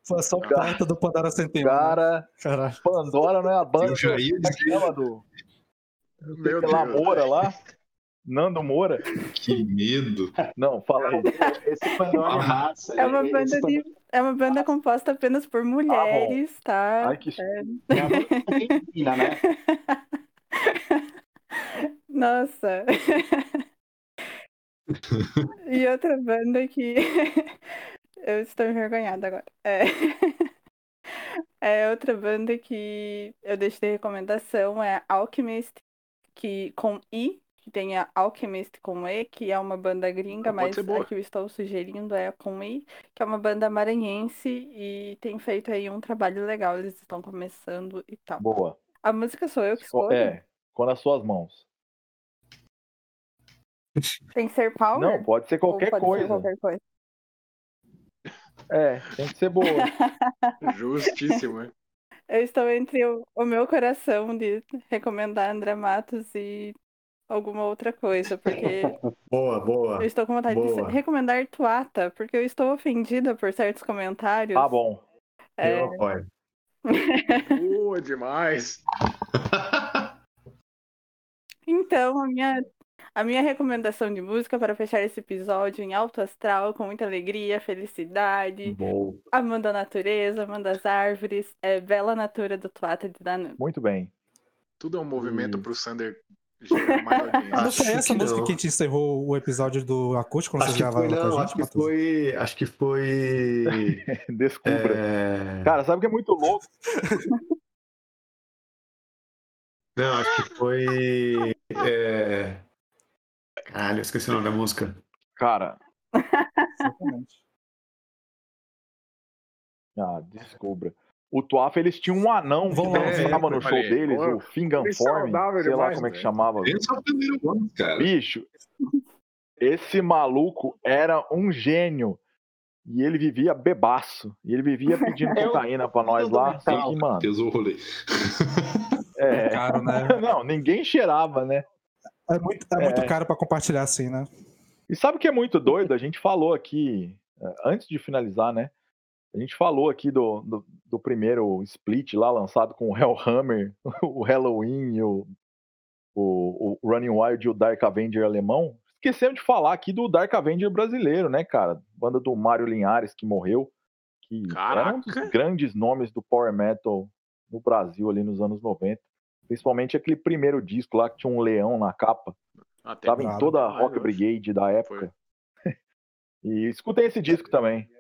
Foi só perto do Pandora Centenário. cara, Caralho. Pandora não é a banda Eu já ia como que dizer. chama do Meu aquela Deus. Moura lá? Nando Moura? Que medo. Não, fala aí. Esse Pandora é massa. É uma banda de é uma banda composta apenas por mulheres, tá? Ai, que É, é uma banda feminina, né? *laughs* Nossa. *laughs* E outra banda que eu estou envergonhada agora. É... *laughs* é outra banda que eu deixo de recomendação é Alchemist, que com I, que tem a Alchemist com E, que é uma banda gringa, Ah, mas ser a que eu estou sugerindo é com I, que é uma banda maranhense e tem feito aí um trabalho legal, eles estão começando e tal. Boa. A música sou eu que escolho? É, com nas suas mãos. Tem que ser power? Não, pode ser qualquer pode ser coisa. qualquer coisa? É, tem que ser boa. *laughs* Justíssimo, hein? Eu estou entre o, o meu coração de recomendar André Matos e alguma outra coisa, porque *laughs* Boa, boa. eu estou com vontade de Boa. recomendar Tuata, porque eu estou ofendida por certos comentários. Tá bom. É, Eu apoio. *laughs* Boa demais. Então, a minha, a minha recomendação de música para fechar esse episódio em alto astral, com muita alegria, felicidade, Boa. amando a natureza, amando as árvores, é Bela Natura do Tuata de Danone. Muito bem. Tudo é um movimento Hum. pro Sander gerar mais *laughs* audiência. Não foi essa que música não. que a gente encerrou o episódio do acústico quando Acho que foi, não, acho que foi. Acho que foi. *laughs* Descubra. é, Cara, sabe o que é muito louco? Não, acho que foi. É... Caralho, eu esqueci o nome da música. Cara, *laughs* Exatamente. ah, descubra. O Tuafa, eles tinham um anão que Vamos lá, dançava é, no show falei, deles, pô, o Finganform, sei lá demais, como é que velho. chamava. Pensa o primeiro ano, cara. Bicho, esse maluco era um gênio. E ele vivia bebaço. E ele vivia pedindo *laughs* É cocaína pra nós lá. Só que, mano, Pesou o rolê. é... Caro, né? *laughs* Não, ninguém cheirava, né? É muito, é muito É. caro pra compartilhar assim, né? E sabe o que é muito doido? A gente falou aqui, eh, antes de finalizar, né? A gente falou aqui do, do, do primeiro split lá lançado com o Hellhammer, *laughs* o Halloween, e o, o, o Running Wild e o Dark Avenger alemão. Esquecemos de falar aqui do Dark Avenger brasileiro, né, cara? Banda do Mário Linhares, que morreu. Que era um dos Caraca. grandes nomes do Power Metal no Brasil ali nos anos 90. Principalmente aquele primeiro disco lá que tinha um leão na capa. Até Tava em toda a Rock. Brigade da época. *laughs* e escutem esse disco também.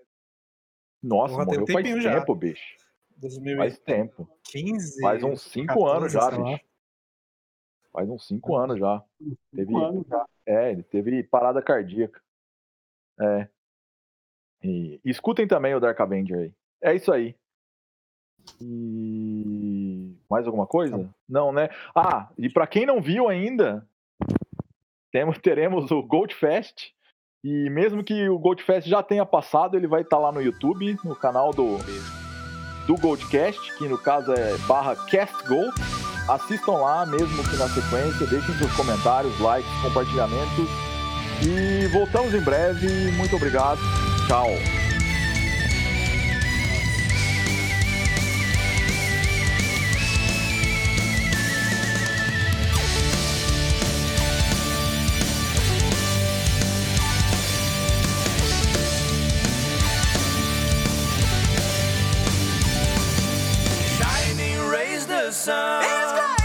Nossa, Porra, tem morreu faz tempinho já. tempo, bicho. 2015, Faz tempo. Faz uns 5 anos já, bicho. Faz uns 5 anos já. Teve, É, ele teve parada cardíaca. É. E, e escutem também o Dark Avenger aí. É isso aí. E mais alguma coisa? Não, né? Ah, e pra quem não viu ainda, temos, *laughs* teremos o Gold Fest. E mesmo que o Gold Fest já tenha passado, ele vai estar lá no YouTube, no canal do, do Goldcast, que no caso é barra Cast Gold. Assistam lá, mesmo que na sequência, deixem seus comentários, likes, compartilhamentos. E voltamos em breve. Muito obrigado. Tchau. The sun.